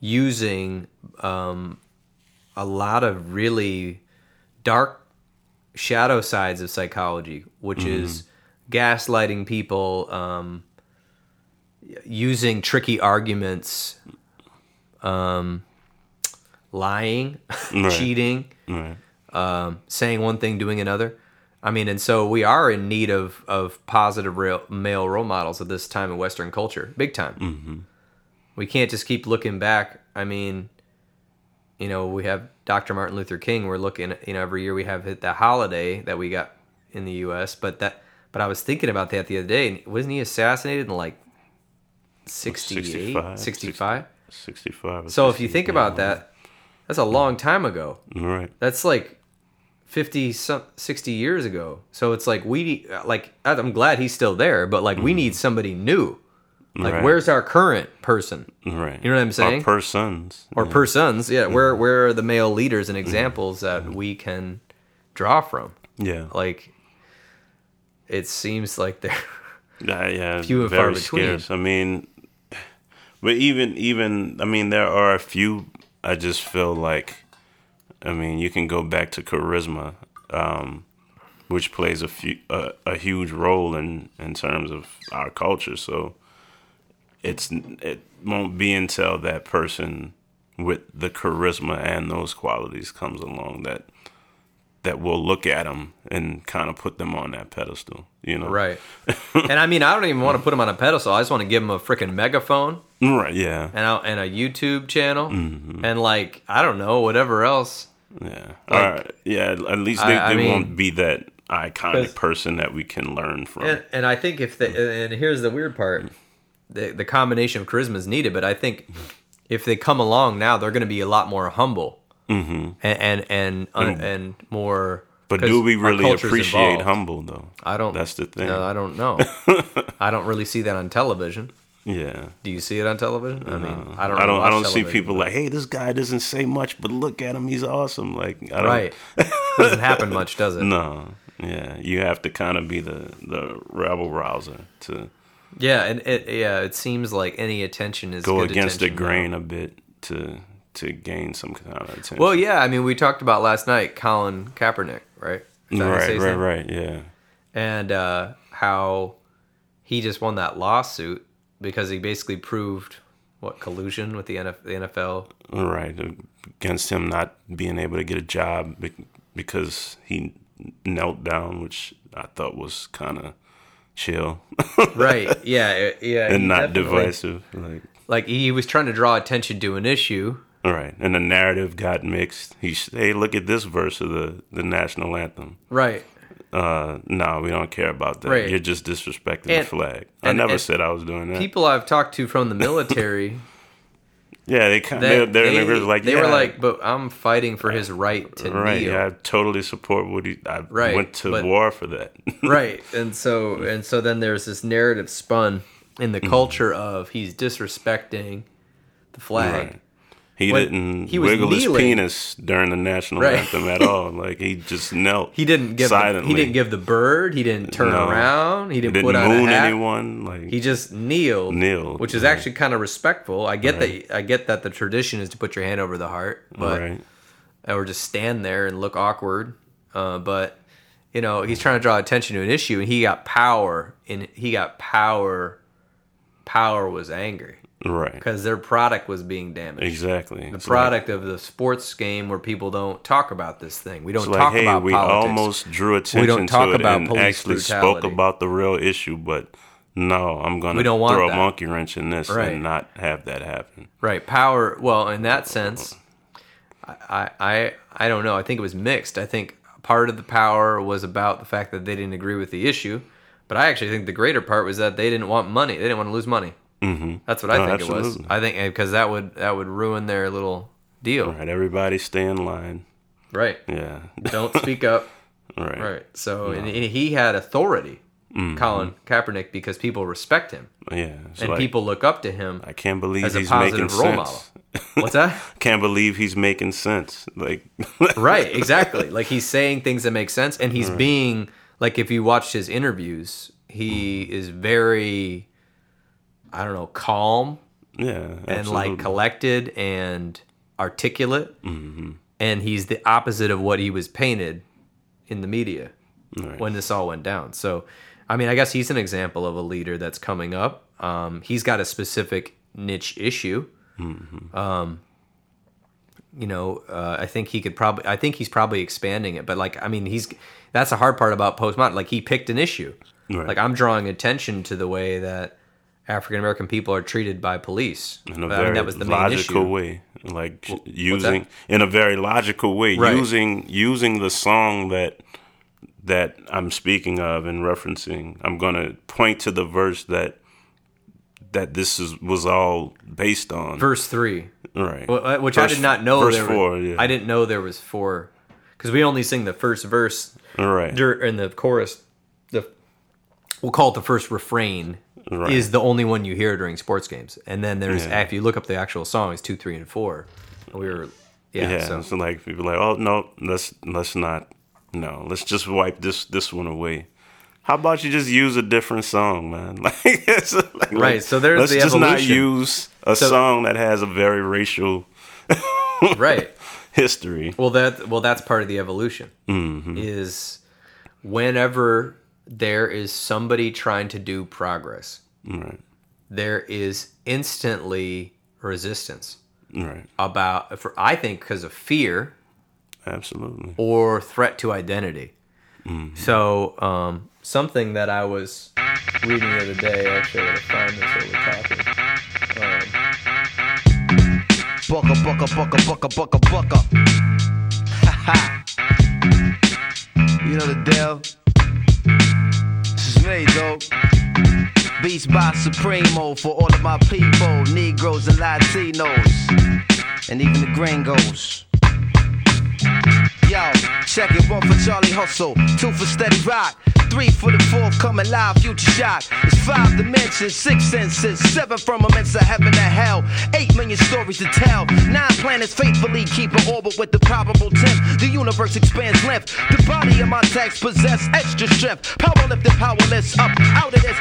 using um, a lot of really dark shadow sides of psychology, which is gaslighting people, um, using tricky arguments, um, lying, cheating right. Um, saying one thing, doing another. I mean, and so we are in need of of positive real, male role models at this time in Western culture, big time. Mm-hmm. We can't just keep looking back. I mean, you know, we have Dr. Martin Luther King. We're looking, you know, every year we have the holiday that we got in the U.S. But that, but I was thinking about that the other day. Wasn't he assassinated in like 68, 65, 65? 65. So if you think about that, that's a long time ago Right. that's like 50 some 60 years ago so it's like we like i'm glad he's still there but like we need mm. somebody new like Right. where's our current person Right. You know what I'm saying? Or persons. or persons yeah where mm-hmm. where are the male leaders and mm-hmm. examples that mm-hmm. we can draw from Yeah. like it seems like they're Yeah, yeah, Few and far between. scarce. I mean, but even even I mean, there are a few. I just feel like, I mean, you can go back to charisma, um, which plays a few a, a huge role in in terms of our culture. So it's it won't be until that person with the charisma and those qualities comes along that that we'll look at them and kind of put them on that pedestal. You know, right and i mean i don't even want to put them on a pedestal i just want to give them a freaking megaphone Right. Yeah. and a, and a youtube channel Mm-hmm. and like i don't know whatever else Yeah. All right. Yeah. At least they, I- I they mean- won't be that iconic person that we can learn from. And, and I think if the and here's the weird part, the the combination of charisma is needed, but I think if they come along now, they're going to be a lot more humble mm-hmm. and and and, un, and more. But do we really appreciate evolved. humble though? I don't. That's the thing. No, I don't know. I don't really see that on television. Yeah. Do you see it on television? I mean, I don't. I don't. I don't see people like, "Hey, this guy doesn't say much, but look at him, he's awesome." Like, I don't, right. Doesn't happen much, does it? No. Yeah, you have to kind of be the the rebel rouser to Yeah, and it yeah, it seems like any attention is go against the attention now. grain a bit to to gain some kind of attention. Well, yeah, I mean, we talked about last night Colin Kaepernick, right? Is that how you say right, right, right. Yeah. and uh, how he just won that lawsuit because he basically proved what collusion with the, NFL. Right, against him not being able to get a job because he knelt down, which I thought was kind of chill Right? yeah, yeah. and not divisive. Like, Like he was trying to draw attention to an issue. right, and the narrative got mixed. He, hey, look at this verse of the the national anthem. Right. Uh, no, we don't care about that. Right. You're just disrespecting And- the flag. I and- never and said I was doing that. People I've talked to from the military, yeah, they kind of they, they, like they yeah, were like, "But I'm fighting for his right to right. kneel." Yeah, I totally support what he. I Right, went to but- war for that. right and so and so then there's this narrative spun in the culture of he's disrespecting the flag Right. He When didn't he was wiggle his kneeling- penis during the national Right. anthem at all. Like he just knelt. he didn't give the, silently. he didn't give the bird he didn't turn No. around he He didn't, didn't put on moon a hat anyone. Like he just kneeled Kneeled, which is right. actually kind of respectful i get that i get that the tradition is to put your hand over the heart but right. or just stand there and look awkward uh, but you know he's trying to draw attention to an issue and he got power and he got power power was angry Right. because their product was being damaged. Exactly. The product of the sports game where people don't talk about this thing. We don't Like, talk hey, about we politics. almost drew attention we don't talk to it about and actually spoke about the real issue, but no, I'm don't want throw that. a monkey wrench in this Right. and not have that happen. Right, power. Well, in that sense, I, I, I don't know. I think it was mixed. I think part of the power was about the fact that they didn't agree with the issue, but I actually think the greater part was that they didn't want money. They didn't want to lose money. Mm-hmm. That's what I Oh, think it was. I think because that would that would ruin their little deal. Right. everybody stay in line. Right. Yeah. Don't speak up. right. Right. So and, and he had authority, Mm-hmm. Colin Kaepernick, because people respect him Yeah. It's and like, people look up to him I can't believe as a he's making role sense. model. What's that? Can't believe he's making sense. Like right exactly like he's saying things that make sense and he's being like if you watched his interviews he is very i don't know calm Yeah. and like collected and articulate. And he's the opposite of what he was painted in the media Right. when this all went down. So i mean i guess he's an example of a leader that's coming up. Um, he's got a specific niche issue. Um, you know uh, i think he could probably i think he's probably expanding it but like i mean he's that's the hard part about postmodern like he picked an issue. Right. like i'm drawing attention to the way that african american people are treated by police. In a I very mean, that was the logical way like what's using in a very logical way Right. using using the song that that I'm speaking of and referencing. I'm going to point to the verse that that this is was all based on. Verse 3 right. Well, uh, which I did not know. verse there were- 4 yeah. I didn't know there was four, because we only sing the first verse right. dur- in the chorus. The we'll call it the first refrain Right. is the only one you hear during sports games, and then there's Yeah. if you look up the actual song, it's two, three, and four. We were yeah, yeah, so so like people are like oh no let's let's not no let's just wipe this this one away how about you just use a different song man like, like Right, so there's let's the just not use a So- song that has a very racial right. history Well, that well, that's part of the evolution. Mm-hmm. Is whenever there is somebody trying to do progress, right there is instantly resistance right about. For I think because of fear absolutely or threat to identity. Mm-hmm. So um, something that I was reading the other day. Actually, I gotta find this while we're talking. Um, Bucka, bucka, bucka, bucka, bucka, bucka. Ha ha. You know the deal. Though. Beats by Supremo for all of my people, Negroes and Latinos, and even the gringos. Yo, check it. One for Charlie Hustle, two for Steady Rock, three for the fourth coming live, future shock. It's five dimensions, six senses, seven firmaments of heaven and hell, eight million stories to tell. Nine planets faithfully keep an orbit with the probable temp. The universe expands length. The body of my text possess extra strength. Power lifted, powerless, up out of this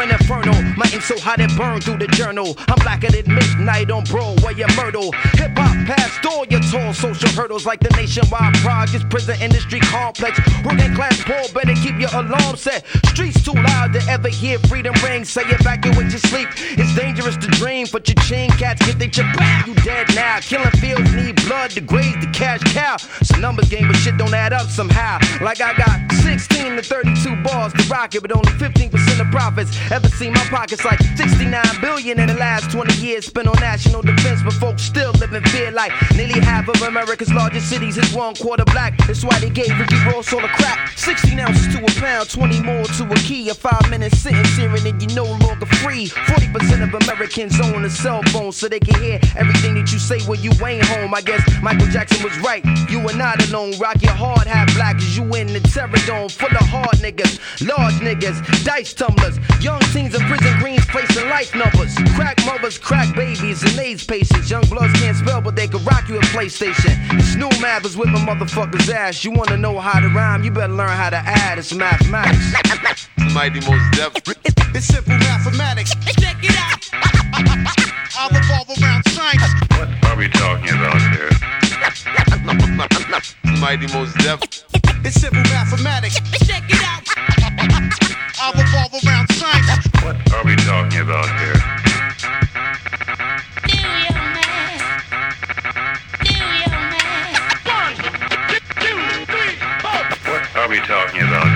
and inferno. My ink so hot it burned through the journal. I'm blacker than midnight on Broadway and Myrtle. Hip hop past all your tall social hurdles like the nationwide progress prison industry complex. Working class poor better keep your alarm set. Streets too loud to ever hear freedom ring. Say evacuate your sleep. It's dangerous to dream, but your chain cats get they back. You dead now. Killing fields need blood to graze the cash cow. It's a numbers game, but shit don't add up somehow. Like I got 16 to 32 bars to rock it, but only 15% of profits. Ever seen my pockets like 69 billion in the last 20 years spent on national defense, but folks still live fear like nearly half of America's largest cities is one quarter black. That's why they gave Ricky Ross all the crack. 16 ounces to a pound, 20 more to a key. A five minute sentence here and then you no longer free. 40% of Americans own a cell phone so they can hear everything that you say when you ain't home. I guess Michael Jackson was right. You are not alone. Rock your hard hat black as you in the terror dome. Full of hard niggas, large niggas, dice tumblers. Young teens in prison greens placing life numbers. Crack mothers, crack babies, and AIDS patients. Young bloods can't spell, but they can rock you a PlayStation. New math is whipping motherfuckers' ass. You wanna know how to rhyme? You better learn how to add. It's mathematics. Mighty Mos Def. It's simple mathematics. Check it out. I'll revolve around science. What are we talking about here? Mighty Mos Def. It's simple mathematics. Check it out. I'll revolve around science. What are we talking about here? What are we talking about?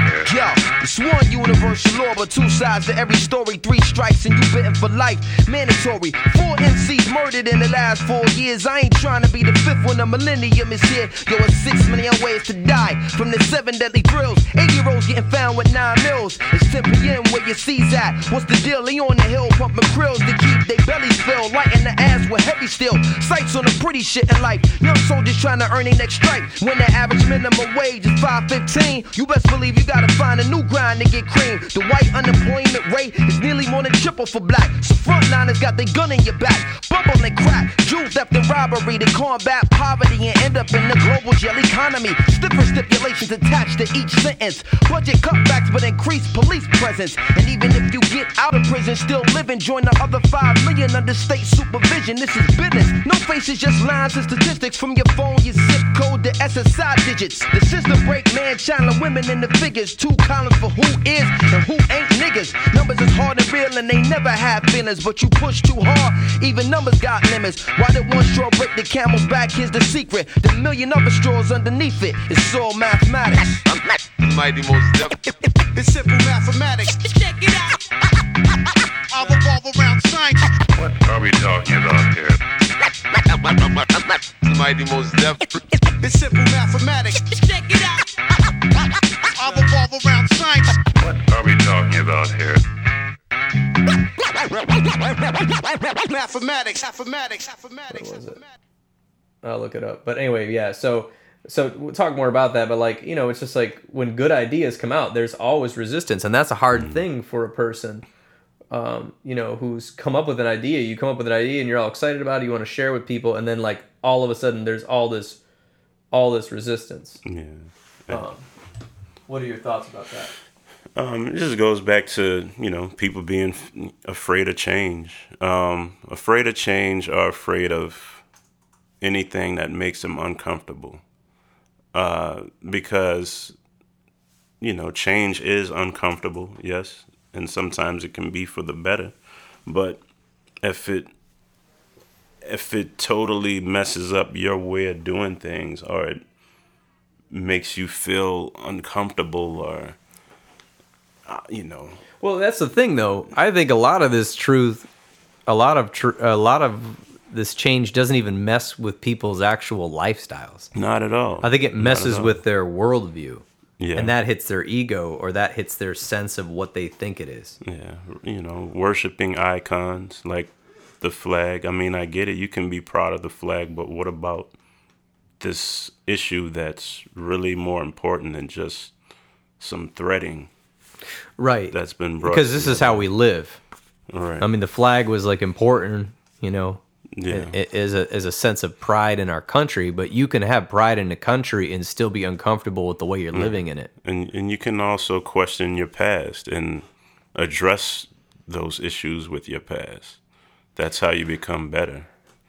It's one universal law, but two sides to every story. Three strikes and you bitten for life. Mandatory. Four MCs murdered in the last four years. I ain't trying to be the fifth when the millennium is here. Yo, it's six million ways to die from the seven deadly thrills. Eight year olds getting found with nine mils. It's 10 p.m. where your C's at. What's the deal? They on the hill pumping krills to keep their bellies filled. Lighting the ass with heavy steel. Sights on the pretty shit in life. Young soldiers trying to earn their next stripe. When the average minimum wage is 515, you best believe you gotta find a new grind to get cream. The white unemployment rate is nearly more than triple for black. So frontliners got their gun in your back. Bubble and crack, jewel theft and robbery to combat poverty and end up in the global jail economy. Stiffer stipulations attached to each sentence. Budget cutbacks but increased police presence. And even if you get out of prison, still living, join the other 5 million under state supervision. This is business. No faces, just lines and statistics from your phone, your zip code, the SSI digits. The system break man, channeling women in the figures. Two columns for who is and who ain't niggas. Numbers is hard and real and they never have feelings, but you push too hard. Even numbers got limits. Why did one straw break the camel's back? Here's the secret. The million other straws underneath it. It's all mathematics. Mighty Mos Def. It's simple mathematics. Check it out. I revolve around science. What are we talking about here? Mighty Mos Def. It's simple mathematics. Check it out. I revolve around science. What are we talking about here? Mathematics. Mathematics. Mathematics. was it? I'll look it up. But anyway, yeah. So so we'll talk more about that. But like you know, it's just like when good ideas come out, there's always resistance, and that's a hard thing for a person. Um, you know, who's come up with an idea. You come up with an idea, and you're all excited about it. You want to share with people, and then like all of a sudden, there's all this, all this resistance. Yeah. Um, what are your thoughts about that? Um, it just goes back to you know people being afraid of change, um, afraid of change, or afraid of anything that makes them uncomfortable. Uh, because you know change is uncomfortable, yes, and sometimes it can be for the better. But if it if it totally messes up your way of doing things, or it makes you feel uncomfortable, or uh, you know, Well, that's the thing, though. I think a lot of this truth, a lot of tr- a lot of this change doesn't even mess with people's actual lifestyles. not at all. I think it messes with their worldview, yeah, and that hits their ego, or that hits their sense of what they think it is. yeah, you know, worshiping icons like the flag. I mean, I get it. You can be proud of the flag, but what about this issue that's really more important than just some threading Right. that's been brought? because this is how we live. Right. I mean, the flag was like important, you know, yeah. as a as a sense of pride in our country. But you can have pride in the country and still be uncomfortable with the way you're mm. living in it. and and you can also question your past and address those issues with your past. That's how you become better.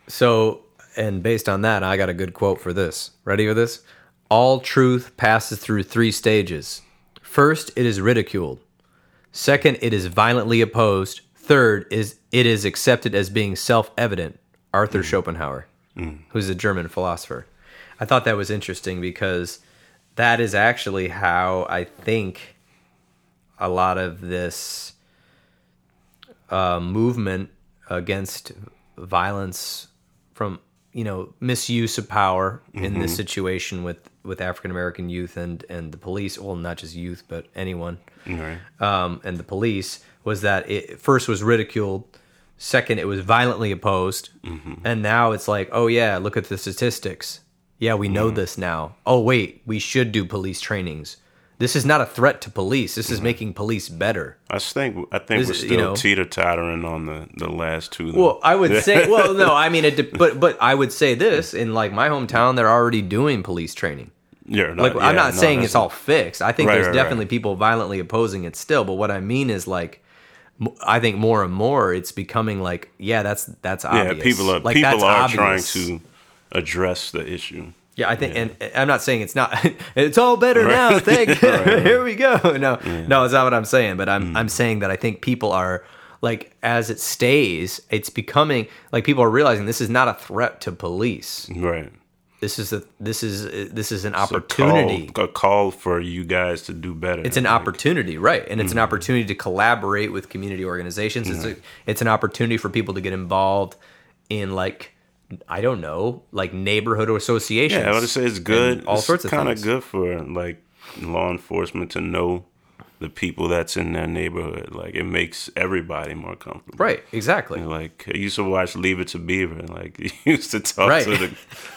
So, and based on that, I got a good quote for this. Ready for this? All truth passes through three stages. First, it is ridiculed. Second, it is violently opposed. Third, is it is accepted as being self-evident. Arthur Schopenhauer, who's a German philosopher. I thought that was interesting because that is actually how I think a lot of this uh, movement against violence from you know misuse of power in this mm-hmm. situation with with African American youth and and the police. Well not just youth but anyone. Right. um, and the police was that it first was ridiculed. Second it was violently opposed. Mm-hmm. And now it's like oh yeah look at the statistics. Yeah we know mm-hmm. this now. Oh wait we should do police trainings this is not a threat to police this is mm-hmm. making police better I think I think Is we're still you know- teeter tottering on the the last two. Well, I would say, well, no, I mean, it, but but I would say this in like my hometown, they're already doing police training. yeah, Like yeah, I'm not no, saying it's all fixed. I think Right, there's right, definitely right. people violently opposing it still. But what I mean is like, I think more and more it's becoming like, yeah, that's that's obvious. Yeah, people are like, people are obvious. trying to address the issue. Yeah, I think, and and I'm not saying it's not. It's all better Right. now. Thank. You. Here we go. No, no, it's not what I'm saying. But Mm. I'm I'm saying that I think people are like as it stays, it's becoming like people are realizing this is not a threat to police. Right. this is a this is this is an It's a opportunity. call, a call for you guys to do better. It's an Like, opportunity, right? And Mm. it's an opportunity to collaborate with community organizations. It's a, it's an opportunity for people to get involved in like I don't know, like neighborhood associations. Yeah, I would say it's good. and all it's sorts of kind of good for like law enforcement to know the people that's in their neighborhood. Like it makes everybody more comfortable. Right, exactly. You know, Like I used to watch Leave It to Beaver, and like he used to talk Right. to the,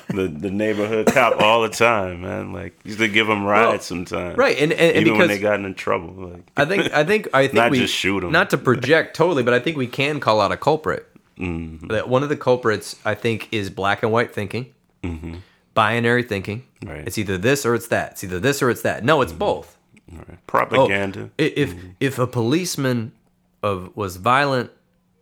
the the neighborhood cop all the time, man. Like used to give them rides Well, sometimes, right, and- and- and even when they got in trouble, like I think I think I think Not we just shoot 'em. Not to project totally, but I think we can call out a culprit. Mm-hmm. That one of the culprits I think is black and white thinking, binary thinking. Mm-hmm. Right. Mm-hmm. It's either this or it's that. It's either this or it's that. No, it's both. right. Oh, propaganda. i- if if a policeman of was violent,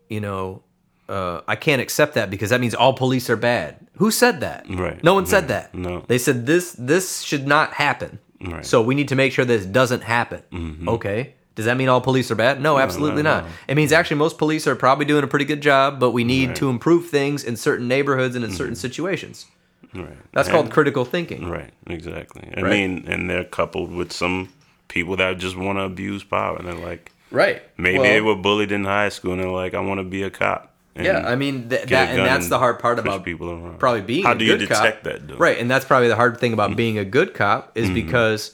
you know, uh, I can't accept that because that means all police are bad. Who said that? Right. No one said that. No. They said this this should not happen. Right. Mm-hmm. So we need to make sure this doesn't happen. Okay. Does that mean all police are bad? No, absolutely no, not. no. It means actually most police are probably doing a pretty good job, but we need Right. to improve things in certain neighborhoods and in certain situations. right. That's And- called critical thinking. Right, exactly. I Right. mean, and they're coupled with some people that just want to abuse power, and they're like, Right. maybe Well- they were bullied in high school, and they're like, I want to be a cop. And Yeah, I mean th- that, and that's the hard part about people around. probably being. How a do you detect cop. that? Though? Right, and that's probably the hard thing Mm-hmm. about being a good cop is because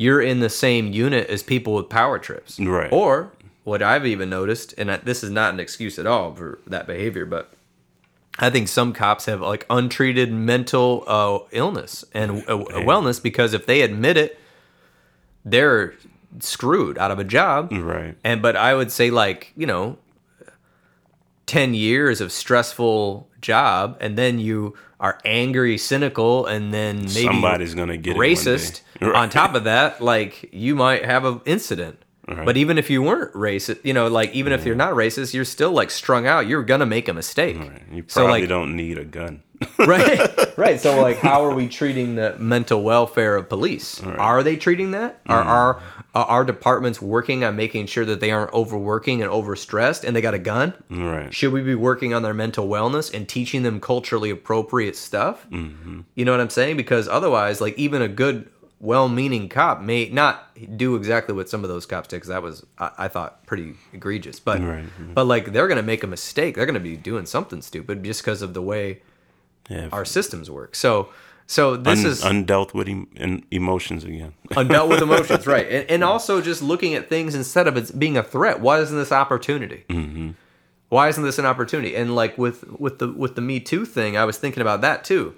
you're in the same unit as people with power trips. Right. Or what I've even noticed, and I- this is not an excuse at all for that behavior, but I think some cops have like untreated mental uh, illness and uh, wellness because if they admit it, they're screwed out of a job. Right. And but I would say like, you know, 10 years of stressful job and then you are angry, cynical and then maybe Somebody's gonna get racist. Right. On top of that, like you might have an incident. Right. But even if you weren't racist, you know, like even if you're not racist, you're still like strung out. You're gonna make a mistake. Right. You So, probably like- don't need a gun. right right so like how are we treating the mental welfare of police are they treating that are mm-hmm. are are our departments working on making sure that they aren't overworking and overstressed and they got a gun right. should we be working on their mental wellness and teaching them culturally appropriate stuff mm-hmm. you know what i'm saying because otherwise like even a good well-meaning cop may not do exactly what some of those cops did because that was I, I thought pretty egregious but Right. but like they're gonna make a mistake they're gonna be doing something stupid just because of the way Yeah. our systems work. So so this Un- is undealt with em- emotions again. undealt with emotions, right? And, and also just looking at things instead of it being a threat. Why isn't this opportunity? Mm-hmm. Why isn't this an opportunity? And like with with the with the Me Too thing, I was thinking about that too,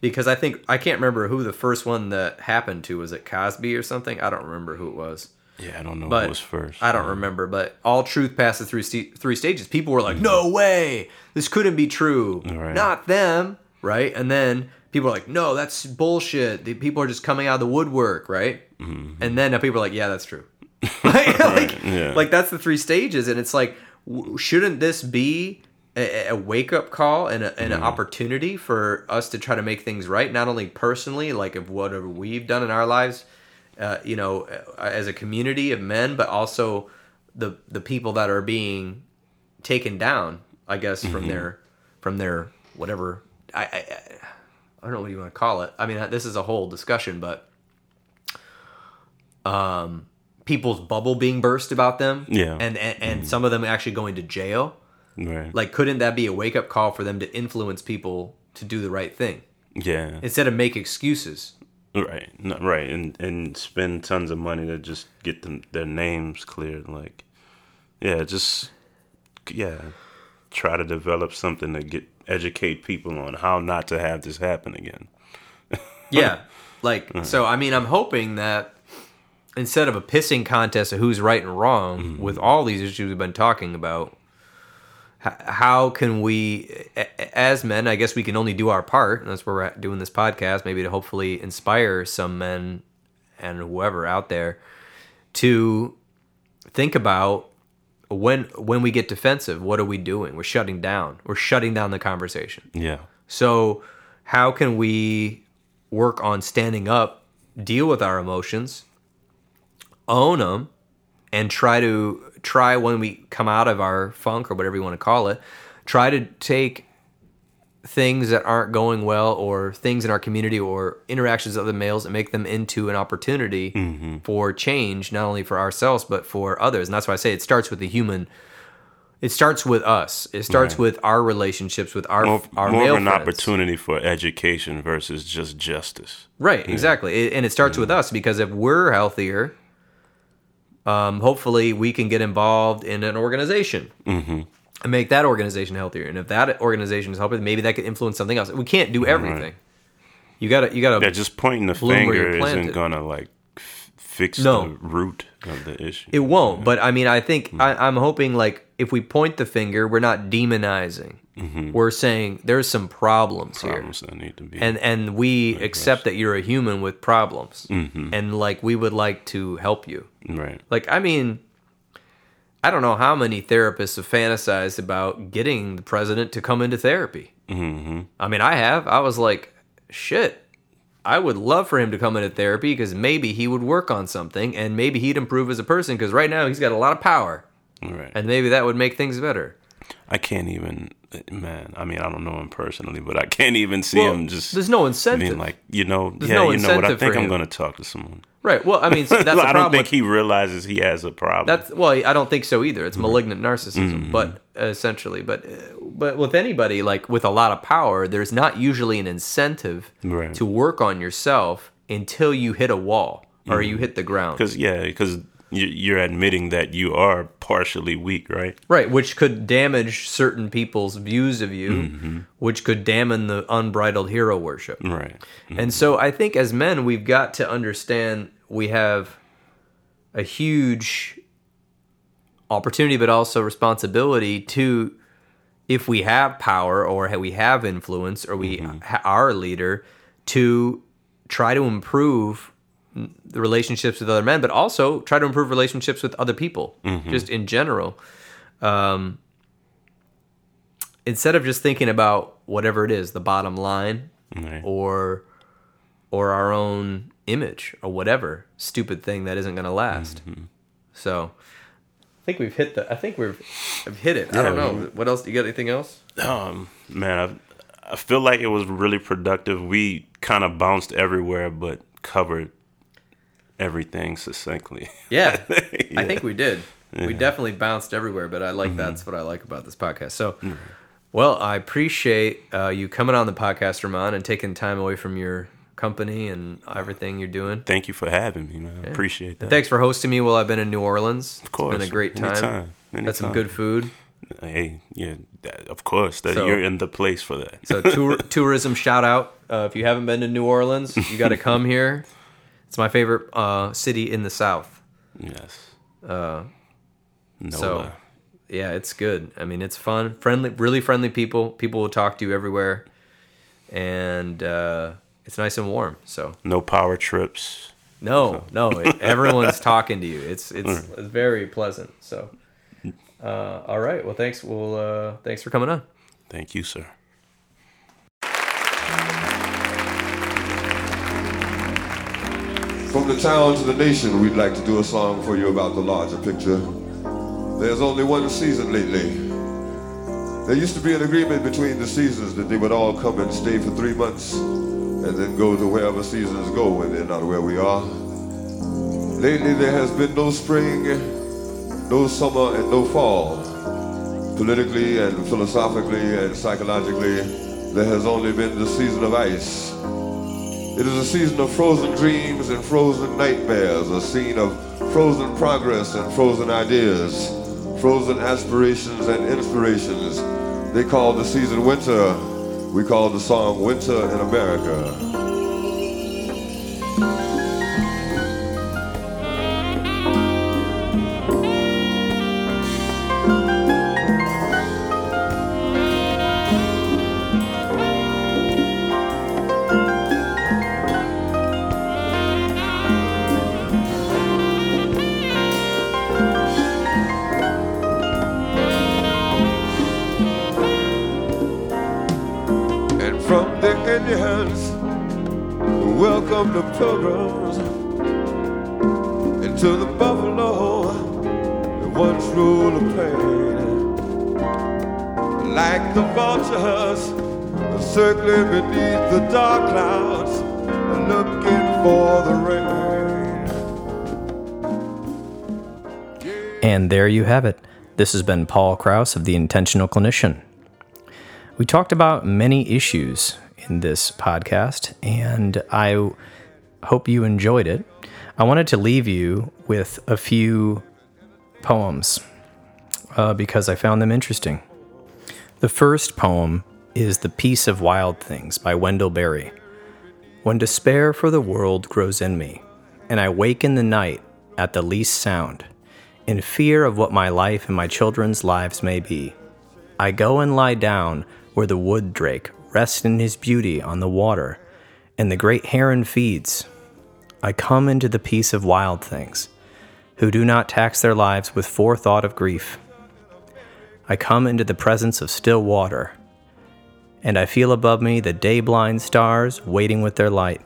because I think I can't remember who the first one that happened to was it Cosby or something. I don't remember who it was. yeah, I don't know But who was first. I don't remember, but all truth passes through st- three stages. People were like, "No way, this couldn't be true." Right. Not them, right? And then people are like, "No, that's bullshit." The people are just coming out of the woodwork, right? Mm-hmm. And then people are like, "Yeah, that's true." like, like, yeah. like that's the three stages, and it's like, w- shouldn't this be a, a wake up call and, a, and an opportunity for us to try to make things right, not only personally, like of whatever we've done in our lives, uh, you know, uh, as a community of men, but also the the people that are being taken down, I guess, from their from their whatever I, I I don't know what you want to call it. I mean, this is a whole discussion, but um, people's bubble being burst about them, Yeah. and and, and some of them actually going to jail. Right. Like, couldn't that be a wake up call for them to influence people to do the right thing yeah. instead of make excuses? Right, no, right, and and spend tons of money to just get them their names cleared. Like, yeah, just yeah, try to develop something to get educate people on how not to have this happen again. Yeah. Like, so, I mean, I'm hoping that instead of a pissing contest of who's right and wrong mm-hmm. with all these issues we've been talking about, how can we, as men, I guess we can only do our part. And that's where we're doing this podcast, maybe to hopefully inspire some men and whoever out there to think about when when we get defensive, what are we doing? We're shutting down. We're shutting down the conversation. Yeah, So, how can we work on standing up, deal with our emotions, own them, and try to try when we come out of our funk or whatever you want to call it, try to take things that aren't going well or things in our community or interactions with other males and make them into an opportunity Mm-hmm. for change not only for ourselves but for others and that's why i say it starts with the human it starts with us it starts Right. with our relationships with our more, our more male of an friends. opportunity for education versus just justice. Right, exactly. It- And it starts with us because if we're healthier, um, hopefully we can get involved in an organization Mm-hmm. and make that organization healthier. And if that organization is helping, maybe that could influence something else. We can't do everything. You gotta, you gotta. Yeah, just pointing the Bloom where you're finger isn't gonna like fix No. the root of the issue. it won't. But I mean, I think Mm. I, I'm hoping like if we point the finger, we're not demonizing. We're saying there's some problems, here. Mm-hmm. Problems that need to be. and and we accept that you're a human with problems Mm-hmm. and like we would like to help you right. like i mean i don't know how many therapists have fantasized about getting the president to come into therapy mm-hmm. i mean i have i was like shit i would love for him to come into therapy because maybe he would work on something and maybe he'd improve as a person because right now he's got a lot of power Right. and maybe that would make things better I can't even, man. I mean, I don't know him personally, but I can't even see Well, him just. there's no incentive. Being like, you know, There's yeah, no you know what? I think I'm going to talk to someone. right well i mean so that's I don't think he realizes he has a problem. That's well, I don't think so either. It's malignant narcissism, Mm-hmm. but essentially, but uh, but with anybody like with a lot of power, there's not usually an incentive Right. to work on yourself until you hit a wall or you hit the ground. because yeah, because you're admitting that you are partially weak, right? Right, which could damage certain people's views of you, Mm-hmm. which could damn the unbridled hero worship. Right. And so I think as men, we've got to understand we have a huge opportunity, but also responsibility to, if we have power or we have influence or we ha- are a leader, to try to improve the relationships with other men, but also try to improve relationships with other people, just in general. Um, instead of just thinking about whatever it is, the bottom line, Right. or or our own image or whatever stupid thing that isn't going to last. Mm-hmm. So think we've hit the I think we've I've hit it. I don't know. What else? Do you got anything else? Um, man, I, I feel like it was really productive. We kind of bounced everywhere, but covered everything succinctly. Yeah. I think we did. We definitely bounced everywhere, but I like that's what I like about this podcast. So well, I appreciate uh, you coming on the podcast, Remahn, and taking time away from your company and everything you're doing. Thank you for having me, man. I appreciate that. Thanks for hosting me while I've been in New Orleans. Of course. It's been a great time. Anytime. Had some good food. Hey, yeah, that, of course. That So- you're in the place for that. So tour, tourism shout out. Uh, if you haven't been to New Orleans, you got to come here. It's my favorite uh, city in the South. yes. Uh, no. so yeah, it's good. I mean, it's fun, friendly, really friendly people. People will talk to you everywhere, and uh, it's nice and warm. So no power trips. no, no, it, everyone's talking to you. It's it's, it's very pleasant. So uh, all right. Well, thanks. Well, uh, thanks for coming on. Thank you, sir. From the town to the nation, we'd like to do a song for you about the larger picture. There's only one season lately. There used to be an agreement between the seasons that they would all come and stay for three months and then go to wherever seasons go when they're not where we are. Lately, there has been no spring, no summer, and no fall. Politically and philosophically and psychologically, there has only been the season of ice. It is a season of frozen dreams and frozen nightmares, a scene of frozen progress and frozen ideas, frozen aspirations and inspirations. They call the season winter. We call the song Winter in America. There you have it. This has been Paul Krauss of The Intentional Clinician. We talked about many issues in this podcast, and I hope you enjoyed it. I wanted to leave you with a few poems uh, because I found them interesting. The first poem is The Peace of Wild Things by Wendell Berry. When despair for the world grows in me, and I wake in the night at the least sound, in fear of what my life and my children's lives may be, I go and lie down where the wood drake rests in his beauty on the water, and the great heron feeds. I come into the peace of wild things, who do not tax their lives with forethought of grief. I come into the presence of still water, and I feel above me the day blind stars waiting with their light.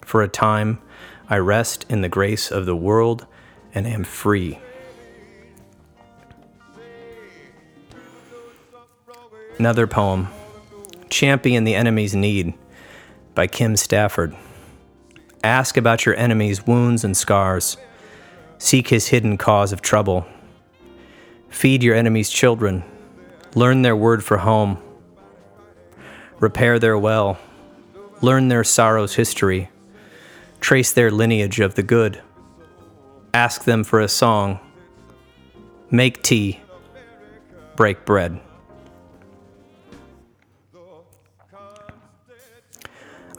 For a time, I rest in the grace of the world and am free. Another poem, Champion the Enemy's Need by Kim Stafford. Ask about your enemy's wounds and scars. Seek his hidden cause of trouble. Feed your enemy's children. Learn their word for home. Repair their well. Learn their sorrow's history. Trace their lineage of the good. Ask them for a song. Make tea. Break bread.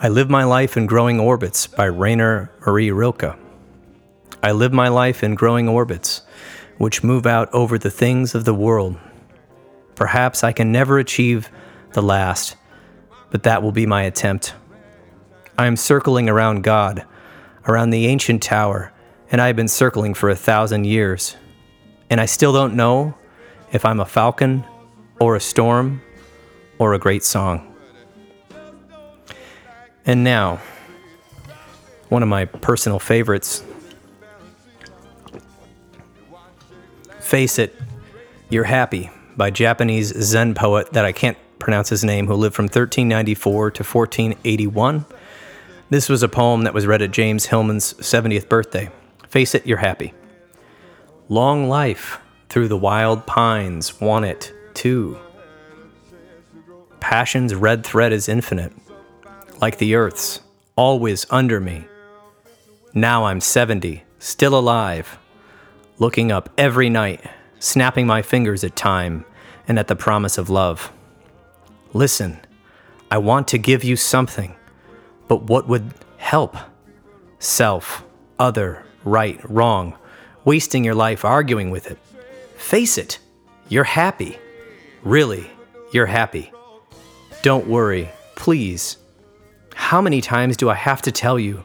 I Live My Life in Growing Orbits by Rainer Maria Rilke. I live my life in growing orbits, which move out over the things of the world. Perhaps I can never achieve the last, but that will be my attempt. I am circling around God, around the ancient tower, and I have been circling for a thousand years. And I still don't know if I'm a falcon, or a storm, or a great song. And now, one of my personal favorites. Face It, You're Happy by Japanese Zen poet that I can't pronounce his name, who lived from 1394 to 1481. This was a poem that was read at James Hillman's 70th birthday. Face it, you're happy. Long life through the wild pines, want it too. Passion's red thread is infinite like the earth's, always under me. Now I'm 70, still alive, looking up every night, snapping my fingers at time and at the promise of love. Listen, I want to give you something, but what would help? Self, other, right, wrong, wasting your life arguing with it. Face it, you're happy. Really, you're happy. Don't worry, please. How many times do I have to tell you?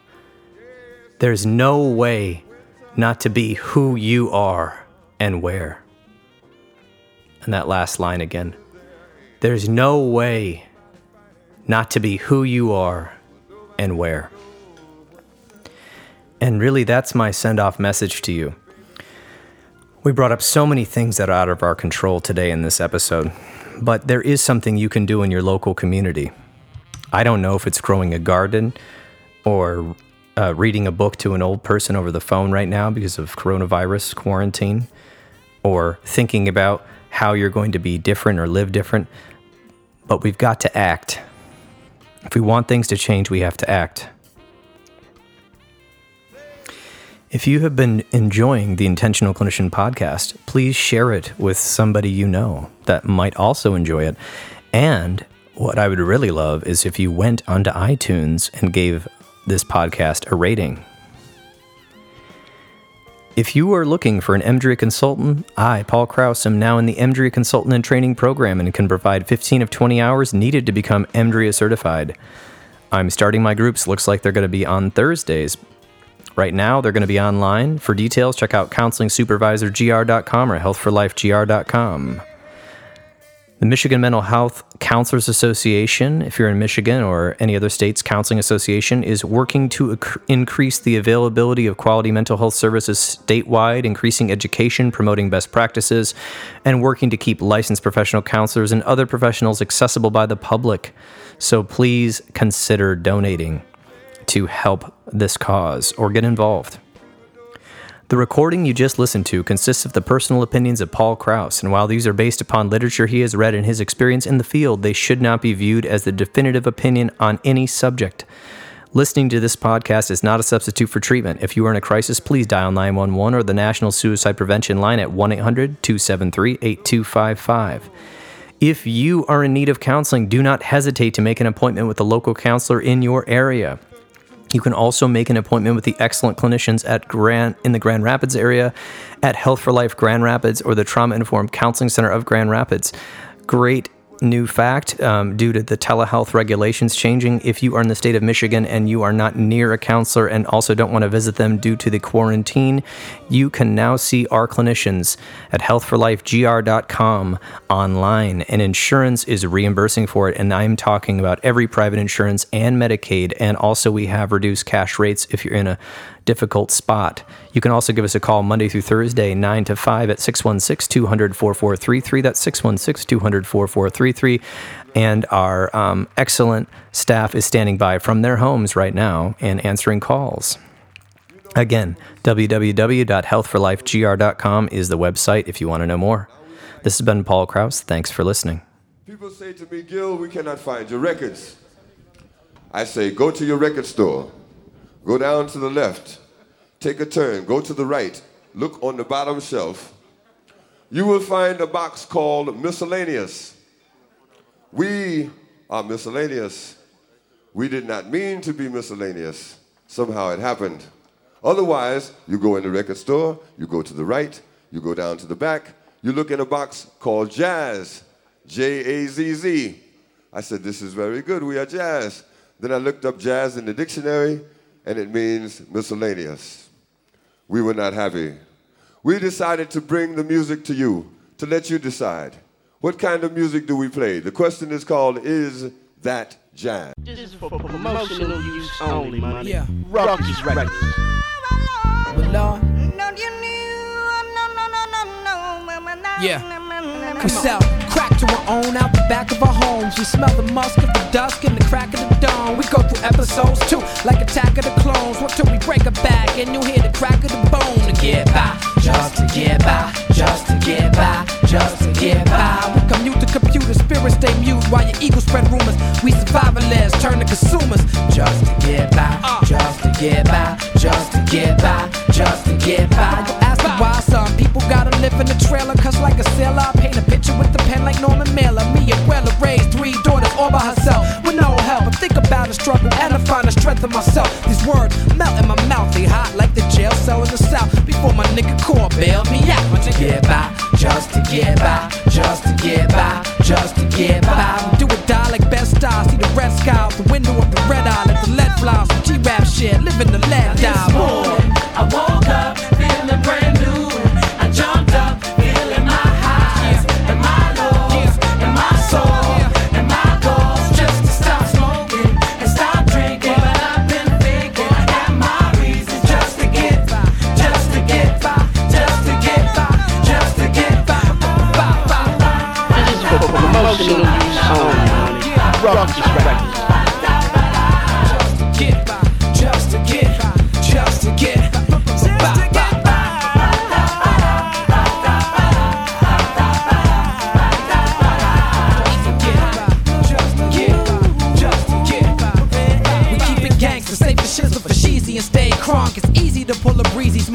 There's no way not to be who you are and where. And that last line again. There's no way not to be who you are and where. And really, that's my send off message to you. We brought up so many things that are out of our control today in this episode, but there is something you can do in your local community. I don't know if it's growing a garden or uh, reading a book to an old person over the phone right now because of coronavirus quarantine, or thinking about how you're going to be different or live different. But we've got to act. If we want things to change, we have to act. If you have been enjoying the Intentional Clinician podcast, please share it with somebody you know that might also enjoy it. And what I would really love is if you went onto iTunes and gave this podcast a rating. If you are looking for an EMDRIA consultant, I, Paul Krauss, am now in the EMDRIA consultant and training program and can provide 15 of 20 hours needed to become EMDRIA certified. I'm starting my groups. Looks like they're going to be on Thursdays. Right now, they're going to be online. For details, check out counselingsupervisorgr.com or healthforlifegr.com. The Michigan Mental Health Counselors Association, if you're in Michigan or any other state's counseling association, is working to acc- increase the availability of quality mental health services statewide, increasing education, promoting best practices, and working to keep licensed professional counselors and other professionals accessible by the public. So please consider donating to help this cause or get involved. The recording you just listened to consists of the personal opinions of Paul Krauss, and while these are based upon literature he has read and his experience in the field, they should not be viewed as the definitive opinion on any subject. Listening to this podcast is not a substitute for treatment. If you are in a crisis, please dial 911 or the National Suicide Prevention Line at 1 800 273 8255. If you are in need of counseling, do not hesitate to make an appointment with a local counselor in your area. You can also make an appointment with the excellent clinicians at Grand in the Grand Rapids area, at Health for Life Grand Rapids, or the Trauma Informed Counseling Center of Grand Rapids. Great new fact um, due to the telehealth regulations changing. If you are in the state of Michigan and you are not near a counselor and also don't want to visit them due to the quarantine, you can now see our clinicians at healthforlifegr.com online. And insurance is reimbursing for it. And I'm talking about every private insurance and Medicaid. And also, we have reduced cash rates if you're in a difficult spot. You can also give us a call Monday through Thursday, 9 to 5 at 616 200 4433. That's 616 200 4433. And our um, excellent staff is standing by from their homes right now and answering calls. Again, www.healthforlifegr.com is the website if you want to know more. This has been Paul Krauss. Thanks for listening. People say to me, Gil, we cannot find your records. I say, go to your record store. Go down to the left. Take a turn. Go to the right. Look on the bottom shelf. You will find a box called miscellaneous. We are miscellaneous. We did not mean to be miscellaneous. Somehow it happened. Otherwise, you go in the record store, you go to the right, you go down to the back, you look in a box called jazz. J A Z Z. I said, This is very good. We are jazz. Then I looked up jazz in the dictionary, and it means miscellaneous. We were not happy. We decided to bring the music to you, to let you decide. What kind of music do we play? The question is called Is That Jazz? This is for promotional use only, man. Yeah. Rawkus Records. Well, Lord, Yeah. we sell crack to our own out the back of our homes. We smell the musk of the dusk and the crack of the dawn. We go through episodes too, like Attack of the Clones. What till we break a back and you hear the crack of the bone to get by, just to get by, just to get by, just to get by. We commute to computer spirits stay mute while your ego spread rumors. We survivalists turn to consumers, just to get by, uh. just to get by, just to get by, just to get by. You ask me why gotta live in the trailer, cause like a sailor, I paint a picture with the pen like Norman Mailer. Me and Wella raised three daughters all by herself with no help. I think about the struggle and I find the strength in myself. These words melt in my mouth, they hot like the jail cell in the south. Before my nigga core bailed me out. To get by, just to get by, just to get by, just to get by. Do it die like best style. See the red sky out the window of the red eye. Let the lead fly. Some G-rap shit, living the lead die. Morning, I woke up man. Rawkus Records.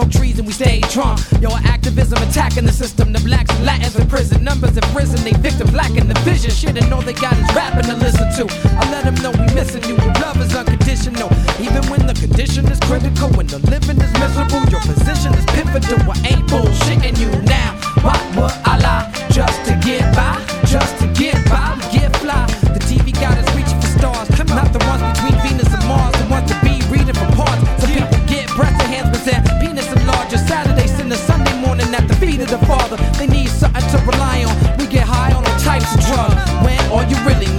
Smoke trees and we stay drunk. Yo, activism attacking the system. The blacks and Latins in prison. Numbers have risen, they victims lacking the vision. Shit, and all they got is rapping to listen to. I let them know we missing you. Your love is unconditional. Even when the condition is critical, when the living is miserable, your position is pivotal. I ain't bullshitting you now. Why would I lie? Just to get by, just to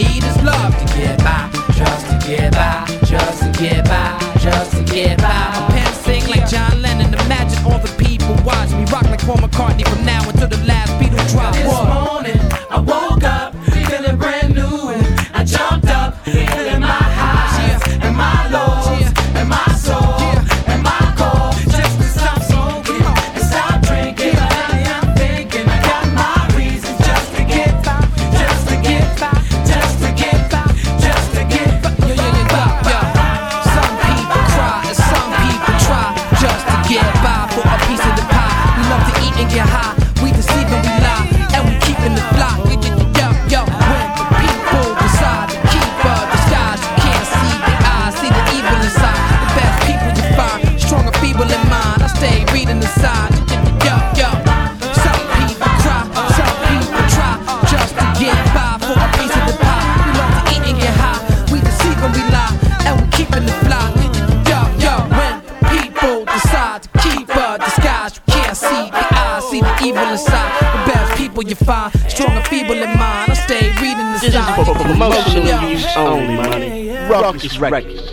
need is love to get by, just to get by, just to get by, just to get by. My pen sing like John Lennon. Imagine all the people watch me rock like Paul McCartney for promotion use only money. Rawkus Records.